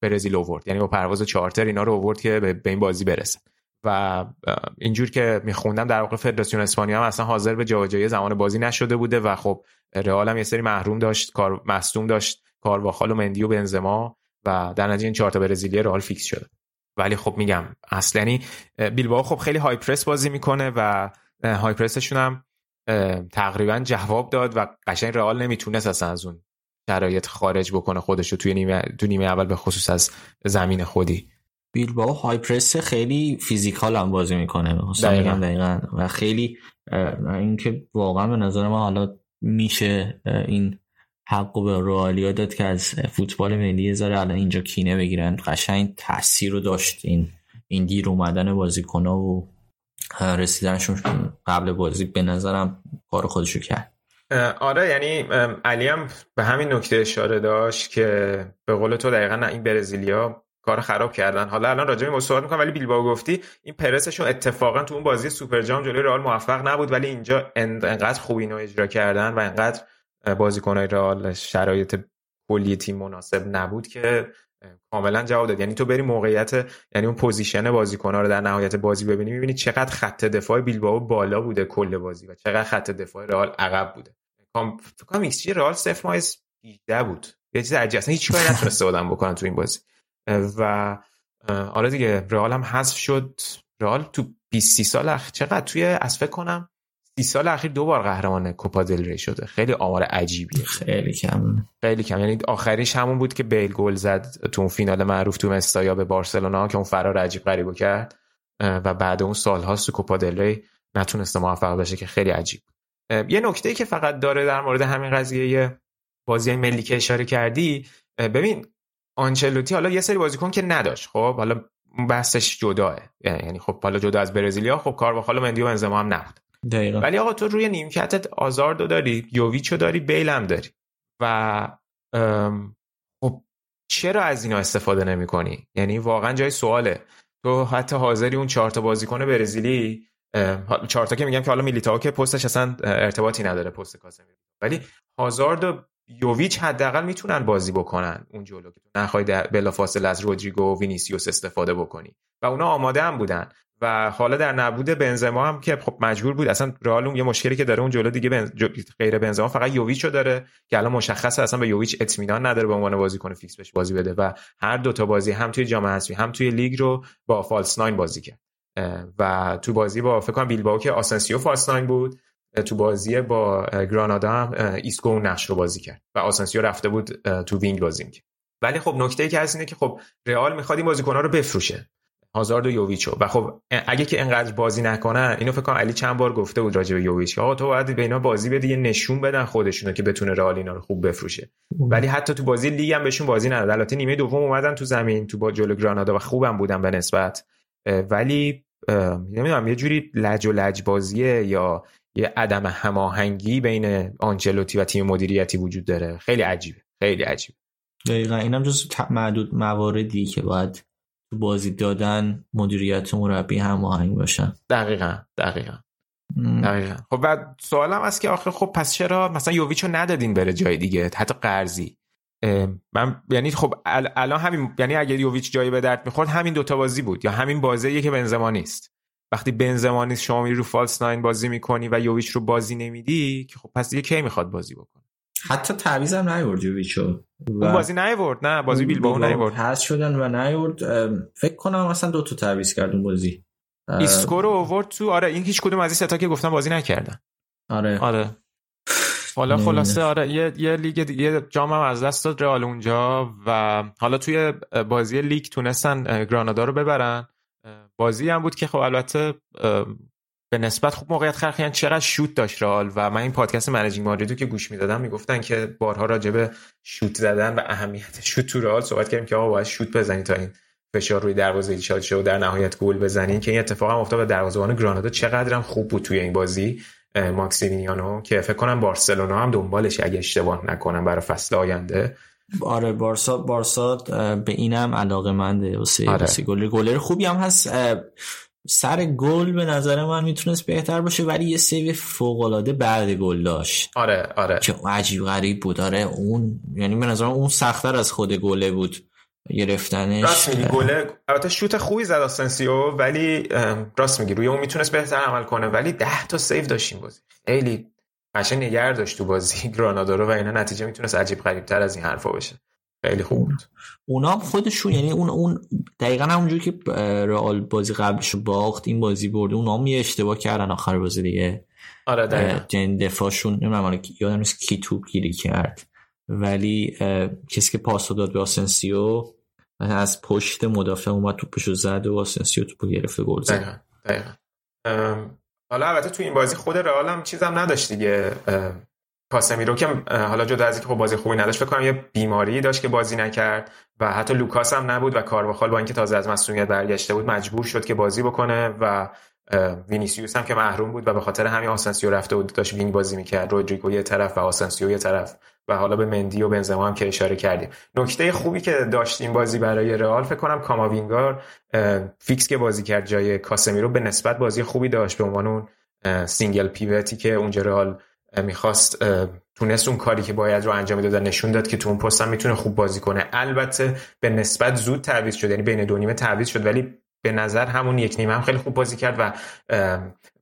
برزیل آورد. یعنی با پرواز چارتر اینا رو آورد که به این بازی برسن و اینجور که میخوندم در واقع فدراسیون اسپانیا هم اصلا حاضر به جابجایی زمان بازی نشده بوده و خب رئال هم یه سری محروم داشت کار مصدوم داشت کارواخال و مندی و بنزما. و در نتیجه این چهار تا برزیلی رئال fix شده. ولی خب میگم اصلا بیلبائو خب خیلی high press بازی می‌کنه و high press شون هم تقریبا جواب داد و قشنگ رئال نمی‌تونست اصلا از اون شرایط خارج بکنه خودش رو توی نیمه تو نیمه اول به خصوص از زمین خودی. بیلبائو high press خیلی physical هم بازی می‌کنه دقیقا. دقیقا. و خیلی اینکه واقعا به نظر من حالا میشه این حق به رئالیا داد که از فوتبال ملی زاره الان اینجا کینه بگیرن. قشنگ تاثیر رو داشت این این دیر اومدن بازیکن‌ها و رسیدنشون قبل بازی به نظرم کار خودشو کرد. آره یعنی علی هم به همین نکته اشاره داشت که به قول تو دقیقا این برزیلیا کار خراب کردن. حالا الان راجع به صحبت می‌کنم ولی بیلباو گفتی این پرسشون اتفاقا تو اون بازی سوپر جام جلوی رئال موفق نبود ولی اینجا انقدر خوب اینو اجرا کردن و انقدر بازیکنای رئال شرایط کلی تیم مناسب نبود که کاملا جواب داد. یعنی تو بری موقعیت یعنی اون position بازیکن‌ها رو در نهایت بازی ببینی می‌بینی چقدر خط دفاع بیلبائو بالا بوده کل بازی و چقدر خط دفاع رئال عقب بوده. فکر کنم ایکس جی رئال 0 18 بود. یه چیز عجیبه اصلا هیچ کاری نتونسته بودن بکنن تو این بازی. و آره دیگه رئال هم حذف شد. رئال تو 20 سال اخ چقدر توی از فکر کنم سی سال اخیر دو بار قهرمان کوپا دل ری شده. خیلی آمار عجیبیه. خیلی کم. خیلی کم. یعنی آخریش همون بود که بیل گل زد تو اون فینال معروف تو مستایا به بارسلونا که اون فرار عجیب غریبو کرد. و بعد اون سالهاست تو کوپا دل ری نتونسته موفق بشه که خیلی عجیب یه نکته که فقط داره در مورد همین قضیه بازی ملی که اشاره کردی ببین آنچلوتی حالا یه سری بازیکن که نداشت خب؟ حالا بحثش جداه. یعنی خب حالا جدا از برزیلیا خب کار با مندی و بنزما هم نبود. دقیقا. ولی آقا تو روی نیمکتت آزاردو داری یوویچو داری بیلم داری. و خب چرا از اینا استفاده نمی کنی؟ یعنی واقعا جای سواله. تو حتی حاضری اون چهار تا بازیکن برزیلی چهار تا که میگم که حالا میلیتائو که پستش اصلا ارتباطی نداره پست کاسمیرو. ولی هازارد و یوویچ حداقل می‌تونن بازی بکنن اون جلو که نخوای بلافاصله از رودریگو و وینیسیوس استفاده بکنی. و اونا آماده هم بودن. و حالا در نبود بنزما هم که خب مجبور بود اصلا رئال یه مشکلی که داره اون جلو دیگه بنز... غیر بنزما فقط یوویچو داره که الان مشخصه اصلا به یوویچ اطمینان نداره به عنوان بازیکن fix بهش بازی بده و هر دو تا بازی هم توی جام حذفی هم توی لیگ رو با false nine بازی کرد. و تو بازی با فکر کنم بیلبائو که آسنسیو false nine بود تو بازی با گرانادا هم ایسکو اون نقش رو بازی کرد و آسنسیو رفته بود تو wing بازی می‌کرد. ولی خب نکته ای که هست اینه که خب رئال می‌خواد این بازیکن‌ها رو بفروشه. هازارد و یوویچو و خب اگه که انقدر بازی نکنن اینو فکر کنم علی چند بار گفته بود راجع به یوویچ آقا تو باید به اینا بازی بده یه نشون بدن خودشونو که بتونه رئال اینا رو خوب بفروشه. ولی حتی تو بازی لیگ هم بهشون بازی نداد. البته نیمه دوم اومدن تو زمین تو با جلو گرانادا و خوبم بودن به نسبت. ولی نمی‌دونم یه جوری لج و لج بازیه یا یه عدم هماهنگی بین آنچلوتی و تیم مدیریتی وجود داره. خیلی عجیبه. خیلی عجیبه. دقیقا اینم جز معدود مواردی که باید تو بازی دادن مدیریت مربی هماهنگ باشن. دقیقا دقیقا. دقیقا. خب بعد سوالم هست که آخه خب پس چرا مثلا یوویچو ندادین بره جای دیگه؟ حتی قرضی. من یعنی خب الان همین یعنی اگه یوویچ جایی به درد می‌خورد همین دوتا بازی بود یا همین بازیه که بنزما نیست. وقتی بنزما نیست شما میری رو فالس ناین بازی می‌کنی و یوویچ رو بازی نمیدی که خب پس دیگه کی می‌خواد بازی بکنه؟ حتی تعویض هم نیاورد یوویچو. اون بازی نیاورد؟ نه بازی بیلبائو نیاورد. پس شدن و نیاورد. فکر کنم مثلا دو تا تعویض کرد اون بازی. اسکور رو آورد تو آره این هیچ کدوم از این سه تا که گفتم بازی نکردن. آره. آره. حالا خلاصه آره یه یه لیگ یه جام هم از دست داد رئال اونجا و حالا توی بازی لیگ تونستن گرانادا رو ببرن. بازی هم بود که خب البته به نسبت خوب موقعیت خلق یعنی چقدر شوت داشت رئال و من این پادکست منیجینگ مادرید که گوش می‌دادم می‌گفتن که بارها راجع به شوت زدن و اهمیت شوت تو رئال صحبت کردیم که آقا باید شوت بزنید تا این فشار روی دروازه ایجاد شه و در نهایت گل بزنین که این اتفاق هم افتاد و دروازه‌بان گرانادا چقدر هم خوب بود توی این بازی. ماکسیمینیانو که فکر کنم بارسلونا هم دنبالش اگه اشتباه نکنم برای فصل آینده. آره بارسا بارسا به اینم علاقه منده واسه آره. گلر. خوبی هم هست. سر گل به نظر من می‌تونست بهتر باشه ولی یه save فوق العاده بعد گل داشت. آره آره. که عجیب غریب بود. آره اون یعنی به نظر اون سختتر از خود گله بود گرفتنش. راست میگی گله البته شوت خوبی زد آسنسیو ولی راست میگی روی اون می‌تونست بهتر عمل کنه ولی ده تا save داشت این بازی. خیلی قشنگ نگر داشت تو بازی گرانادا رو و اینا نتیجه می‌تونست عجیب غریب تر از این حرفا بشه. خیلی خوب بود. اونا خودشون یعنی اون اون دقیقا همونجوری که رئال بازی قبلش باخت این بازی برده اونا هم یه اشتباه کردن آخر بازی دیگه. آره دقیقا. جن دفاعشون نمی‌دونم یادم نیست کی توپ گیری کرد. ولی کسی که پاس داد به آسنسیو از پشت مدافع اومد توپشو زد و آسنسیو توپو گرفته گل زد. حالا البته تو این بازی خود رئال هم چیزم نداشت دیگه. کاسمیرو که حالا جدا از اینکه خب بازی خوبی نداشت فکر کنم یه بیماری داشت که بازی نکرد و حتی لوکاس هم نبود و کارواخال با اینکه تازه از مصدومیت برگشته بود مجبور شد که بازی بکنه و وینیسیوس هم که محروم بود و به خاطر همین آسنسیو رفته بود داشت wing بازی می‌کرد رودریگو یه طرف و آسنسیو یه طرف و حالا به مندی و بنزما هم که اشاره کردیم. نکته خوبی که داشتیم بازی برای رئال فکر کنم کاماوینگا فیکس که بازی کرد جای کاسمیرو به نسبت بازی خوبی داشت به عنوان اون single pivot ی که اونجا رئال می‌خواست تونست اون کاری که باید رو انجام داد نشون داد که تو اون پست هم می‌تونه خوب بازی کنه. البته به نسبت زود تعویض شد یعنی بین دو نیمه تعویض شد ولی به نظر همون یک نیمه هم خیلی خوب بازی کرد و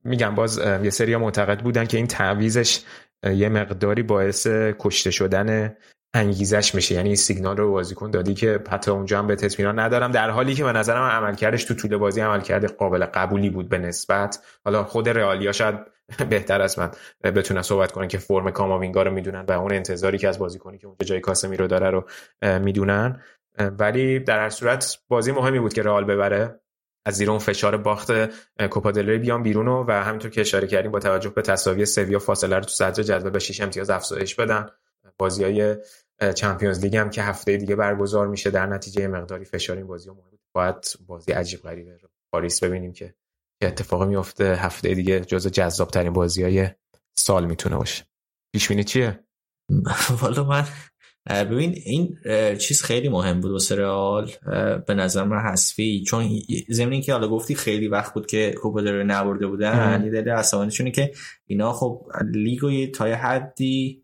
میگم باز یه سری معتقد بودن که این تعویزش یه مقداری باعث کشته شدن انگیزش میشه. یعنی سیگنال رو بازیکن دادی که حتی اونجا هم به ندارم. در حالی که به نظرم عملکردش تو طول بازی عملکرد قابل قبولی بود به نسبت. حالا خود رئالیا شاید بهتر از من بتونن صحبت کنن که فرم کاماوینگا رو می‌دونن و اون انتظاری که از بازیکنی که اونجا جای کاسمی رو داره رو می‌دونن. ولی در هر صورت بازی مهمی بود که رئال ببره. از زیر اون فشار باخت کوپا دل بیان بیرون و همینطور که اشاره کردیم با توجه به تساوی سویا فاصله رو تو صدر جدول به 6 امتیاز افزایش بدن. بازی های چمپیونز لیگ هم که هفته دیگه برگزار میشه در نتیجه مقداری فشار این بازی مهم باید بازی عجیب غریبه رو پاریس ببینیم که چه اتفاقی میفته. هفته دیگه جزو جذاب ترین بازی های سال می‌تونه باشه. پیش بینی چیه؟ والا من ببین این چیز خیلی مهم بود واسه رئال. به نظر من حذفی. چون زمینی که حالا گفتی خیلی وقت بود که کوپا رو نبرده بودن. یه دلیل عصبانیشونه که اینا خب لیگو تا حدی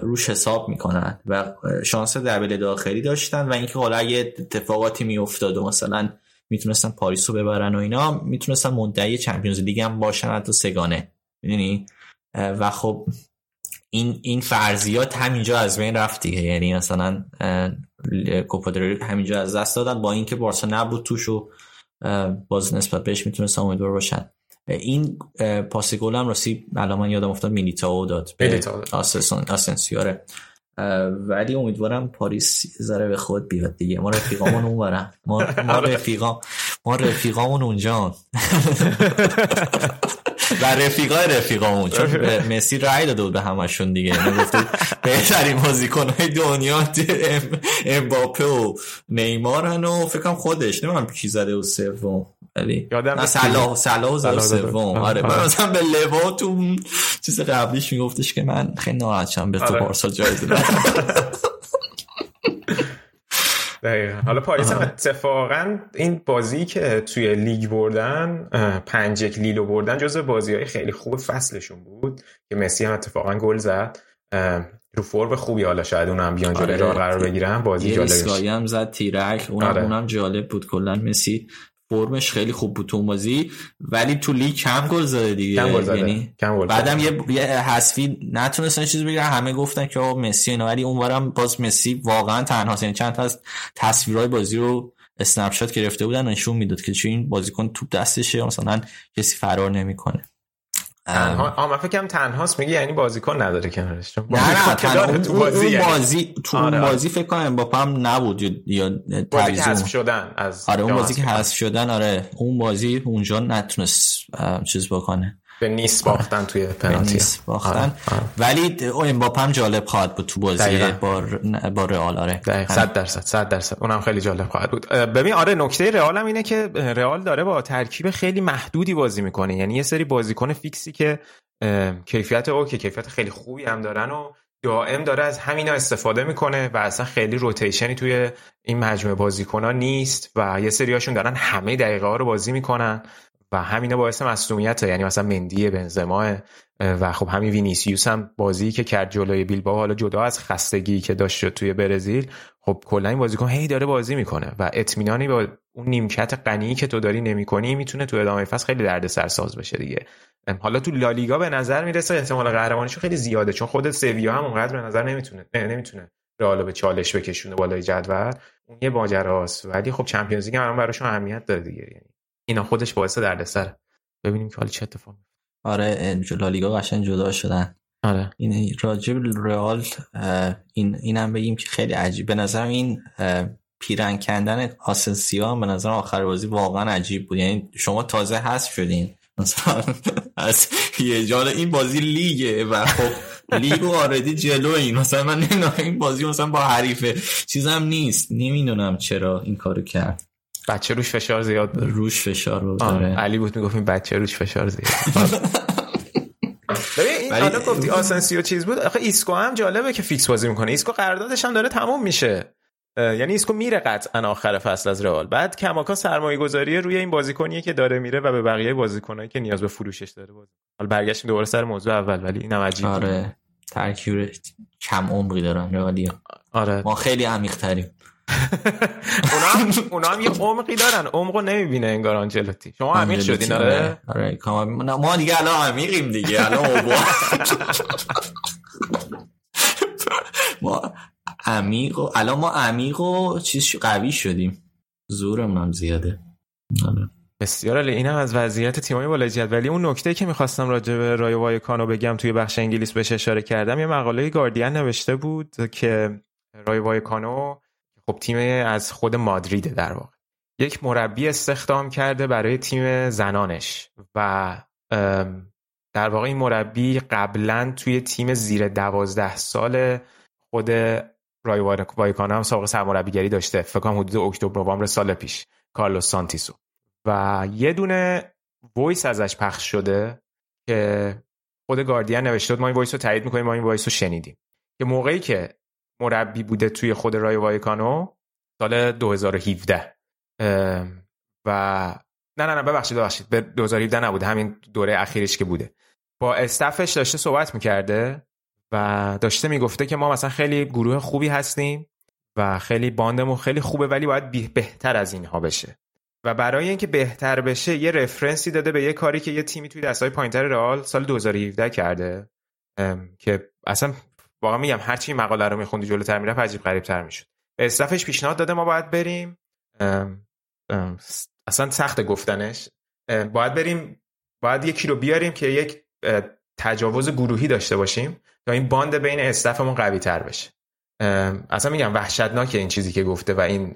روش حساب می‌کنن و شانس دربل داخلی داشتن و اینکه حالا یه اتفاقاتی میافتاد و مثلا می‌تونستن پاریس رو ببرن و اینا می‌تونستن مدعی چمپیونز لیگ هم باشن حتی سگانه. می‌دونی؟ و خب این این فرضیات همینجا از بین رفت دیگه. یعنی مثلا کوپا همینجا از دست دادن با اینکه بارسا نبود توش و باز نسبت بهش می‌تونستن امیدوار باشن. این پاس گل هم راستی الان من یادم افتاد میلیتائو داد به آسنسیاره ولی امیدوارم پاریس ذره به خود بیاد دیگه. ما رفیقامون اون ما ما رفیقام ما رفیقامون اونجا. و رفیقای رفیقامون چون مسی رای داده بود به همشون دیگه. گفته بهترین های دنیا امباپه و نیمارن و فکرم خودش. نمی‌دونم کی زده و سوم. ولی یادم صلاح صلاح زده سوم. آره مثلا به لوا تو چیز قبلیش میگفتش که من خیلی ناراحت شدم به تو آره. پارسال جایزه دقیقا. حالا پاریس هم اتفاقا این بازی که توی لیگ بردن پنج یک لیلو بردن جزو بازی های خیلی خوب فصلشون بود که مسی هم اتفاقا گل زد. رو فرم خوبی حالا شاید اونم بیان جلوی آره. قرار بگیرن بازی جالبش هم زد تیرک اونم, آره. اونم جالب بود. کلا مسی فرمش خیلی خوب بود تو بازی ولی تو لیگ کم گل زده دیگه. کم گل زده. یعنی بعدم یه یه حذفی نتونستن چیز بگیرن همه گفتن که مسی اینا ولی اونورم باز مسی واقعا تنها یعنی چند تا از تصویرهای بازی رو اسنپ شات گرفته بودن نشون می‌داد که چه این بازیکن توپ دستشه مثلا کسی فرار نمی‌کنه. تنها من فکر تنهاست میگه یعنی بازیکن نداره کنارش. نه نه اون, تو بازی اون بازی تو آره. بازی فکر کنم با هم نبود یا بازی که حذف شدن از آره اون بازی که حذف شدن آره. اون بازی اونجا نتونست چیز بکنه. به نیس باختن توی پنالتی. نیس باختن. آره. آره. ولی امباپه هم جالب خواهد بود تو بازی با با رئال آره. 100 درصد 100 درصد. اونم خیلی جالب خواهد بود. ببین آره نکته رئال هم اینه که رئال داره با ترکیب خیلی محدودی بازی می‌کنه. یعنی یه سری بازیکن فیکسی که کیفیت اوکی کیفیت خیلی خوبی هم دارن و دائم داره از همینا استفاده می‌کنه و اصلا خیلی روتیشنی توی این مجموعه بازیکن ها نیست و یه سریاشون دارن همه دقیقه ها رو بازی می‌کنن. و همینا باعث مصونیت یعنی مثلا مندی بنزما و خب همین وینیسیوس هم بازی که کرد جلوی بیلبائو حالا جدا از خستگی که داشت توی برزیل خب کلا این بازیکن هی داره بازی می‌کنه و اطمینانی با اون نیمکت غنی که تو داری نمی‌کنی می‌تونه تو ادامه فصل خیلی دردسر ساز بشه دیگه. حالا تو لالیگا به نظر می‌رسه احتمال قهرمانیش خیلی زیاده چون خود سویا هم اونقدر به نظر نمی‌تونه نمی‌تونه رئال به چالش بکشونه بالای جدول. اون یه ماجراست ولی خب چمپیونز لیگ هم براشون اهمیت داره دیگه. یعنی اینا خودش باعث دردسر ببینیم که حالا چه اتفاقی آره لالیگا قشنگ جدا شدن. آره. این راجب رئال این اینم بگیم که خیلی عجیب. به نظر این پیرن کندن آسنسیو به نظر آخر بازی واقعا عجیب بود. یعنی شما تازه هست شدین. مثلا از یه این بازی لیگه و خب لیگ و آردی جلو این. مثلا من نمی‌دونم این بازی مثلا با حریفه. چیزم نیست. نمی‌دونم چرا این کارو کرد. بچه روش فشار زیاد بود روش فشار بود آره. علی بود می‌گفت این بچه روش فشار زیاد ببین این حالا گفتی آسنسیو چیز بود. آخه ایسکو هم جالبه که فیکس بازی می‌کنه. ایسکو قراردادش هم داره تموم میشه. یعنی ایسکو میره قطعا آخر فصل از رئال. بعد کماکا سرمایه گذاری روی این بازیکنیه که داره میره و به بقیه بازیکنایی که نیاز به فروشش داره بازی حالا برگشتیم دوباره سر موضوع اول ولی اینم عجیبه آره. ترکیب کم عمقی دارن رئالیا. آره. ما خیلی عمیق تریم اونا هم اونا هم یه عمقی دارن. عمقو نمی‌بینه انگار آنجلوتی. شما عمیق شدین آره. آره. ما دیگه الان عمیقیم دیگه. الان ما عمیق و الان ما عمیق و چیز قوی شدیم. زورمون هم زیاده. آره. بسیار عالی اینم از وضعیت تیمای بالای جدولی اون نکته که می‌خواستم راجع به رایو وایکانو بگم توی بخش انگلیس بهش اشاره کردم یه مقاله گاردین نوشته بود که رایو وایکانو خب تیم از خود مادریده در واقع. یک مربی استخدام کرده برای تیم زنانش و در واقع این مربی قبلا توی تیم زیر دوازده سال خود رایو وایکانو هم سابقه سرمربیگری داشته. فکر کنم حدود اکتبر نوامبر سال پیش. کارلوس سانتیسو. و یه دونه voice ازش پخش شده که خود گاردین نوشته ما این voice رو تایید می‌کنیم ما این voice رو شنیدیم. که موقعی که مربی بوده توی خود رایو وایکانو سال 2017 و نه نه نه ببخشید ببخشید. به 2017 نبوده همین دوره اخیرش که بوده. با staff ش داشته صحبت می‌کرده و داشته می‌گفته که ما مثلا خیلی گروه خوبی هستیم و خیلی باندمون خیلی خوبه ولی باید بهتر از اینها بشه. و برای اینکه بهتر بشه یه رفرنسی داده به یه کاری که یه تیمی توی دستای پایینتر رئال سال 2017 کرده که اصلا واقعا میگم هر چی مقاله رو میخوندی جلوتر می‌رفت عجیب غریب تر می‌شد استفش پیشنهاد داده ما باید بریم اصلا سخت گفتنش. باید بریم باید یکی رو بیاریم که یک تجاوز گروهی داشته باشیم تا این bond بین staff مون قوی تر بشه اصلا میگم وحشتناک این چیزی که گفته و این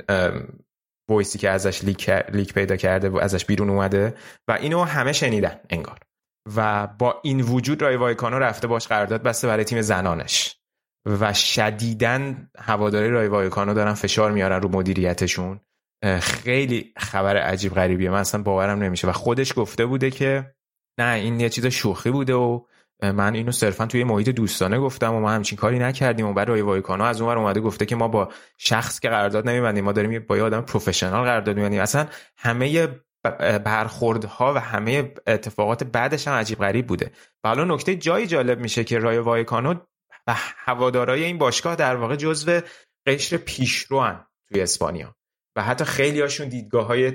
voice ی که ازش leak, leak پیدا کرده و ازش بیرون اومده و اینو همه شنیدن انگار. و با این وجود رایو وایکانو رفته باش قرارداد بسته برای تیم زنانش. و شدیدا هوادارای رایو وایکانو دارن فشار میارن رو مدیریتشون. خیلی خبر عجیب غریبیه. من اصلا باورم نمیشه. و خودش گفته بوده که نه این یه چیز شوخی بوده و من اینو صرفا توی محیط دوستانه گفتم و ما همچین کاری نکردیم و برای وایکانو از اون اومده گفته که ما با شخص که قرارداد نمیبندیم ما داریم با یه آدم پروفشنال قرارداد میبندیم. اصلا همه برخوردها و همه اتفاقات بعدش هم عجیب غریب بوده. حالا نکته جایی جالب میشه که رای وایکانو و هوادارای این باشگاه در واقع جزو قشر پیشرو توی اسپانیا. و حتی خیلی هاشون دیدگاه های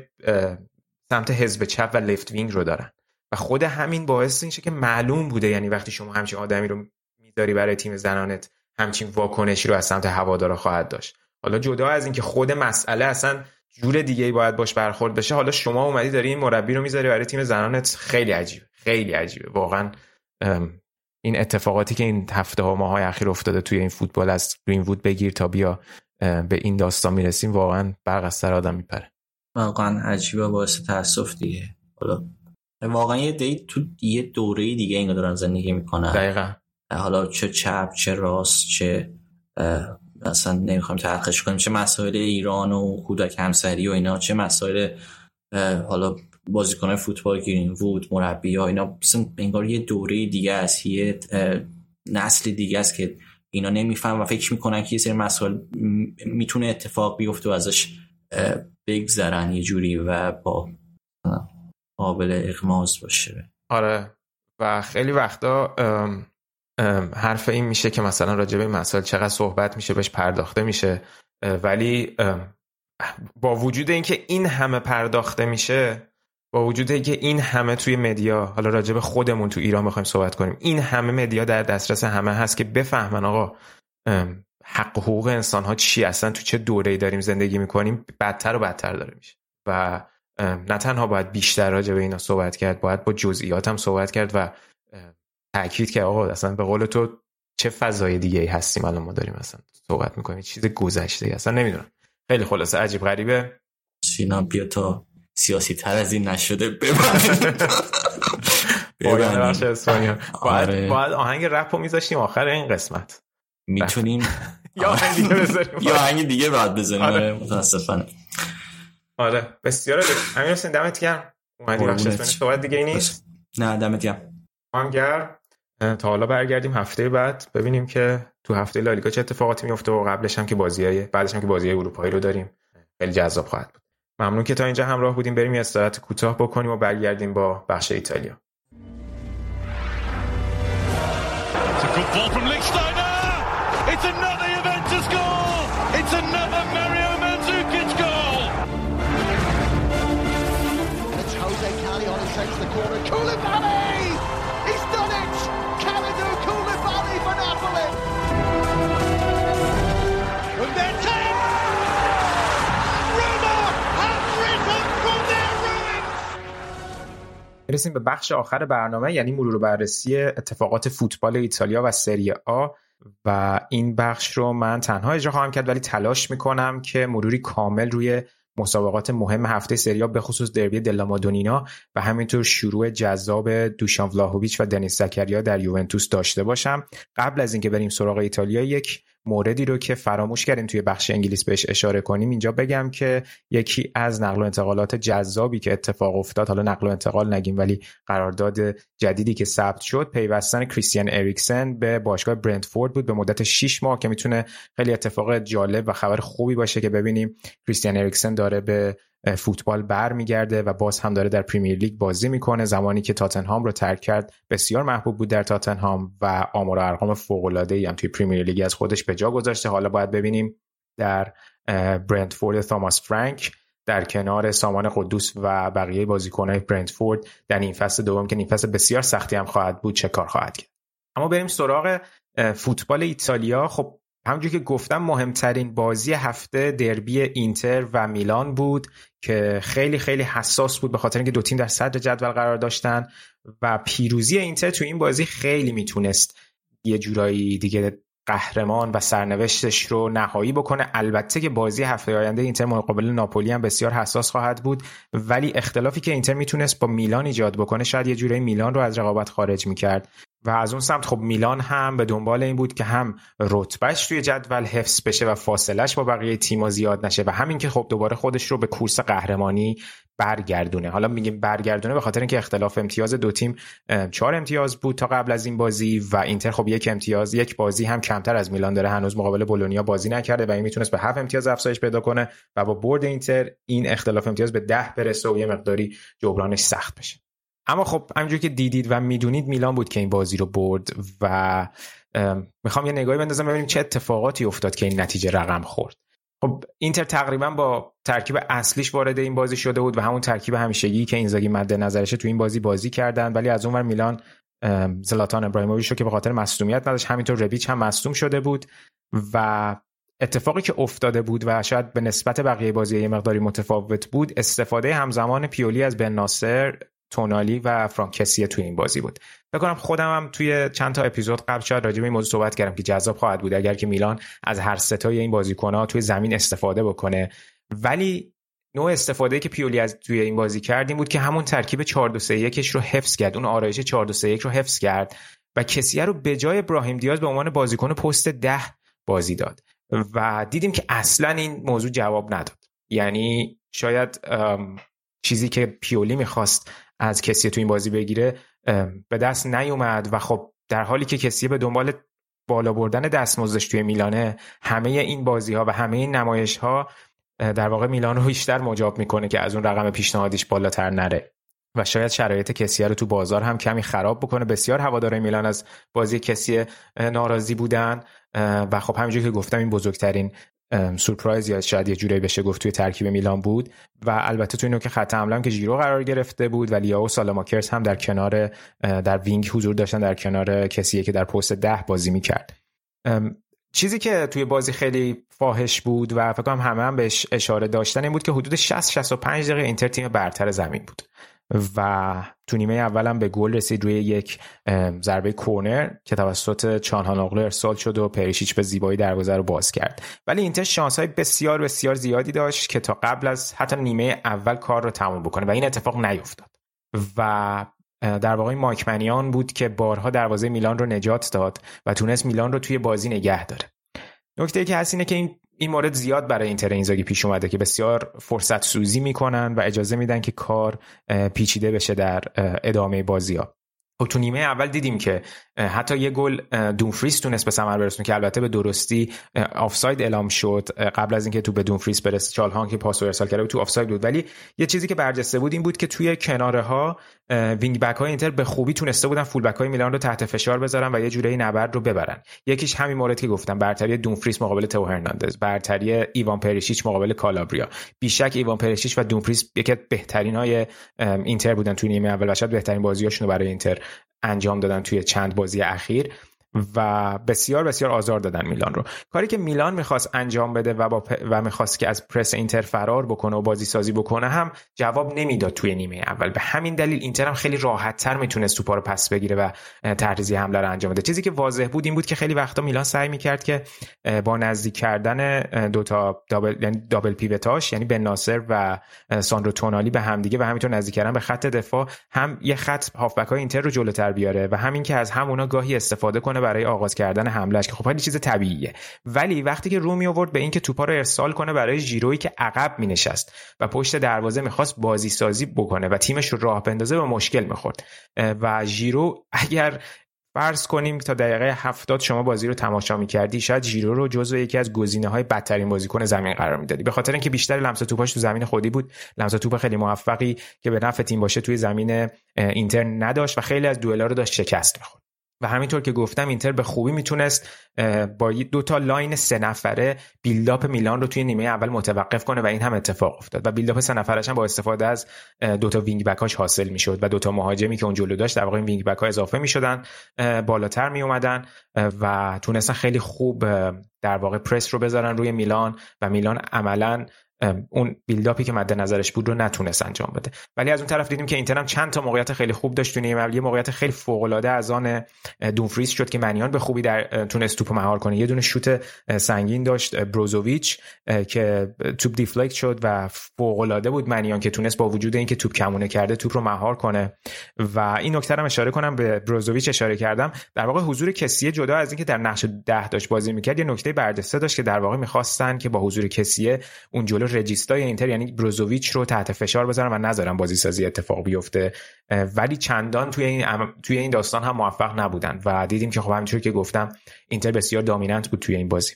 سمت حزب چپ و لفت وینگ رو دارن. و خود همین باعث میشه که معلوم بوده یعنی وقتی شما همچین آدمی رو می‌ذاری برای تیم زنانت همچین واکنشی رو از سمت هوادارا خواهد داشت. حالا جدا از اینکه خود مسئله اصلا جور دیگه ای باید باش برخورد بشه حالا شما اومدی داری این مربی رو می‌ذاری برای تیم زنانت خیلی عجیبه خیلی عجیبه. واقعا این اتفاقاتی که این هفته ها ماهای اخیر افتاده توی این فوتبال از گرین وود بگیر تا بیا به این داستان می‌رسیم واقعا برق از سر آدم میپره. واقعا عجیبه باعث تاسف دیگه. حالا واقعا یه دی تو یه دوره دیگه اینو دارن زندگی می‌کنن. دقیقا. حالا چه چپ چه راست چه اصلا نمی‌خوایم تحقیقش کنیم چه مسائل ایران و کودک همسری و اینا چه مسائل حالا بازیکن فوتبال گیرین وود مربی ها اینا انگار یه دوره دیگه است یه نسل دیگه است که اینا نمیفهم و فکر می‌کنن که یه سری مسائل می‌تونه اتفاق بیفته و ازش بگذرن یه جوری و با قابل اغماز باشه. آره. و خیلی وقتا حرف این میشه که مثلا راجع به این مسائل چقدر صحبت میشه بهش پرداخته میشه. ولی با وجود اینکه این همه پرداخته میشه با وجود اینکه این همه توی مدیا حالا راجع به خودمون تو ایران می‌خوایم صحبت کنیم این همه مدیا در دسترس همه هست که بفهمن آقا حق و حقوق انسان ها چی اصلا تو چه دوره داریم زندگی می‌کنیم بدتر و بدتر داره میشه. و نه تنها باید بیشتر راجع به اینا صحبت کرد باید با جزئیات هم صحبت کرد و تاکید که آقا اصلا به قول تو چه فضای دیگه ای هستیم الان ما داریم اصلا صحبت می‌کنیم چیز گذشته اصلا نمی‌دونم. خیلی خلاصه عجیب غریبه. سینا بیا تا سیاسی تر از این نشده باید آره. باید آهنگ رپ رو میذاشتیم آخر این قسمت. می‌تونیم یا آهنگ دیگه بذاریم. یا آهنگ دیگه باید بذاریم آره. متاسفانه. آره. بسیار امیر حسین دمت گرم. اومدی بخش صحبت دیگه نیست؟ نه دمت گرم. هم گرم. تا حالا برگردیم هفته بعد. ببینیم که تو هفته لالیگا چه اتفاقاتی میفته و قبلش هم که بازیای بعدش هم که بازی اروپایی رو داریم. خیلی جذاب خواهد بود. ممنون که تا اینجا همراه بودیم. بریم یه استراحت کوتاه بکنیم و برگردیم با بخش ایتالیا. برسیم به بخش آخر برنامه یعنی مرور بررسی اتفاقات فوتبال ایتالیا و سری آ. و این بخش رو من تنها اجرا خواهم کرد ولی تلاش می‌کنم که مروری کامل روی مسابقات مهم هفته سریا به خصوص دربی دلامادونینا و همینطور شروع جذاب دوشان ولاهویچ و دنیس زکریا در یوونتوس داشته باشم. قبل از اینکه بریم سراغ ایتالیا یک موردی رو که فراموش کردیم توی بخش انگلیس بهش اشاره کنیم اینجا بگم که یکی از نقل و انتقالات جذابی که اتفاق افتاد حالا نقل و انتقال نگیم ولی قرارداد جدیدی که ثبت شد پیوستن کریستیان اریکسن به باشگاه برنتفورد بود. به مدت 6 ماه که می‌تونه خیلی اتفاق جالب و خبر خوبی باشه که ببینیم کریستیان اریکسن داره به فوتبال برمیگرده و باز هم داره در پریمیر لیگ بازی می‌کنه. زمانی که تاتنهام رو ترک کرد بسیار محبوب بود در تاتنهام و آمار و ارقام فوق العاده ای هم توی پریمیر لیگ از خودش به جا گذاشته. حالا باید ببینیم در برنتفورد تاماس فرانک در کنار سامان قدوس و بقیه بازیکنهای برنتفورد در این فصل دوم که این فصل بسیار سختی هم خواهد بود چه کار خواهد کرد؟ اما بریم سراغ فوتبال ایتالیا. خب همونجور که گفتم مهمترین بازی هفته دربی اینتر و میلان بود که خیلی خیلی حساس بود به خاطر اینکه دو تیم در صدر جدول قرار داشتن و پیروزی اینتر تو این بازی خیلی می‌تونست یه جورایی دیگه قهرمان و سرنوشتش رو نهایی بکنه. البته که بازی هفته آینده اینتر مقابل ناپولی هم بسیار حساس خواهد بود ولی اختلافی که اینتر می‌تونست با میلان ایجاد بکنه شاید یه جورایی میلان رو از رقابت خارج می‌کرد. و از اون سمت خب میلان هم به دنبال این بود که هم رتبهش توی جدول حفظ بشه و فاصلش با بقیه تیم‌ها زیاد نشه و همین که خب دوباره خودش رو به کورس قهرمانی برگردونه. حالا میگیم برگردونه به خاطر اینکه اختلاف امتیاز دو تیم چهار امتیاز بود تا قبل از این بازی و اینتر خب یک امتیاز یک بازی هم کمتر از میلان داره. هنوز مقابل بولونیا بازی نکرده و این می‌تونست به هفت امتیاز افزایش پیدا کنه و با برد اینتر این اختلاف امتیاز به ده برسه و یه مقداری جبرانش سخت بشه. اما خب همونجور که دیدید و می‌دونید میلان بود که این بازی رو برد و می‌خوام یه نگاهی بندازم ببینیم چه اتفاقاتی افتاد که این نتیجه رقم خورد. خب اینتر تقریبا با ترکیب اصلیش وارد این بازی شده بود و همون ترکیب همیشگی که اینزاگی مد نظرشه تو این بازی بازی کردن. ولی از اونور میلان زلاتان ابراهیموویچ رو که به خاطر مصونیت نداشت همینطور ربیچ هم مصدوم شده بود و اتفاقی که افتاده بود و شاید به نسبت بقیه بازی یه مقداری متفاوت بود استفاده همزمان پیولی از بن ناصر تونالی و فرانکسی توی این بازی بود. بکنم خودم هم توی چند تا اپیزود قبل شاید راجع به این موضوع صحبت کردم که جذاب خواهد بود اگر که میلان از هر ستای این بازیکن‌ها توی زمین استفاده بکنه. ولی نوع استفاده که پیولی از توی این بازی کردیم بود که همون ترکیب 4 2 3 1 رو حفظ کرد. اون آرایش 4 2 3 1 رو حفظ کرد و کسیه رو به جای ابراهیم دیاز به عنوان بازیکن پست ده بازی داد و دیدیم که اصلا این موضوع جواب نداد. یعنی شاید چیزی که پیولی می‌خواست از کسی تو این بازی بگیره به دست نیومد و خب در حالی که کسی به دنبال بالا بردن دستمزدش توی میلانه همه این بازی ها و همه این نمایش ها در واقع میلان رو بیشتر مجاب می‌کنه که از اون رقم پیشنهادیش بالاتر نره. و شاید شرایط کسیه رو تو بازار هم کمی خراب بکنه. بسیار هوادارای میلان از بازی کسیه ناراضی بودن و خب همینجور که گفتم این بزرگترین سورپرایز یا شاید یه جورایی بشه گفت توی ترکیب میلان بود. و البته توی نوک خط حمله که ژیرو قرار گرفته بود و لیاو سالمیکرز هم در کنار در wing حضور داشتن در کنار کسیه که در پست ده بازی می‌کرد. چیزی که توی بازی خیلی فاحش بود و فکر کنم همه هم بهش اشاره داشتن این بود که حدود 60 65 دقیقه اینتر تیم برتر زمین بود. و تو نیمه اولم به گل رسید روی یک ضربه کورنر که توسط چانهانوغلو ارسال شد و پریشیچ به زیبایی دروازه رو باز کرد. ولی اینتر شانس های بسیار بسیار زیادی داشت که تا قبل از حتی نیمه اول کار رو تموم بکنه و این اتفاق نیفتاد. و در واقع مایک منیان بود که بارها دروازه میلان رو نجات داد و تونست میلان رو توی بازی نگه داره. نکته که هست اینه که این این مورد زیاد برای اینتر اینزاگی پیش اومده که بسیار فرصت سوزی می‌کنن و اجازه میدن که کار پیچیده بشه در ادامه بازی ها خب تو نیمه اول دیدیم که حتی یه گل دونفریس تونست به ثمر برسونه که البته به درستی آفساید اعلام شد قبل از اینکه توپ به دونفریس برسه چالهان که پاس ارسال کرده تو آفساید بود. ولی یه چیزی که برجسته بود این بود که توی کناره ها wing back های اینتر به خوبی تونسته بودن full back های میلان رو تحت فشار بذارن و یه جورایی نبرد رو ببرن. یکیش همین مورد که گفتم برتری دونفریس مقابل تئو هرناندز برتری ایوان پریشیچ مقابل کالابریا. بیشک ایوان پریشیچ و دونفریس یکی بهترین های اینتر بودن توی نیمه اول و بهترین بازیاشون برای اینتر انجام دادن توی چند بازی اخیر. و بسیار بسیار آزار دادن میلان رو. کاری که میلان می‌خواست انجام بده و, با و می‌خواست که از پرس اینتر فرار بکنه و بازی سازی بکنه هم جواب نمی‌داد توی نیمه اول. به همین دلیل اینتر هم خیلی راحت تر می‌تونست توپا رو پس بگیره و تحریزی حمله رو انجام بده. چیزی که واضح بود این بود که خیلی وقتا میلان سعی می‌کرد که با نزدیک کردن دوتا دابل یعنی دابل پیوتاش یعنی بن ناصر و ساندرو تونالی به همدیگه و همینطور نزدیک کردن به خط دفاع هم یه خط هافبک های اینتر رو جلوتر بیاره و همین که از همونا گاهی استفاده کنه برای آغاز کردن حملهش که خب خیلی چیز طبیعیه. ولی وقتی که رو می آورد به اینکه توپا رو ارسال کنه برای ژیرویی که عقب می نشست و پشت دروازه می‌خواست بازی سازی بکنه و تیمش رو راه بندازه به مشکل می‌خورد. و ژیرو اگر فرض کنیم تا دقیقه هفتاد شما بازی رو تماشا می‌کردی شاید ژیرو رو جزو یکی از گزینه های بدترین بازیکن زمین قرار می‌دادی. به خاطر اینکه بیشتر لمس توپاش تو زمین خودی بود. لمس توپ خیلی موفقی که به نفع تیم باشه توی زمین اینتر نداشت و خیلی از دوئلا رو داشت شکست می‌خورد. و همینطور که گفتم اینتر به خوبی می‌تونست با دو تا line سه نفره build-up میلان رو توی نیمه اول متوقف کنه و این هم اتفاق افتاد. و build-up سه نفرش هم با استفاده از دو تا wing back اش حاصل می‌شد و دو تا مهاجمی که اون جلو داشت در واقع این wing back ها اضافه می‌شدن بالاتر می اومدن و تونستن خیلی خوب در واقع پرس رو بذارن روی میلان و میلان عملا اون build-up ی که مد نظرش بود رو نتونست انجام بده. ولی از اون طرف دیدیم که اینتر هم چند تا موقعیت خیلی خوب داشت تو یه موقعیت خیلی فوق العاده از آن دونفریس شد که منیان به خوبی در تونست توپ مهار کنه. یه دونه شوت سنگین داشت بروزوویچ که توپ دیفلکت شد و فوق العاده بود منیان که تونست با وجود اینکه توپ کمونه کرده توپ رو مهار کنه. و این نکته هم اشاره کنم به بروزوویچ اشاره کردم. در واقع حضور کسیه جدا از اینکه در نقش ده داشت بازی می‌کرد یه نکته برجسته داشت که در واقع می‌خواستن که با حضور کسیه اون جلو رجیستای اینتر یعنی بروزوویچ رو تحت فشار بذارن و نذارن بازی سازی اتفاق بیفته. ولی چندان توی این توی این داستان هم موفق نبودن و دیدیم که خب همینطور که گفتم اینتر بسیار dominant بود توی این بازی.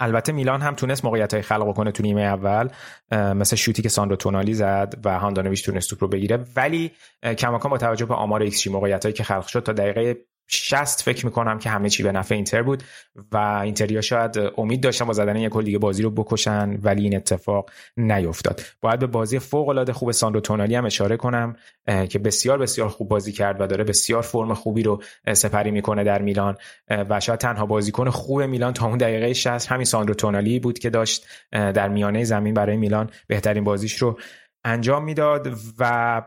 البته میلان هم تونست موقعیت های خلق کنه تو نیمه اول. مثل شوتی که ساندرو تونالی زد و هاندانویچ تونست توپ رو بگیره. ولی کماکان با توجه به آمار ایکس جی موقعیت هایی که خلق شد تا دقیقه 60 فکر می‌کنم که همه چی به نفع اینتر بود و اینتریا شاید امید داشتن با زدن یک گل دیگه بازی رو بکشن ولی این اتفاق نیفتاد. باید به بازی فوق العاده خوب ساندرو تونالی هم اشاره کنم که بسیار بسیار خوب بازی کرد و داره بسیار فرم خوبی رو سپری می‌کنه در میلان و شاید تنها بازیکن خوب میلان تا اون دقیقه 60 همین ساندرو تونالی بود که داشت در میانه زمین برای میلان بهترین بازیش رو انجام می‌داد و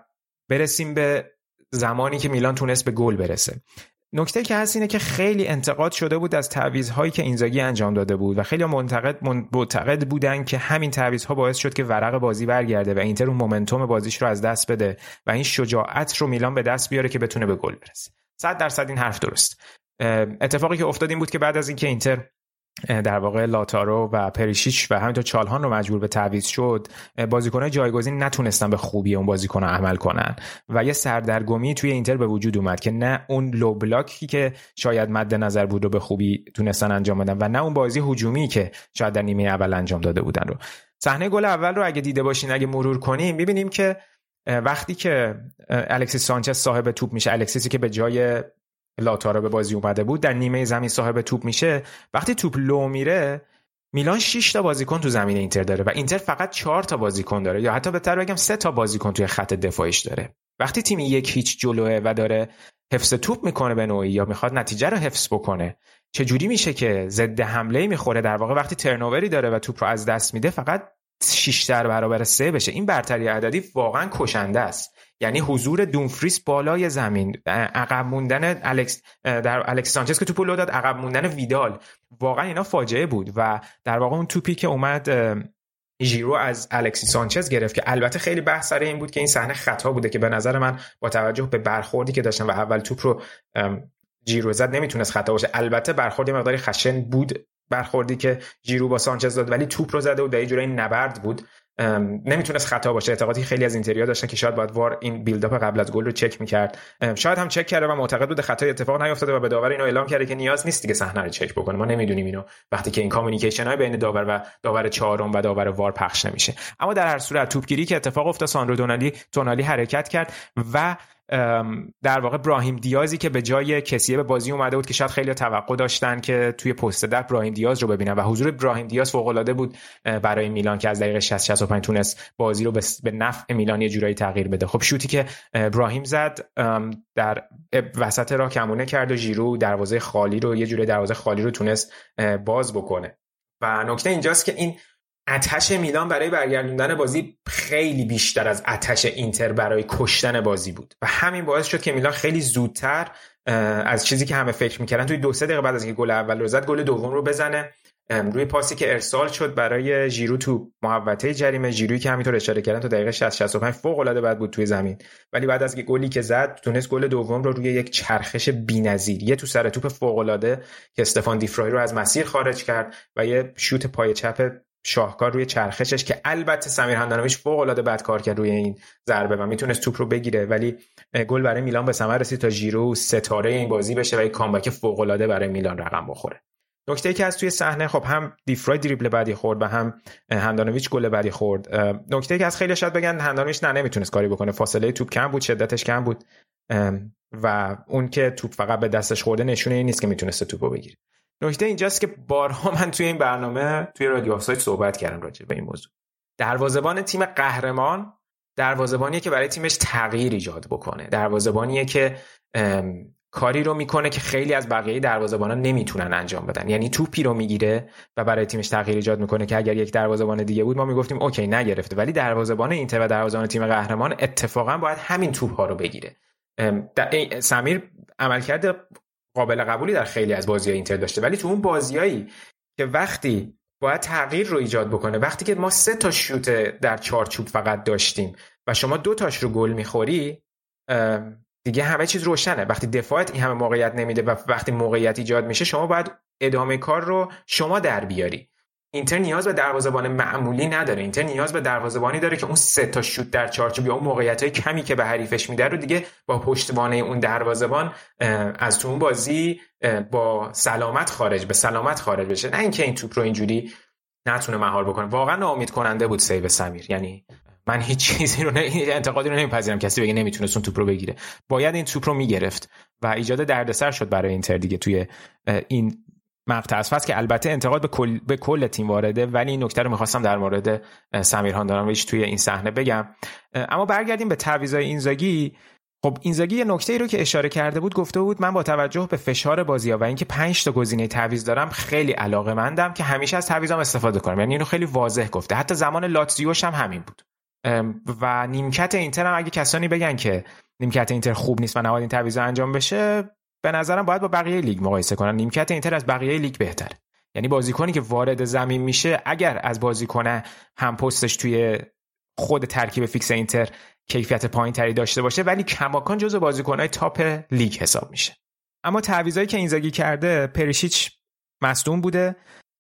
برسیم به زمانی که میلان تونست به گل برسه. نکته که هست اینه که خیلی انتقاد شده بود از تعویض‌هایی که اینزاگی انجام داده بود و خیلی منتقد معتقد بودن که همین تعویض‌ها باعث شد که ورق بازی برگرده و اینتر اون مومنتوم بازیش رو از دست بده و این شجاعت رو میلان به دست بیاره که بتونه به گل برسه. 100 درصد این حرف درست. اتفاقی که افتاد این بود که بعد از اینکه اینتر در واقع لاتارو و پریشیچ و همینطور چالهان رو مجبور به تعویض شد بازیکنان جایگزین نتونستن به خوبی اون بازیکن عمل کنن. و یه سردرگمی توی اینتر به وجود اومد که نه اون لو بلاکی که شاید مد نظر بود رو به خوبی تونستن انجام بدن و نه اون بازی هجومی که شاید در نیمه اول انجام داده بودن رو. صحنه گل اول رو اگه دیده باشین اگه مرور کنیم می‌بینیم که وقتی که الکسیس سانچز صاحب توپ میشه الکسیسی که به جای لاتارا به بازی اومده بود در نیمه زمین صاحب توپ میشه. وقتی توپ لو میره میلان 6 تا بازیکن تو زمین اینتر داره و اینتر فقط 4 تا بازیکن داره یا حتی بهتر بگم 3 تا بازیکن توی خط دفاعیش داره. وقتی تیمی یک هیچ جلوه و داره حفظ توپ می‌کنه به نوعی یا می‌خواد نتیجه رو حفظ بکنه چه جوری میشه که ضد حمله می‌خوره؟ در واقع وقتی ترنووری داره و توپ رو از دست میده فقط 6 در برابر سه بشه. این برتری عددی واقعا کشنده است. یعنی حضور دونفریس بالای زمین. عقب موندن الکس در الکس که توپو لو داد عقب موندن ویدال. واقعا اینا فاجعه بود و در واقع اون توپی که اومد ژیرو از الکسی سانچز گرفت که البته خیلی بحث سر این بود که این صحنه خطا بوده که به نظر من با توجه به برخوردی که داشتن و اول توپ رو جیرو زد نمی‌تونست خطا باشه. البته برخوردی مقداری خشن بود برخوردی که جیرو با سانچز داد ولی توپ رو زده و در جورایی نبرد بود. نمی‌تونست خطا باشه. اعتقادی خیلی از اینتریا داشتن که شاید باید وار این بیلداپ قبل از گل رو چک می‌کرد. شاید هم چک کرده و معتقد بوده خطا اتفاق نیافتاده و به داور اینو اعلام کرده که نیاز نیست دیگه صحنه رو چک بکنه. ما نمی‌دونیم اینو. وقتی که این کامیکیشن های بین داور و داور چهارم و داور وار پخش نمیشه. اما در هر صورت توپگیری که اتفاق افتاد ساندرو دونالی تونالی حرکت کرد و در واقع براهیم دیازی که به جای کسیه به بازی اومده بود که شاید خیلی توقع داشتن که توی پست در براهیم دیاز رو ببینن و حضور براهیم دیاز فوق العاده بود برای میلان که از دقیقه 60 65 تونست بازی رو به نفع میلان یه جورایی تغییر بده. خب شوتی که براهیم زد در وسط راه کمونه کرد و ژیرو دروازه خالی رو یه جوری دروازه خالی رو تونست باز بکنه. و نکته اینجاست که این اتش میلان برای برگردوندن بازی خیلی بیشتر از اتش اینتر برای کشتن بازی بود. و همین باعث شد که میلان خیلی زودتر از چیزی که همه فکر می‌کردن توی دو سه دقیقه بعد از اینکه گل اول رو زد گل دوم رو بزنه. روی پاسی که ارسال شد برای ژیرو تو محوطه جریمه ژیرویی که همینطور اشاره کردن تو دقیقه 60 65 فوق العاده بد بود توی زمین. ولی بعد از گلی که زد تونست گل دوم رو روی یک چرخش بی‌نظیر یه تو سر توپ فوق العاده که استفان دیفرای رو از مسیر خارج کرد و یه شوت پای چپ شاهکار روی چرخشش که البته سمیر هندانویچ فوق العاده بد کار کرد روی این ضربه و می‌تونست توپ رو بگیره ولی گل برای میلان به ثمر رسید تا ژیرو ستاره این بازی بشه و یک کامبک فوق العاده برای میلان رقم بخوره. نکته که از توی صحنه خب هم دیفرای دریبل بعدی خورد و هم هندانویچ گل بعدی خورد. نکته که از خیلی شاید بگن هندانویچ نه نمی‌تونست کاری بکنه. فاصله توپ کم بود شدتش کم بود. و اون که توپ فقط به دستش خورده نشونه این نیست که می‌تونسته توپو بگیره. نکته اینجاست که بارها من توی این برنامه توی رادیو آفساید صحبت کردم راجع به این موضوع. دروازه‌بان تیم قهرمان دروازه‌بانیه که برای تیمش تغییر ایجاد بکنه. دروازه‌بانیه که کاری رو می‌کنه که خیلی از بقیه دروازه‌بانا نمی‌تونن انجام بدن. یعنی توپی رو می‌گیره و برای تیمش تغییر ایجاد می‌کنه که اگر یک دروازه‌بان دیگه بود ما می‌گفتیم اوکی نگرفته. ولی دروازه‌بان اینتر و دروازه‌بان تیم قهرمان اتفاقا باید همین توپ ها رو بگیره. سمیر عملکرد قابل قبولی در خیلی از بازی اینتر داشته. ولی تو اون بازیایی که وقتی باید تغییر رو ایجاد بکنه وقتی که ما سه تا شوت در چارچوب فقط داشتیم و شما دو تاش رو گل می‌خوری دیگه همه چیز روشنه. وقتی دفاعت این همه موقعیت نمیده و وقتی موقعیت ایجاد میشه شما باید ادامه کار رو شما در بیاری. اینتر نیاز به دروازه‌بان معمولی نداره. اینتر نیاز به دروازه‌بانی داره که اون سه تا شوت در چارچوب یا اون موقعیت های کمی که به حریفش میده رو دیگه با پشتوانه اون دروازه‌بان از تو اون بازی با سلامت خارج به سلامت خارج بشه. نه اینکه این توپ رو اینجوری نتونه مهار بکنه. واقعا ناامید کننده بود سیو سمیر. یعنی من هیچ چیزی رو نه انتقادی رو نمیپذیرم. کسی بگه نمی‌تونست اون توپ رو بگیره. باید این توپ رو می‌گرفت و ایجاد دردسر شد برای اینتر دیگه توی این مقطع از فصل که البته انتقاد به کل, به کل تیم وارده ولی این نکته رو می‌خواستم در مورد سمیر هاندانویچ توی این صحنه بگم. اما برگردیم به تعویضای اینزاگی. خب اینزاگی یه نکته ای رو که اشاره کرده بود گفته بود من با توجه به فشار بازی ها و اینکه 5 تا گزینه تعویض دارم خیلی علاقه مندم که همیشه از تعویضام استفاده کنم. یعنی اینو خیلی واضح گفته. حتی زمان لاتزیوش هم همین بود. و نیمکت اینتر هم اگه کسانی بگن که نیمکت اینتر خوب نیست و نباید این تعویض انجام بشه به نظرم باید با بقیه لیگ مقایسه کنن. نیمکت اینتر از بقیه لیگ بهتره. یعنی بازیکنی که وارد زمین میشه اگر از بازیکن هم پستش توی خود ترکیب فیکس اینتر کیفیت پایین تری داشته باشه ولی کماکان جزو بازیکنهای تاپ لیگ حساب میشه. اما تعویضایی که اینزاگی کرده پریشیچ مصدوم بوده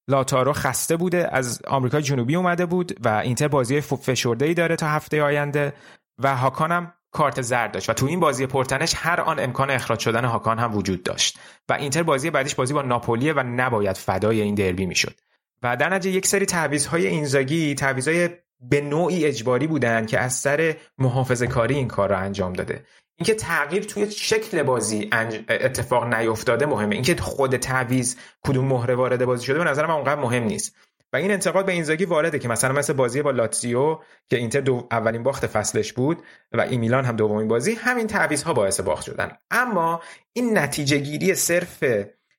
لاتارو خسته بوده از آمریکا جنوبی اومده بود و اینتر بازی فشرده ای داره تا هفته آینده و هاکانم کارت زرد داشت و تو این بازی پرتنش هر آن امکان اخراج شدن هاکان هم وجود داشت و اینتر بازی بعدیش بازی با ناپولیه و نباید فدای این دربی می‌شد. و در نتیجه یک سری تعویض‌های اینزاگی تعویض‌های به نوعی اجباری بودن که از سر محافظه کاری این کار را انجام داده. اینکه تغییر توی شکل بازی اتفاق نیفتاده مهمه. اینکه خود تعویض کدوم مهره وارد بازی شده به نظر من اونقدر مهم نیست. و این انتقاد به اینزاگی وارده که مثلا مثل بازی با لاتزیو که اینتر دو اولین باخت فصلش بود و این میلان هم دومین بازی همین تعویض باعث باخت شدن. اما این نتیجه گیری صرف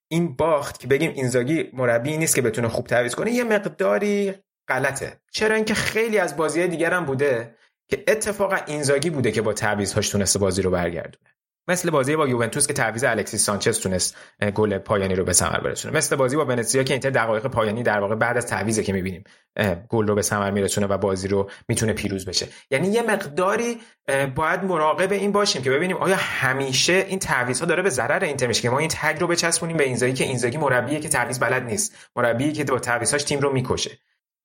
این باخت که بگیم اینزاگی مربی نیست که بتونه خوب تعویض کنه یه مقداری غلطه. چرا اینکه خیلی از بازی دیگر هم بوده که اتفاقا اینزاگی بوده که با تعویض تونسته بازی رو برگردونه. مثل بازی با یوونتوس که تعویض الکسیس سانچز تونست گل پایانی رو به ثمر برسونه. مثل بازی با ونتسیا که اینتر دقایق پایانی در واقع بعد از تعویض که می‌بینیم گل رو به ثمر میرسونه و بازی رو می‌تونه پیروز بشه. یعنی یه مقداری باید مراقب این باشیم که ببینیم آیا همیشه این تعویض ها داره به ضرر اینتر میشه که ما این tag رو بچسبونیم به اینزاگی که اینزاگی مربیه که تعویض بلد نیست مربیه که با تعویضاش تیم رو می‌کشه.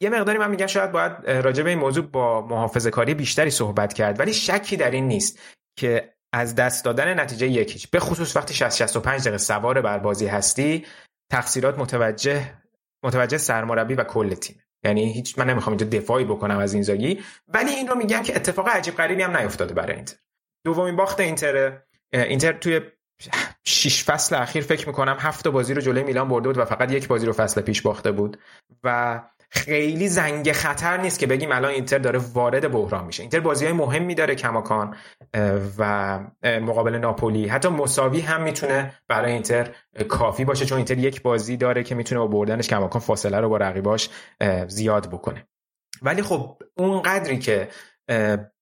یه مقداری من میگم شاید باید راجع به این موضوع با محافظه کاری بیشتری صحبت کرد ولی شکی در این نیست که از دست دادن نتیجه یکیچ به خصوص وقتی 60 65 دقیقه سوار بر بازی هستی تقصیرات متوجه متوجه سرمربی و کل تیم. یعنی هیچ من نمی‌خوام اینجا دفاعی بکنم از اینزاگی ولی این رو میگم که اتفاق عجیب غریبی هم نیفتاده برای اینتر. دومین باخت اینتر اینتر توی شش فصل اخیر فکر می‌کنم هفت بازی رو جلوی میلان برده بود و فقط یک بازی رو فصل پیش باخته بود. و خیلی زنگ خطر نیست که بگیم الان اینتر داره وارد بحران میشه. اینتر بازی های مهمی داره کماکان و مقابل ناپولی. حتی مساوی هم می‌تونه برای اینتر کافی باشه چون اینتر یک بازی داره که می‌تونه با بردنش کماکان فاصله رو با رقیباش زیاد بکنه. ولی خب اون قدری که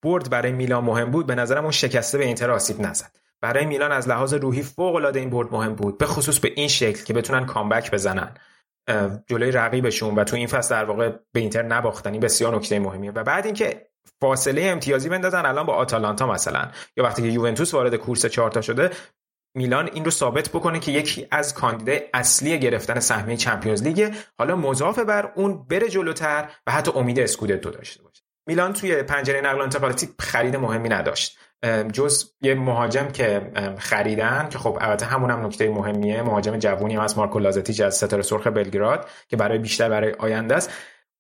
برد برای میلان مهم بود به نظرم اون شکسته به اینتر آسیب نزد. برای میلان از لحاظ روحی فوق العاده این برد مهم بود به خصوص به این شکل که بتونن کامبک بزنن. جلوی رقیبشون و تو این فصل در واقع به اینتر نباختنی بسیار نکته مهمیه. و بعد اینکه فاصله امتیازی بندازن الان با آتالانتا مثلا. یا وقتی که یوونتوس وارد کورس چهارتا شده میلان این رو ثابت بکنه که یکی از کاندیدای اصلی گرفتن سهمیه چمپیونز لیگ حالا مضاف بر اون بره جلوتر و حتی امید اسکودتو داشته باشه. میلان توی پنجره نقل و انتقالاتی خرید مهمی نداشت. جز یه مهاجم که خریدن که خب البته همون هم نکته مهمیه مهاجم جوونی هم از مارکو لازتیج از ستاره سرخ بلگراد که برای بیشتر برای آینده است.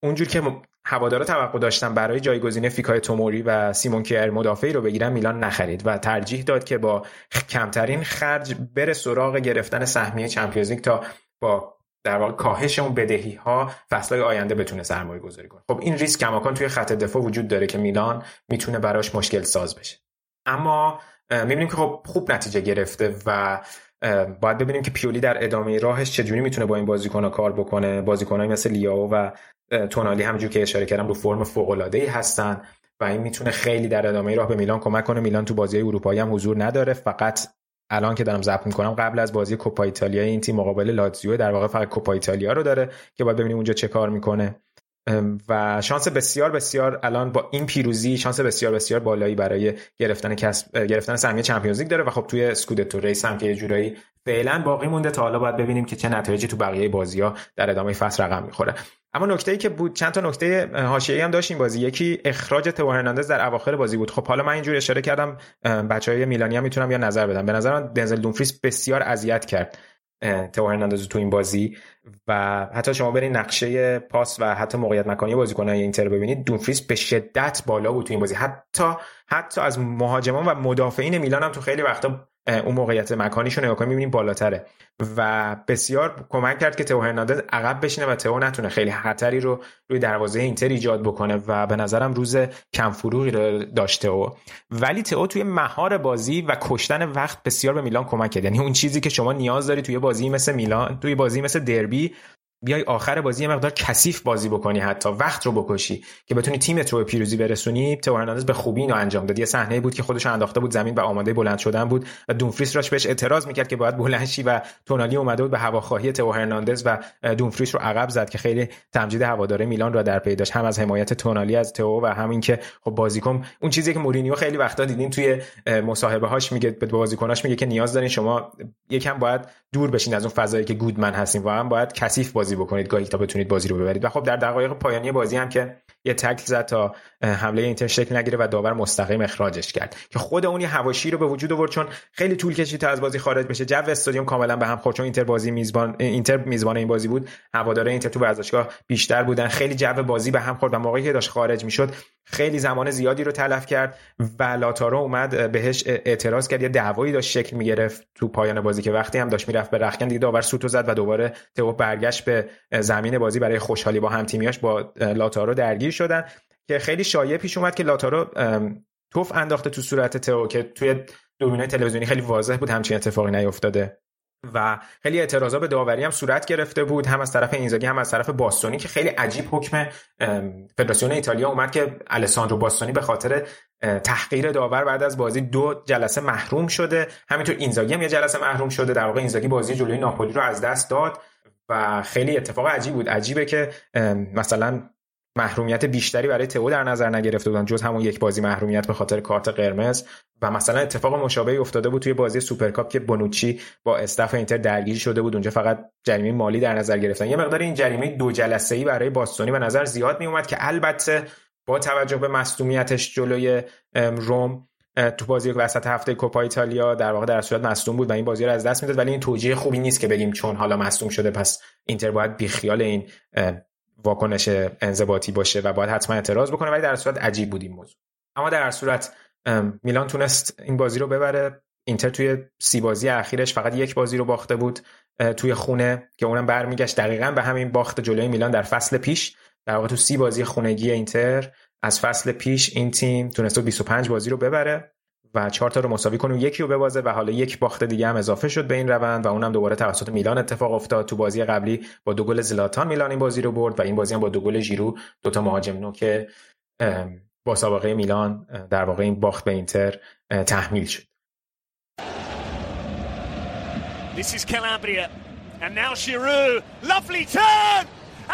اونجور که هوادارا توقع داشتن برای جایگزین فیکای توموری و سیمون کیر مدافعی رو بگیرن میلان نخرید و ترجیح داد که با کمترین خرج بره سراغ گرفتن سهمیه چمپیونز تا با در واقع کاهش اون بدهی ها فصل آینده بتونه سرمایه گذاری کنه. خب این ریسک کماکان توی خط دفاع وجود داره که میلان می‌تونه براش مشکل ساز بشه. اما می‌بینیم که خب خوب نتیجه گرفته و باید ببینیم که پیولی در ادامه راهش چجوری می‌تونه با این بازیکن‌ها کار بکنه. بازیکنایی مثل لیاو و تونالی همونجور که اشاره کردم رو فرم فوق العاده ای هستن و این می‌تونه خیلی در ادامه راه به میلان کمک کنه. میلان تو بازی اروپایی هم حضور نداره. فقط الان که دارم ضبط می‌کنم قبل از بازی کوپا ایتالیا این تیم مقابل لاتزیو در واقع فقط کوپا ایتالیا رو داره که باید ببینیم اونجا چه کار می‌کنه. و شانس بسیار بسیار الان با این پیروزی شانس بسیار بسیار بالایی برای گرفتن کسب گرفتن سهمیه چمپیونز لیگ داره و خب توی اسکودتو race هم که یه جورایی فعلا باقی مونده تا حالا باید ببینیم که چه نتایجی تو بقیه بازی ها در ادامه فصل رقم می‌خوره. اما نکته ای که بود چند تا نکته حاشیه‌ای هم داشتیم بازی. یکی اخراج تو هرناندز در اواخر بازی بود. خب حالا من اینجوری اشاره کردم بچهای میلانی هم می‌تونم یا نظر بدم. به نظر من دنزل دونفریس بسیار اذیت کرد. تو هرناندز تو این بازی و حتی شما برین نقشه پاس و حتی موقعیت مکانی بازیکنان اینتر ببینید دونفریس به شدت بالا بود تو این بازی. حتی حتی از مهاجمان و مدافعین میلان هم تو خیلی وقتا اون موقعیت مکانیشو نگاه کنیم می‌بینیم بالاتره. و بسیار کمک کرد که تو هرناندز عقب بشینه و تو نتونه خیلی خطری رو روی دروازه اینتر ایجاد بکنه و به نظرم روز کم فروغی رو داشته او ولی تو توی مهار بازی و کشتن وقت بسیار به میلان کمک کرد. یعنی اون چیزی که شما نیاز داری توی بازی مثل میلان توی بازی مثل دربی بیای آخر بازی یه مقدار کثیف بازی بکنی حتی وقت رو بکشی که بتونی تیمت رو به پیروزی برسونی. تو هرناندز به خوبی اینو انجام داد یه صحنه بود که خودش انداخته بود زمین و آماده بلند شدن بود و دونفریس راش بهش اعتراض می‌کرد که باید بلند شی و تونالی اومده بود به هواخواهی تو هرناندز و دونفریس رو عقب زد که خیلی تمجید هواداره میلان رو در پی داشت. هم از حمایت تونالی از تو و همین که خب بازیکن اون چیزی که مورینیو خیلی وقتا دیدین توی مصاحبه هاش میگه به بازیکناش میگه که نیاز دارین شما یکم باید دور بشین از اون فضایی که good man هستین واقعا باید کثیف بکنید گاهی تا بتونید بازی رو ببرید. و خب در دقایق پایانی بازی هم که یه تکل زد تا حمله اینتر شکل نگیره و داور مستقیم اخراجش کرد. که خود اون یه حواشی رو به وجود آورد چون خیلی طول کشید تا از بازی خارج بشه. جو استادیوم کاملا به هم خورد چون اینتر بازی میزبان اینتر میزبان این بازی بود. هواداره اینتر تو ورزشگاه بیشتر بودن. خیلی جو بازی به هم خورد و موقعی که داشت خارج می‌شد خیلی زمان زیادی رو تلف کرد و لاتارو اومد بهش اعتراض کرد. یه دعوایی داشت شکل می‌گرفت تو پایان بازی که وقتی هم داشت می‌رفت به رخکن دیگه داور سوتو زد و دوباره تو برگشت به زمین بازی برای خوشحالی با هم تیمیاش با لاتارو درگیر شدن که خیلی شایع پیش اومد که لاتارو توف انداخته تو صورت تو که توی دوربینای تلویزیونی خیلی واضح بود همچین اتفاقی نیفتاده و خیلی اعتراضا به داوری هم صورت گرفته بود هم از طرف اینزاگی هم از طرف باستونی که خیلی عجیب حکم فدراسیون ایتالیا اومد که الساندرو باستونی به خاطر تحقیر داور بعد از بازی دو جلسه محروم شده. همینطور اینزاگی هم یه جلسه محروم شده. در واقع اینزاگی بازی جلوی ناپولی رو از دست داد و خیلی اتفاق عجیب بود. عجیبه که مثلا محرومیت بیشتری برای تئو در نظر نگرفته بودن جز همون یک بازی محرومیت به خاطر کارت قرمز. و مثلا اتفاق مشابهی افتاده بود توی بازی سوپرکاپ که بونوچی با staff اینتر درگیر شده بود. اونجا فقط جریمه مالی در نظر گرفتن. یه مقدار این جریمه دو جلسه ای برای باستونی به نظر زیاد می اومد که البته با توجه به مصدومیتش جلوی روم تو بازی وسط هفته کوپا ایتالیا در واقع در صورت مصدوم بود و این بازی رو از دست می‌داد. ولی این توجیه خوبی نیست که بگیم چون حالا مصدوم شده پس اینتر باید بیخیال این واکنش انضباطی باشه و باید حتما اعتراض بکنه ولی در صورت عجیب بود این موضوع. اما در صورت میلان تونست این بازی رو ببره. اینتر توی سی بازی اخیرش فقط یک بازی رو باخته بود توی خونه که اونم برمیگشت. دقیقا به همین باخت جلوی میلان در فصل پیش. در واقع تو سی بازی خونگی اینتر از فصل پیش این تیم تونست 25 بازی رو ببره. و چهار تا رو مساوی کنه یکی رو ببازه و حالا یک باخت دیگه هم اضافه شد به این روند و اونم دوباره توسط میلان اتفاق افتاد. تو بازی قبلی با دو گل زلاتان میلان این بازی رو برد و این بازی هم با دو گل ژیرو دو تا مهاجم نو که با سابقه میلان در واقع این باخت به اینتر تحمیل شد. This is Calabria. And now Giroud. Lovely turn!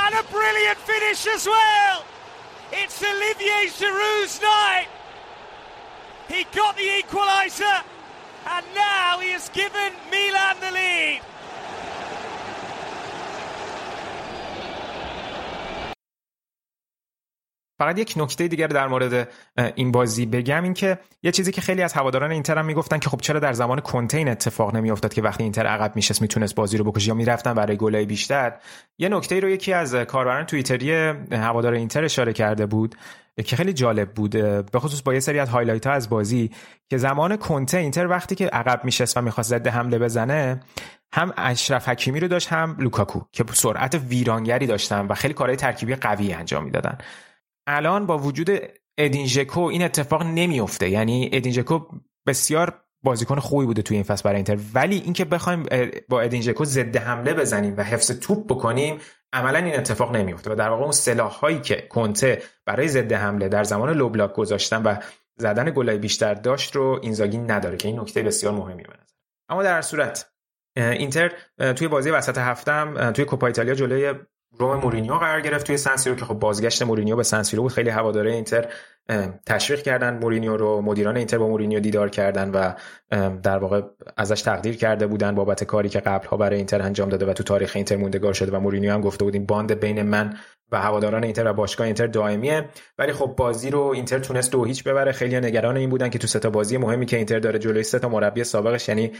And a brilliant finish as well! It's Olivier Giroud's night! He got the equaliser, and now he has given Milan the lead. فقط یک نکته دیگر در مورد این بازی بگم این که یه چیزی که خیلی از هواداران اینتر هم می‌گفتن که خب چرا در زمان کنته این اتفاق نمیافتاد که وقتی اینتر عقب میشست می‌تونست بازی رو بکشه یا می‌رفتن برای گلای بیشتر یه نکته رو یکی از کاربران توییتری هوادار اینتر اشاره کرده بود که خیلی جالب بود به خصوص با یه سری از highlight ها از بازی که زمان کنته اینتر وقتی که عقب میشست و می‌خواست ضد حمله بزنه هم اشرف حکیمی رو داشت هم لوکاکو که سرعت ویرانگری داشتن و خیلی کارهای ترکیبی قوی انجام می‌دادن. الان با وجود ادین ژکو این اتفاق نمیفته یعنی ادین ژکو بسیار بازیکن خوبی بوده توی این فصل برای اینتر. ولی اینکه بخوایم با ادین ژکو ضد حمله بزنیم و حفظ توپ بکنیم عملا این اتفاق نمیفته و در واقع اون سلاح هایی که کنته برای ضد حمله در زمان low block گذاشتن و زدن گلای بیشتر داشت رو اینزاگی نداره که این نکته بسیار مهمی به نظر. اما در صورت اینتر توی بازی وسط هفته‌ام توی کوپا ایتالیا جلوی روم مورینیو قرار گرفت توی سن سیرو که خب بازگشت مورینیو به سن سیرو بود خیلی هواداره اینتر تشویق کردن مورینیو رو. مدیران اینتر با مورینیو دیدار کردن و در واقع ازش تقدیر کرده بودن بابت کاری که قبلها برای اینتر انجام داده و تو تاریخ اینتر موندگار شده و مورینیو هم گفته بود این bond بین من و هواداران اینتر و باشگاه اینتر دائمیه. ولی خب بازی رو اینتر تونست دو هیچ ببره. خیلی نگران این بودن که تو سه تا بازی مهمی که اینتر داره جلوی سه تا مربی سابقش یعنی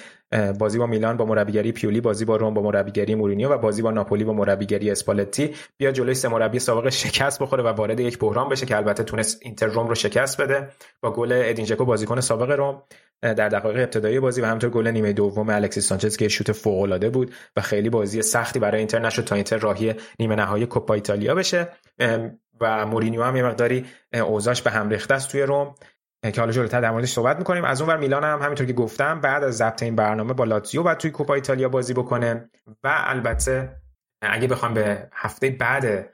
بازی با میلان با مربیگری پیولی بازی با روم با مربیگری مورینیو و بازی با ناپولی با مربیگری اسپالتی. بیا جلوی سه مربی سابقش شکست بخوره و وارد یک بحران بشه که البته تونست اینتر روم رو شکست بده. با گل ادین بازیکن سابق روم. در دقایق ابتدایی بازی و همینطور گل نیمه دوم الکسیس سانچز که شوت فوق العاده بود و خیلی بازی سختی برای اینتر نشد تا اینتر راهی نیمه نهایی کوپا ایتالیا بشه. و مورینیو هم یه مقداری اوضاعش به هم ریخته است توی روم. که حالا جلوتر در موردش صحبت می‌کنیم. از اون ور میلان هم همینطور که گفتم بعد از ضبط این برنامه با لاتزیو بعد توی کوپا ایتالیا بازی بکنه. و البته اگه بخوام به هفته بعد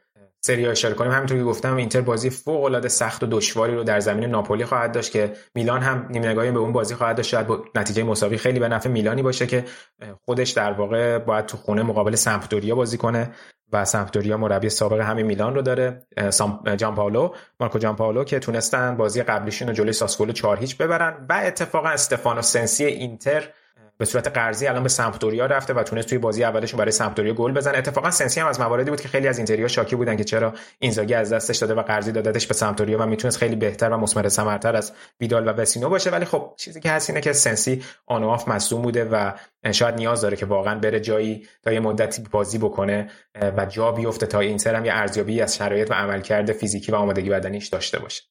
سری اشاره کنیم. همینطور که گفتم اینتر بازی فوق العاده سخت و دشواری رو در زمین ناپولی خواهد داشت که میلان هم نیمه نگاهی به اون بازی خواهد داشت. شاید با نتیجه مساوی خیلی به نفع میلانی باشه که خودش در واقع باید تو خونه مقابل سمپدوریا بازی کنه و سمپدوریا مربی سابق همین میلان رو داره جان پاولو مارکو جان پاولو که تونستن بازی قبلیشون رو جلوی ساسولو 4 هیچ ببرن. و اتفاقا استفانو سنسی اینتر به صورت قرضی الان به سمپدوریا رفته و تونست توی بازی اولشون برای سمپدوریا گل بزنه. اتفاقا سنسی هم از مواردی بود که خیلی از اینتریا شاکی بودن که چرا اینزاگی از دستش داده و قرضی دادتش به سمپدوریا و می‌تونست خیلی بهتر و مثمر ثمرتر از ویدال و وسینو باشه. ولی خب چیزی که هست اینه که سنسی on and off مصدوم بوده و شاید نیاز داره که واقعا بره جایی تا یه مدتی بازی بکنه و جا بیفته تا اینتر هم یه ارزیابی از شرایط و عملکرد فیزیکی و آمادگی بدنیش داشته باشه.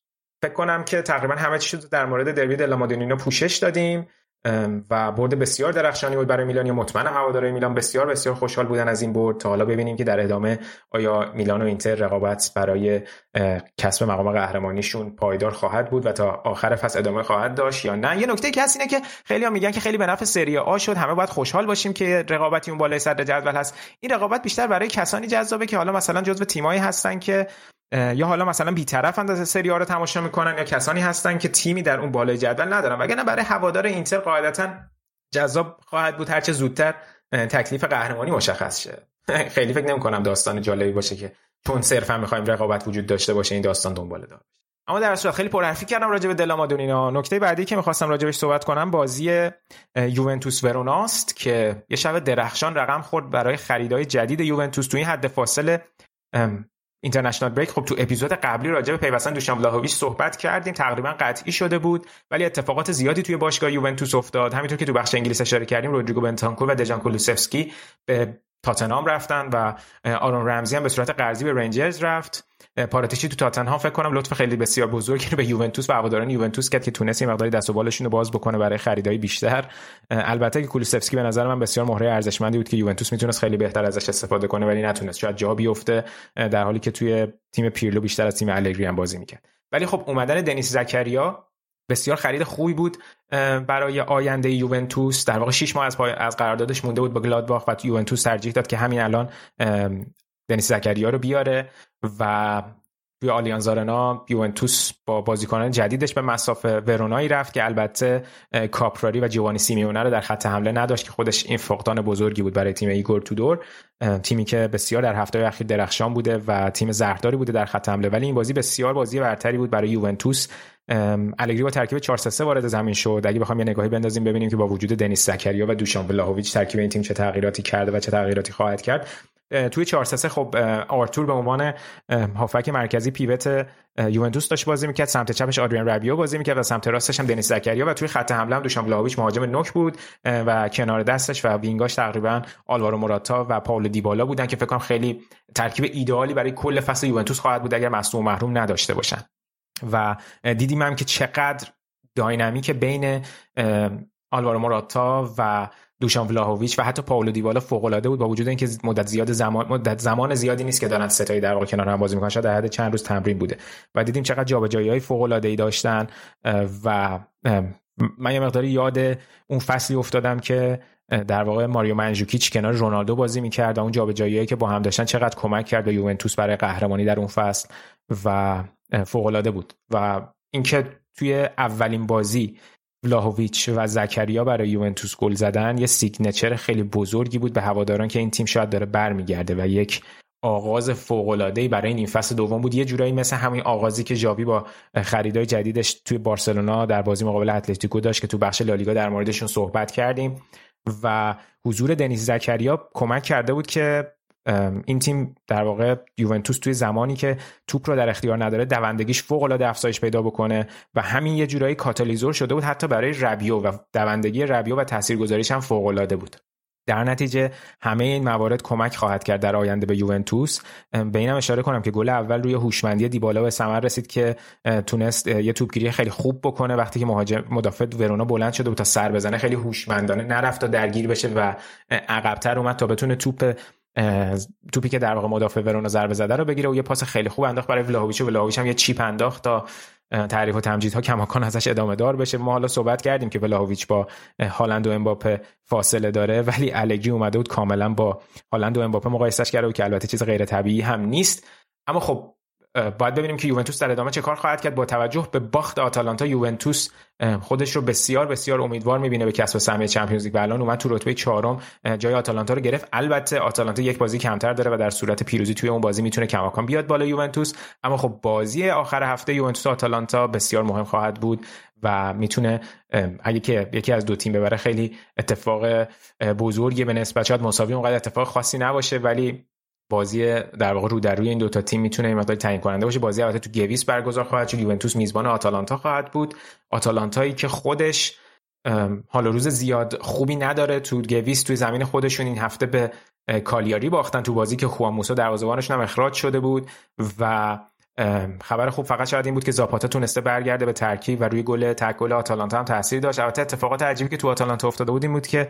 فکر کنم که تقریبا همه چیز در مورد دربی دلا مادونینا پوشش دادیم. و برد بسیار درخشانی بود برای میلان. یا مطمئن هوادارهای میلان بسیار بسیار خوشحال بودن از این برد. تا حالا ببینیم که در ادامه آیا میلان و اینتر رقابت برای کسب مقام قهرمانیشون پایدار خواهد بود و تا آخر فصل ادامه خواهد داشت یا نه. یه نکته که اینه که خیلی ها میگن که خیلی به نفع سری آ شد. همه باید خوشحال باشیم که رقابتی اون بالای صدر جدول هست. این رقابت بیشتر برای کسانی جذابه که حالا مثلا جزو تیمایی هستن که یا حالا مثلا بیطرف اندازه سری ها رو تماشا می‌کنن یا کسانی هستن که تیمی در اون بالای جدول ندارن. وگرنه برای هوادار اینتر قاعدتا جذاب خواهد بود. هرچه زودتر تکلیف قهرمانی مشخص شه. خیلی فکر نمی کنم داستان جالبی باشه که چون صرفا می‌خوایم رقابت وجود داشته باشه این داستان دنباله دار اما در صورت خیلی پرحرفی کردم راجع به دلامادونینا نکته بعدی که می‌خواستم راجبش صحبت کنم بازی یوونتوس وروناست که یه شب درخشان رقم خورد برای خریدای جدید یوونتوس. تو این حد فاصله اینترنشنال بریک. خب تو اپیزود قبلی راجع به پیوستن دوشان ولاهویچ صحبت کردیم. تقریبا قطعی شده بود ولی اتفاقات زیادی توی باشگاه یوونتوس افتاد. همینطور که تو بخش انگلیس اشاره کردیم رودریگو بنتانکور و دژان کولوسفسکی به تاتنهام رفتن و آرون رمزی هم به صورت قرضی به رنجرز رفت. پاراتیچی تو تاتنهام فکر کنم لطف خیلی بسیار بزرگی رو به یوونتوس و هواداران یوونتوس کرد که تونست این مقداری دست و بالشون رو باز بکنه برای خریدای بیشتر. البته که کولوسفسکی به نظر من بسیار مهره ارزشمندی بود که یوونتوس می‌تونست خیلی بهتر ازش استفاده کنه ولی نتونست. شاید جا بیفته در حالی که توی تیم پیرلو بیشتر از تیم الگری هم بازی می‌کرد. ولی خب اومدن دنیس زکریا بسیار خرید خوبی بود برای آینده یوونتوس. در واقع 6 ماه از از قراردادش مونده بود با گلادباخ و یوونتوس ترجیح داد که همین الان دنیس زکریا رو بیاره و توی آلیانز آرنا یوونتوس با بازیکنان جدیدش به مصاف ورونایی رفت که البته کاپراری و جوانی سیمیونه رو در خط حمله نداشت که خودش این فقدان بزرگی بود برای تیم ایگور تودور تیمی که بسیار در هفته اخیر درخشان بوده و تیم زهرداری بوده در خط حمله. ولی این بازی بسیار بازی برتری بود برای یوونتوس. الگری با ترکیب 4 3 وارد زمین شد. اگه بخوام یه نگاهی بندازیم ببینیم که با وجود دنیس زکریا و دوشان ولاهویچ ترکیب این تیم چه تغییراتی کرده و چه تغییراتی خواهد کرد. توی 4 3 خب آرتور به عنوان هافک مرکزی پیوت یوونتوس داشت بازی می‌کرد. سمت چپش آدریان رابیو بازی می‌کرد و سمت راستش هم دنیس زکریا و توی خط حمله هم دوشان ولاهویچ مهاجم نوک بود و کنار دستش و وینگاش تقریبا آلوارو موراتا و پاولو دیبالا بودن که فکر کنم خیلی ترکیب ایدئالی برای کل فصل یوونتوس خواهد بود اگر مصدوم محروم نداشته باشن. و دیدیم هم که چقدر داینامیک بین آلوارو موراتا و دوشان ولاهویچ و حتی پاولو دیبالا فوق العاده بود با وجود اینکه مدت زیاد زمان مدت زمان زیادی نیست که دارن ستایی در واقع کنار هم بازی می‌کنن. شاید در حد چند روز تمرین بوده. و دیدیم چقدر جابجایی های فوق ای داشتن و من یه مقداری یاد اون فصلی افتادم که در واقع ماریو منجوکیچ کنار رونالدو بازی می‌کرد و اون جابجاییایی که با هم داشتن چقدر کمک کرد به یوونتوس برای قهرمانی در اون فصل. و فوق العاده بود و اینکه توی اولین بازی ولاهویچ و زکریا برای یوونتوس گل زدن یه signature خیلی بزرگی بود به هواداران که این تیم شاید داره برمیگرده و یک آغاز فوق برای این فصل دوم بود. یه جورایی مثل همین آغازی که ژاوی با خریدای جدیدش توی بارسلونا در بازی مقابل اتلتیکو داشت که تو بخش لالیگا در موردشون صحبت کردیم و حضور دنیز زکریا کمک کرده بود که این تیم در واقع یوونتوس توی زمانی که توپ رو در اختیار نداره دوندگیش فوق العاده افزایش پیدا بکنه و همین یه جورایی کاتالیزور شده بود حتی برای ربیو و دوندگی ربیو و تاثیرگذاریش هم فوق العاده بود. در نتیجه همه این موارد کمک خواهد کرد در آینده به یوونتوس. به اینم اشاره کنم که گل اول روی هوشمندی دیبالا به ثمر رسید که تونست یه توپگیری خیلی خوب بکنه وقتی که مهاجم مدافع ورونا بلند شده بود تا سر بزنه. خیلی هوشمندانه نرفت تا درگیر بشه و عقبتر اومد تا بتونه توپ توپی که در واقع مدافع ورونا ضربه زده رو بگیره و یه پاس خیلی خوب انداخت برای ولاهویچ. و ولاهویچ هم یه چیپ انداخت تا تعریف و تمجیدها کماکان ازش ادامه دار بشه. ما حالا صحبت کردیم که ولاهویچ با هالند و امباپه فاصله داره ولی الگری اومده بود کاملا با هالند و امباپه مقایسش کرده و که البته چیز غیر طبیعی هم نیست. اما خب باید ببینیم که یوونتوس در ادامه چه کار خواهد کرد. با توجه به باخت آتالانتا یوونتوس خودش رو بسیار بسیار امیدوار می‌بینه به کسب سهمیه چمپیونز لیگ. و الان اومد تو رتبه چهارم جای آتالانتا رو گرفت. البته آتالانتا یک بازی کمتر داره و در صورت پیروزی توی اون بازی می‌تونه کماکان بیاد بالا یوونتوس. اما خب بازی آخر هفته یوونتوس آتالانتا بسیار مهم خواهد بود و می‌تونه اگه که یکی از دو تیم ببره خیلی اتفاق بزرگی به نسبت شاید مساوی اونقدر اتفاق خاصی نباشه. ولی بازی در واقع رو در روی این دو تا تیم می‌تونه این مقدار تعیین کننده باشه. بازی البته تو گویس برگزار خواهد شد. یوونتوس میزبان آتالانتا خواهد بود. آتالانتایی که خودش حالا روز زیاد خوبی نداره تو گویس توی زمین خودشون این هفته به کالیاری باختن تو بازی که خوان موسا دروازه‌بانشون هم اخراج شده بود و خبر خوب فقط شاید این بود که زاپاتا تونسته برگرده به ترکیب و روی گل تک گل آتالانتا هم تاثیر داشت. البته اتفاقات عجیبی که تو آتالانتا افتاده بود این بود که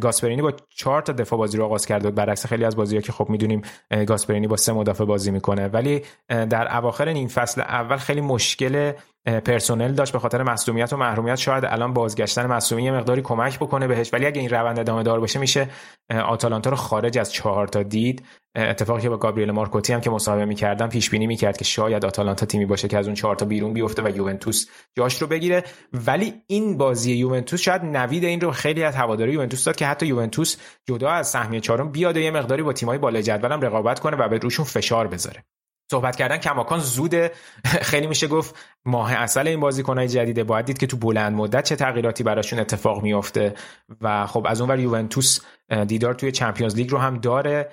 گاسپرینی با چهار تا دفاع بازی رو آغاز کرده بود. برعکس خیلی از بازی‌ها که خب می‌دونیم گاسپرینی با سه مدافع بازی می‌کنه. ولی در اواخر نیم فصل اول خیلی مشکل پرسنل داشت به خاطر مصونیت و محرومیت شاید الان بازگشتن مصونی یه مقداری کمک بکنه بهش. ولی اگه این روند ادامه دار باشه میشه آتالانتا رو خارج از چهار تا دید. اتفاقی که با گابریل مارکوتی هم که مصاحبه می‌کردم پیش بینی می‌کرد که شاید آتالانتا تیمی باشه که از اون چهار تا بیرون بیفته و یوونتوس جاش رو بگیره. ولی این بازی یوونتوس شاید نوید این رو خیلی از هواداری یوونتوس داد که حتی یوونتوس جدا از سهمیه چهارم بیاد یه مقداری با تیمای بالای جدولم رقابت کنه و به روشون فشار بذاره. صحبت کردن کماکان زوده. خیلی میشه گفت ماه اصل این بازیکنهای جدیده. باید دید که تو بلند مدت چه تغییراتی براشون اتفاق میافته. و خب از اونور یوونتوس دیدار توی چمپیونز لیگ رو هم داره.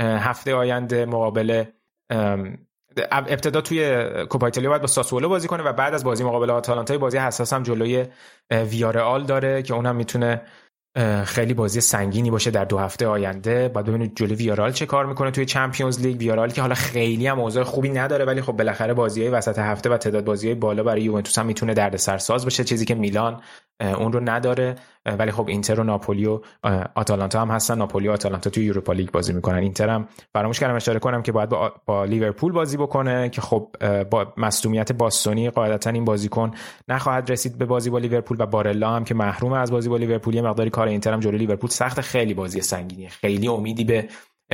هفته آینده مقابل ابتدا توی کوپا ایتالیا باید با ساسولو بازی کنه و بعد از بازی مقابل آتالانتا بازی حساس هم جلوی ویارئال داره که اونم می‌تونه خیلی بازی سنگینی باشه در دو هفته آینده. باید ببینید جلوی ویارال چه کار می‌کنه توی چمپیونز لیگ. ویارال که حالا خیلی هم اوضاع خوبی نداره ولی خب بالاخره های وسط هفته و تعداد های بالا برای یوونتوس هم می‌تونه دردسر ساز باشه. چیزی که میلان اون رو نداره. ولی خب اینتر و ناپولی و آتالانتا هم هستن. ناپولی و آتالانتا توی Europa League بازی می‌کنن. اینتر هم فراموش کردم اشاره کنم که باید با, با لیورپول بازی بکنه که خب با مصدومیت باستونی قاعدتا این بازیکن نخواهد رسید به بازی با لیورپول و بارلا هم که محروم از بازی با لیورپول. یه مقداری کار اینتر هم جلوی لیورپول. سخت خیلی بازی سنگینی خیلی امیدی به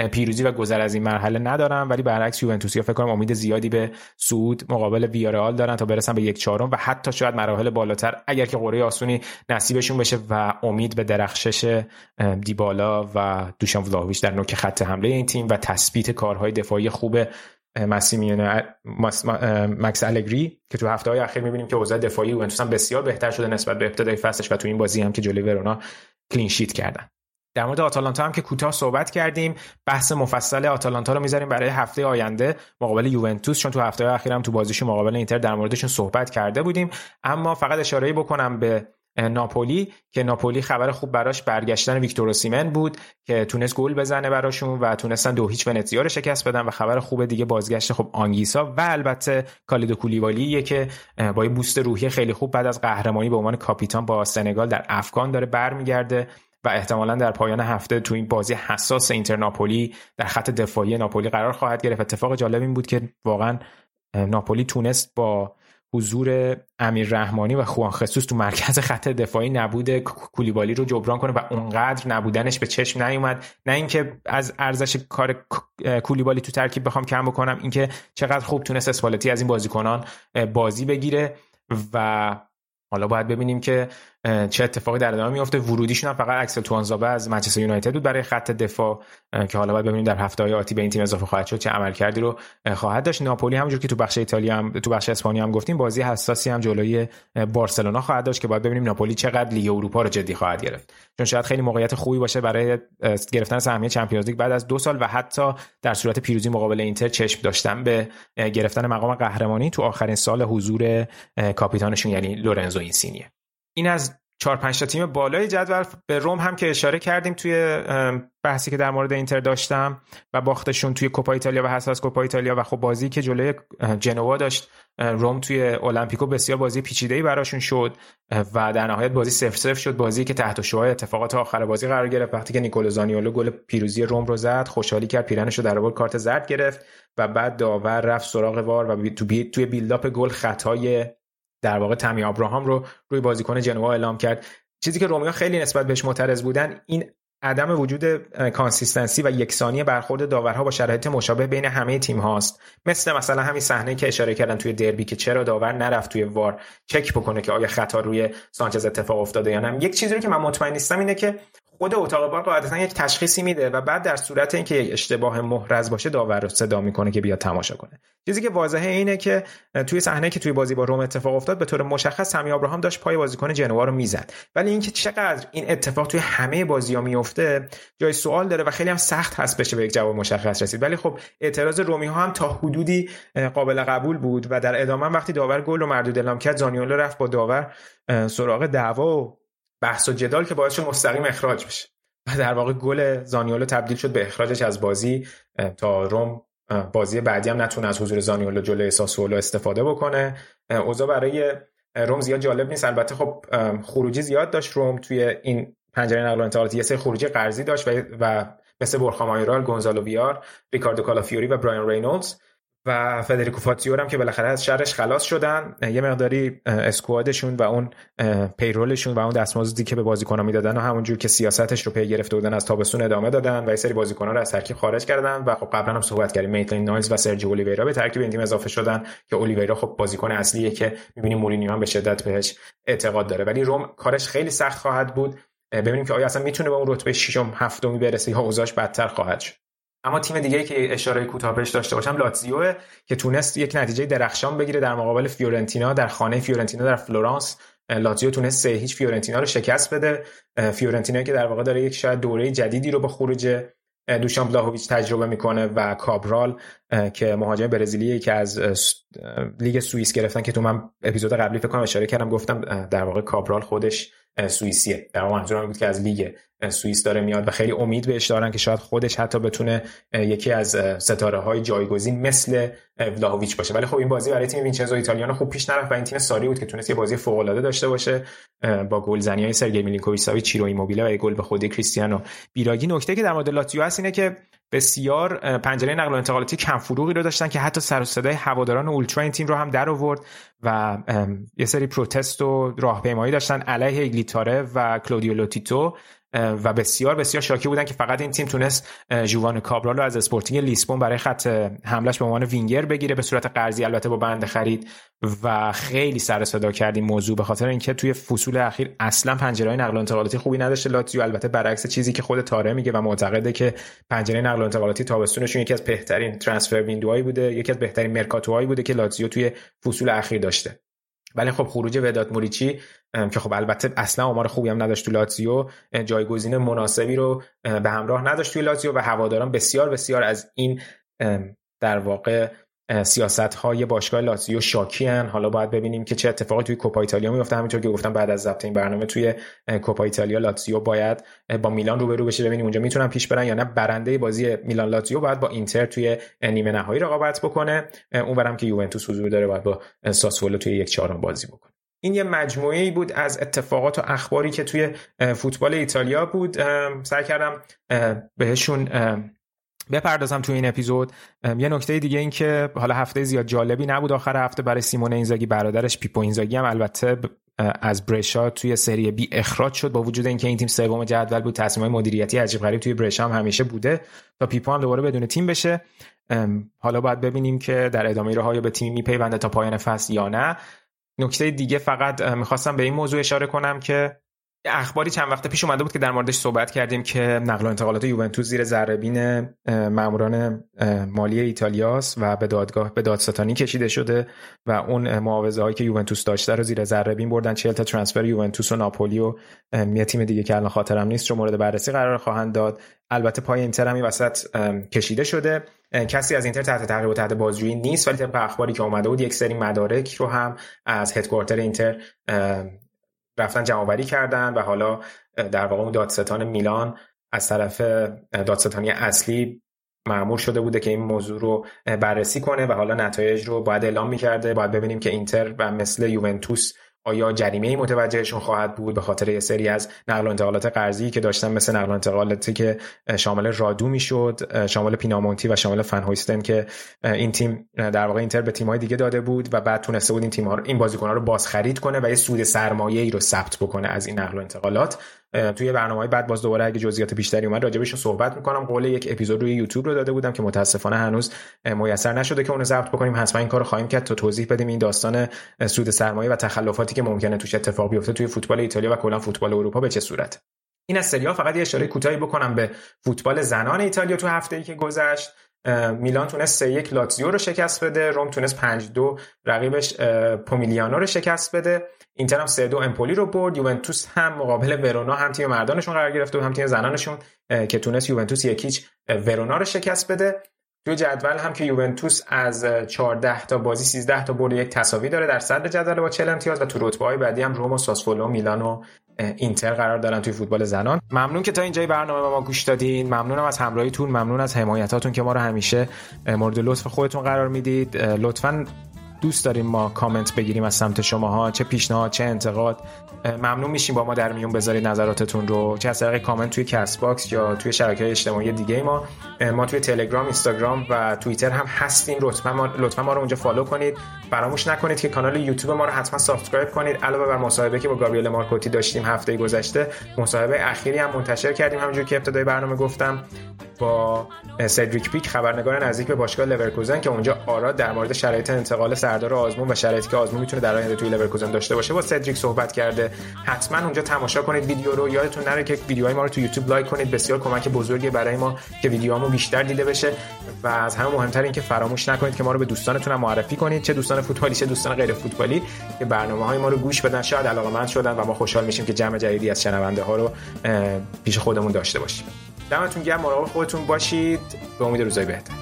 پیروزی و گذر از این مرحله ندارم ولی برعکس یوونتوسیا فکر کنم امید زیادی به سود مقابل ویارال دارن تا برسن به یک چهارم و حتی شاید مراحل بالاتر اگر که قرعه آسونی نصیبشون بشه و امید به درخشش دیبالا و دوشان ولاویچ در نوک خط حمله این تیم و تثبیت کارهای دفاعی خوب مسیمیان مکس الگری که تو هفته های اخیر می‌بینیم که اوضاع دفاعی یوونتوس بسیار بهتر شده نسبت به ابتدای فصلش و تو این بازی هم که جلوی ورونا کلین شیت کردن. در مورد آتالانتا هم که کوتاه صحبت کردیم بحث مفصل آتالانتا رو می‌ذاریم برای هفته آینده مقابل یوونتوس چون تو هفته اخیر هم تو بازیش مقابل اینتر در موردشون صحبت کرده بودیم. اما فقط اشاره بکنم به ناپولی که ناپولی خبر خوب براش برگشتن ویکتور اوسیمن بود که تونست گل بزنه براشون و تونستن دو هیچ ونتزیا رو شکست بدن و خبر خوب دیگه بازگشت خب آنگیسا و البته کالیدو کولیبالی که با یه بوست روحی خیلی خوب بعد از قهرمانی به عنوان کاپیتان با سنگال در افغان داره برمیگرده. و احتمالا در پایان هفته تو این بازی حساس اینتر ناپولی در خط دفاعی ناپولی قرار خواهد گرفت. اتفاق جالب این بود که واقعا ناپولی تونست با حضور امیر رحمانی و خوان خصوص تو مرکز خط دفاعی نبود کولیبالی رو جبران کنه و اونقدر نبودنش به چشم نیومد. نه اینکه از ارزش کار کولیبالی تو ترکیب بخوام کم بکنم اینکه چقدر خوب تونست اسپالتی از این بازیکنان بازی بگیره و حالا باید ببینیم که چه اتفاقی در ادامه میفته ورودیشون هم فقط اکسل توانزابه از منچستر یونایتد بود برای خط دفاع که حالا باید ببینیم در هفته های آتی به این تیم اضافه خواهد شد چه عملکردی رو خواهد داشت. ناپولی همونجور که تو بخش ایتالیا هم تو بخش اسپانیا هم گفتیم بازی حساسی هم جلوی بارسلونا خواهد داشت که باید ببینیم ناپولی چقدر لیگ اروپا رو جدی خواهد گرفت. چون شاید خیلی موقعیت خوبی باشه برای گرفتن سهمیه Champions League بعد از دو سال و حتی در صورت پیروزی مقابل اینتر چشم داشتن به گرفتن مقام قهرمانی تو آخرین سال حضور کاپیتانشون یعنی لورنزو اینسینیه. این از چهار پنج تا تیم بالای جدول به روم هم که اشاره کردیم توی بحثی که در مورد اینتر داشتم و باختشون توی کوپا ایتالیا و حساس کوپا ایتالیا و خب بازی که جلوی جنوا داشت روم توی المپیکو بسیار بازی پیچیده‌ای براشون شد و در نهایت بازی 0 0 شد بازی که تحت شعاع اتفاقات آخر بازی قرار گرفت. وقتی که نیکولو زانیولو گل پیروزی روم رو زد خوشحالی کرد پیرنش رو در کارت زرد گرفت و بعد داور رفت سراغ وار و توی بیلداپ گل خطای در واقع تمی ابراهام رو روی بازیکن جنوا اعلام کرد. چیزی که رومیا خیلی نسبت بهش معترض بودن این عدم وجود consistency و یکسانی برخورد داورها با شرایط مشابه بین همه تیم هاست. مثل مثلا همین صحنه که اشاره کردن توی دربی که چرا داور نرفت توی VAR چک بکنه که آیا خطا روی سانچز اتفاق افتاده یا نه. یک چیزی رو که من مطمئن نیستم اینه که خود اتاق VAR قاعدتا یک تشخیصی میده و بعد در صورت اینکه یک اشتباه محرز باشه داور رو صدا می‌کنه که بیاد تماشا کنه. چیزی که واضحه اینه که توی صحنه که توی بازی با روم اتفاق افتاد به طور مشخص سمی ابراهام داشت پای بازیکن جنوا رو می‌زد. ولی اینکه چقدر این اتفاق توی همه بازی‌ها میفته جای سوال داره و خیلی هم سخت هست بشه به یک جواب مشخص رسید. ولی خب اعتراض رومی ها هم تا حدودی قابل قبول بود و در ادامه وقتی داور گل رو مردود اعلام کرد زانیولو رفت با داور سراغ دعوا و بحث و جدال که باعث مستقیم اخراج بشه. و در واقع گل زانیولو تبدیل شد به اخراجش از بازی تا روم بازی بعدی هم نتونه از حضور زانیولو جلوی ساسولو استفاده بکنه. اوضاع برای روم زیاد جالب نیست. البته خب خروجی زیاد داشت روم. توی این پنجره نقل و انتقالات یه سری خروجی قرضی داشت و, و مثل بورخا مایورال، گونزالو ویار، ریکاردو کالافیوری و براین رینولدز. و فدریکو فاتسیو هم که بالاخره از شرش خلاص شدن. یه مقداری squad شون و اون payroll شون و اون دستمزدی که به بازیکن‌ها می‌دادن و همونجور که سیاستش رو پی گرفته بودن از تابستون ادامه دادن و یه سری بازیکن‌ها رو از ترکیب خارج کردن و خب قبلا هم صحبت کردیم میتلند نایلز و سرجی اولیویرا به ترکیب این تیم اضافه شدن که اولیویرا خب بازیکن اصلیه که می‌بینیم مورینیو هم به شدت بهش اعتقاد داره. ولی روم کارش خیلی سخت خواهد بود. ببینیم که آیا اصلا می‌تونه به اون رتبه ششم هفتمی برسه یا اوضاعش بدتر خواهد شد. اما تیم دیگه که اشاره کوتاه بهش داشته باشم لاتزیو که تونست یک نتیجه درخشان بگیره در مقابل فیورنتینا در خانه فیورنتینا در فلورانس. لاتزیو تونست سه هیچ فیورنتینا رو شکست بده. فیورنتینا که در واقع داره یک شاید دوره جدیدی رو با خروج دوشان ولاهویچ تجربه می‌کنه و کابرال که مهاجم برزیلی که از لیگ سوئیس گرفتن که تو من اپیزود قبلی فکر کنم اشاره کردم گفتم در واقع کابرال خودش سوئیسیه. در منظورم بود که از لیگ سوئیس داره میاد و خیلی امید بهش دارن که شاید خودش حتی بتونه یکی از ستاره های جایگزین مثل ولاهویچ باشه. ولی خب این بازی برای تیم وینچنزو ایتالیانو خوب پیش نرفت و این تیم ساری بود که تونست یه بازی فوق العاده داشته باشه با گلزنی های سرگی میلینکوویچ ساوی چیرو ایموبیله و گل به خودی کریستیانو بیراگی. نکته که در مورد لاتزیو هست اینه که بسیار پنجره نقل و انتقالاتی کم فروغی رو داشتن که حتی سر و صدای هواداران اولترا این تیم رو هم در آورد و یه سری protest و راهپیمایی داشتن علیه ایگلی تاره و کلودیو لوتیتو. و بسیار بسیار شاکی بودن که فقط این تیم تونست ژووانه کابرال رو از اسپورتینگ لیسبون برای خط حملش به عنوان وینگر بگیره به صورت قرضی البته با بند خرید و خیلی سر صدا کرد این موضوع به خاطر اینکه توی فصول اخیر اصلا پنجره نقل و انتقالاتی خوبی نداشته. لاتزیو البته برعکس چیزی که خود تاره میگه و معتقده که پنجره نقل و انتقالاتی تابستونشون یکی از بهترین ترانسفر ویندوهایی بوده یکی از بهترین مرکاتوهایی بوده که لاتزیو توی فصول اخیر داشته. ولی خب خروج وداد موریچی که خب البته اصلا آمار خوبی هم نداشت تو لاتزیو جایگزین مناسبی رو به همراه نداشت توی لاتزیو و هواداران بسیار بسیار از این در واقع سیاست های باشگاه لاتزیو شاکی هن. حالا باید ببینیم که چه اتفاقی توی کوپا ایتالیا میفته. همینطور که گفتم بعد از ضبط این برنامه توی کوپا ایتالیا لاتزیو باید با میلان روبرو بشه. ببینیم اونجا می‌تونن پیش برن یا نه. برنده بازی میلان لاتزیو باید با اینتر توی نیمه نهایی رقابت بکنه. اونورم که یوونتوس حضور داره باید با ساسولو توی یک چهارم بازی بکنه. این یه مجموعه ای بود از اتفاقات و اخباری که توی فوتبال ایتالیا بود. سعی کردم بهشون بپردازم تو این اپیزود. یه نکته دیگه این که حالا هفته زیاد جالبی نبود آخر هفته برای سیمون اینزاگی برادرش پیپو اینزاگی هم البته از برشا توی سری بی اخراج شد با وجود اینکه این تیم سوم جدول بود تصمیم مدیریتی عجیب غریب توی برشا هم همیشه بوده. تا پیپو هم دوباره بدون تیم بشه. حالا باید ببینیم که در ادامه راه های به تیم میپیونده تا پایان فصل یا نه. نکته دیگه فقط می‌خواستم به این موضوع اشاره کنم که اخباری چند وقت پیش اومده بود که در موردش صحبت کردیم که نقل و انتقالات یوونتوس زیر ذره ماموران مالی ایتالیاس و به دادگاه به دادستانی کشیده شده و اون معاوضه هایی که یوونتوس داشته رو زیر ذره بین بردن. 40 تا ترانسفر یوونتوس و ناپولی و یه تیم دیگه که الان خاطرم نیست رو مورد بررسی قرار خواهند داد. البته پای اینتر هم وسط کشیده شده. کسی از اینتر تحت تعقیب و تحت بازجویی نیست ولی طبق اخباری که اومده بود یک سری مدارک رو هم از هدکوارتر اینتر رفتن جمعآوری کردن و حالا در واقع اون دادستان میلان از طرف دادستانی اصلی معمول شده بوده که این موضوع رو بررسی کنه و حالا نتایج رو باید اعلام می‌کرده. باید ببینیم که اینتر و مثل یوونتوس آیا جریمه متوجهشون خواهد بود به خاطر یه سری از نقل و انتقالات قرضی که داشتن مثل نقل و انتقالاتی که شامل رادو می‌شد شامل پینامونتی و شامل فنهویستن که این تیم در واقع اینتر به تیم‌های دیگه داده بود و بعد تونسته بود این تیم‌ها رو این بازیکن‌ها رو بازخرید کنه و یه سود سرمایه‌ای رو ثبت بکنه از این نقل و انتقالات. توی برنامه بعد باز دوباره اگه جزئیات بیشتری اومد راجبش صحبت می‌کنم. قول یک اپیزود روی یوتیوب رو داده بودم که متاسفانه هنوز میسر نشده که اونو ضبط بکنیم. حتما این کارو خواهیم کرد تا توضیح بدیم این داستان سود سرمایه و تخلفاتی که ممکنه توش اتفاق بیفته توی فوتبال ایتالیا و کلا فوتبال اروپا به چه صورت. این از سریال فقط یه اشاره کوتاهی بکنم به فوتبال زنان ایتالیا تو هفته ای که گذشت. میلان تونست 3 یک لاتزیو رو شکست بده روم تونست 5 دو رقیبش پومیلیانو رو شکست بده. اینتر هم 3 دو امپولی رو برد یوونتوس هم مقابل ورونا هم تیم مردانشون قرار گرفته و هم تیم زنانشون که تونست یوونتوس یکیچ ورونا رو شکست بده. توی جدول هم که یوونتوس از 14 تا بازی 13 تا برد یک تساوی داره در صدر جدول با 40 امتیاز و تو رتبه های بعدی هم روم و ساسولو میلان و اینتر قرار دارن توی فوتبال زنان. ممنون که تا اینجای برنامه به ما گوش دادین. ممنونم از همراهیتون. ممنون از حمایتاتون که ما رو همیشه مورد لطف خودتون قرار می‌دید. لطفا دوست داریم ما کامنت بگیریم از سمت شماها چه پیشنهاد چه انتقاد. ممنون میشیم با ما در میون بذارید نظراتتون رو. چه از طریق کامنت توی CastBox یا توی شبکه اجتماعی دیگه ما. ما توی تلگرام اینستاگرام و توییتر هم هستیم. لطفا ما لطفا ما رو اونجا follow کنید. فراموش نکنید که کانال یوتیوب ما رو حتما subscribe کنید. علاوه بر مصاحبه که با گابریل مارکوتی داشتیم هفته گذشته مصاحبه اخیری هم منتشر کردیم. همونجور که ابتدای برنامه گفتم. با سدریک پیک خبرنگار نزدیک به باشگاه لورکوزن که اونجا آرا در مورد شرایط انتقال سردار آزمون و شرایطی که آزمون می‌تونه در آینده توی لورکوزن داشته باشه با سدریک صحبت کرده. حتما اونجا تماشا کنید ویدیو رو. یادتون نره که ویدیوهای ما رو تو یوتیوب like کنید. بسیار کمک بزرگی برای ما که ویدیوهامو بیشتر دیده بشه. و از همه مهمتر این که فراموش نکنید که ما رو به دوستانتون هم معرفی کنید. چه دوستان فوتبالی چه دوستان غیر فوتبالی. که برنامه های ما رو گوش بدن. شاید علاقمند شدن و ما خوشحال میشیم که جمع جدیدی از شنونده ها رو پیش خودمون داشته باشیم. دمتون گرم مراقب خودتون باشید. به امید روزای بهتر.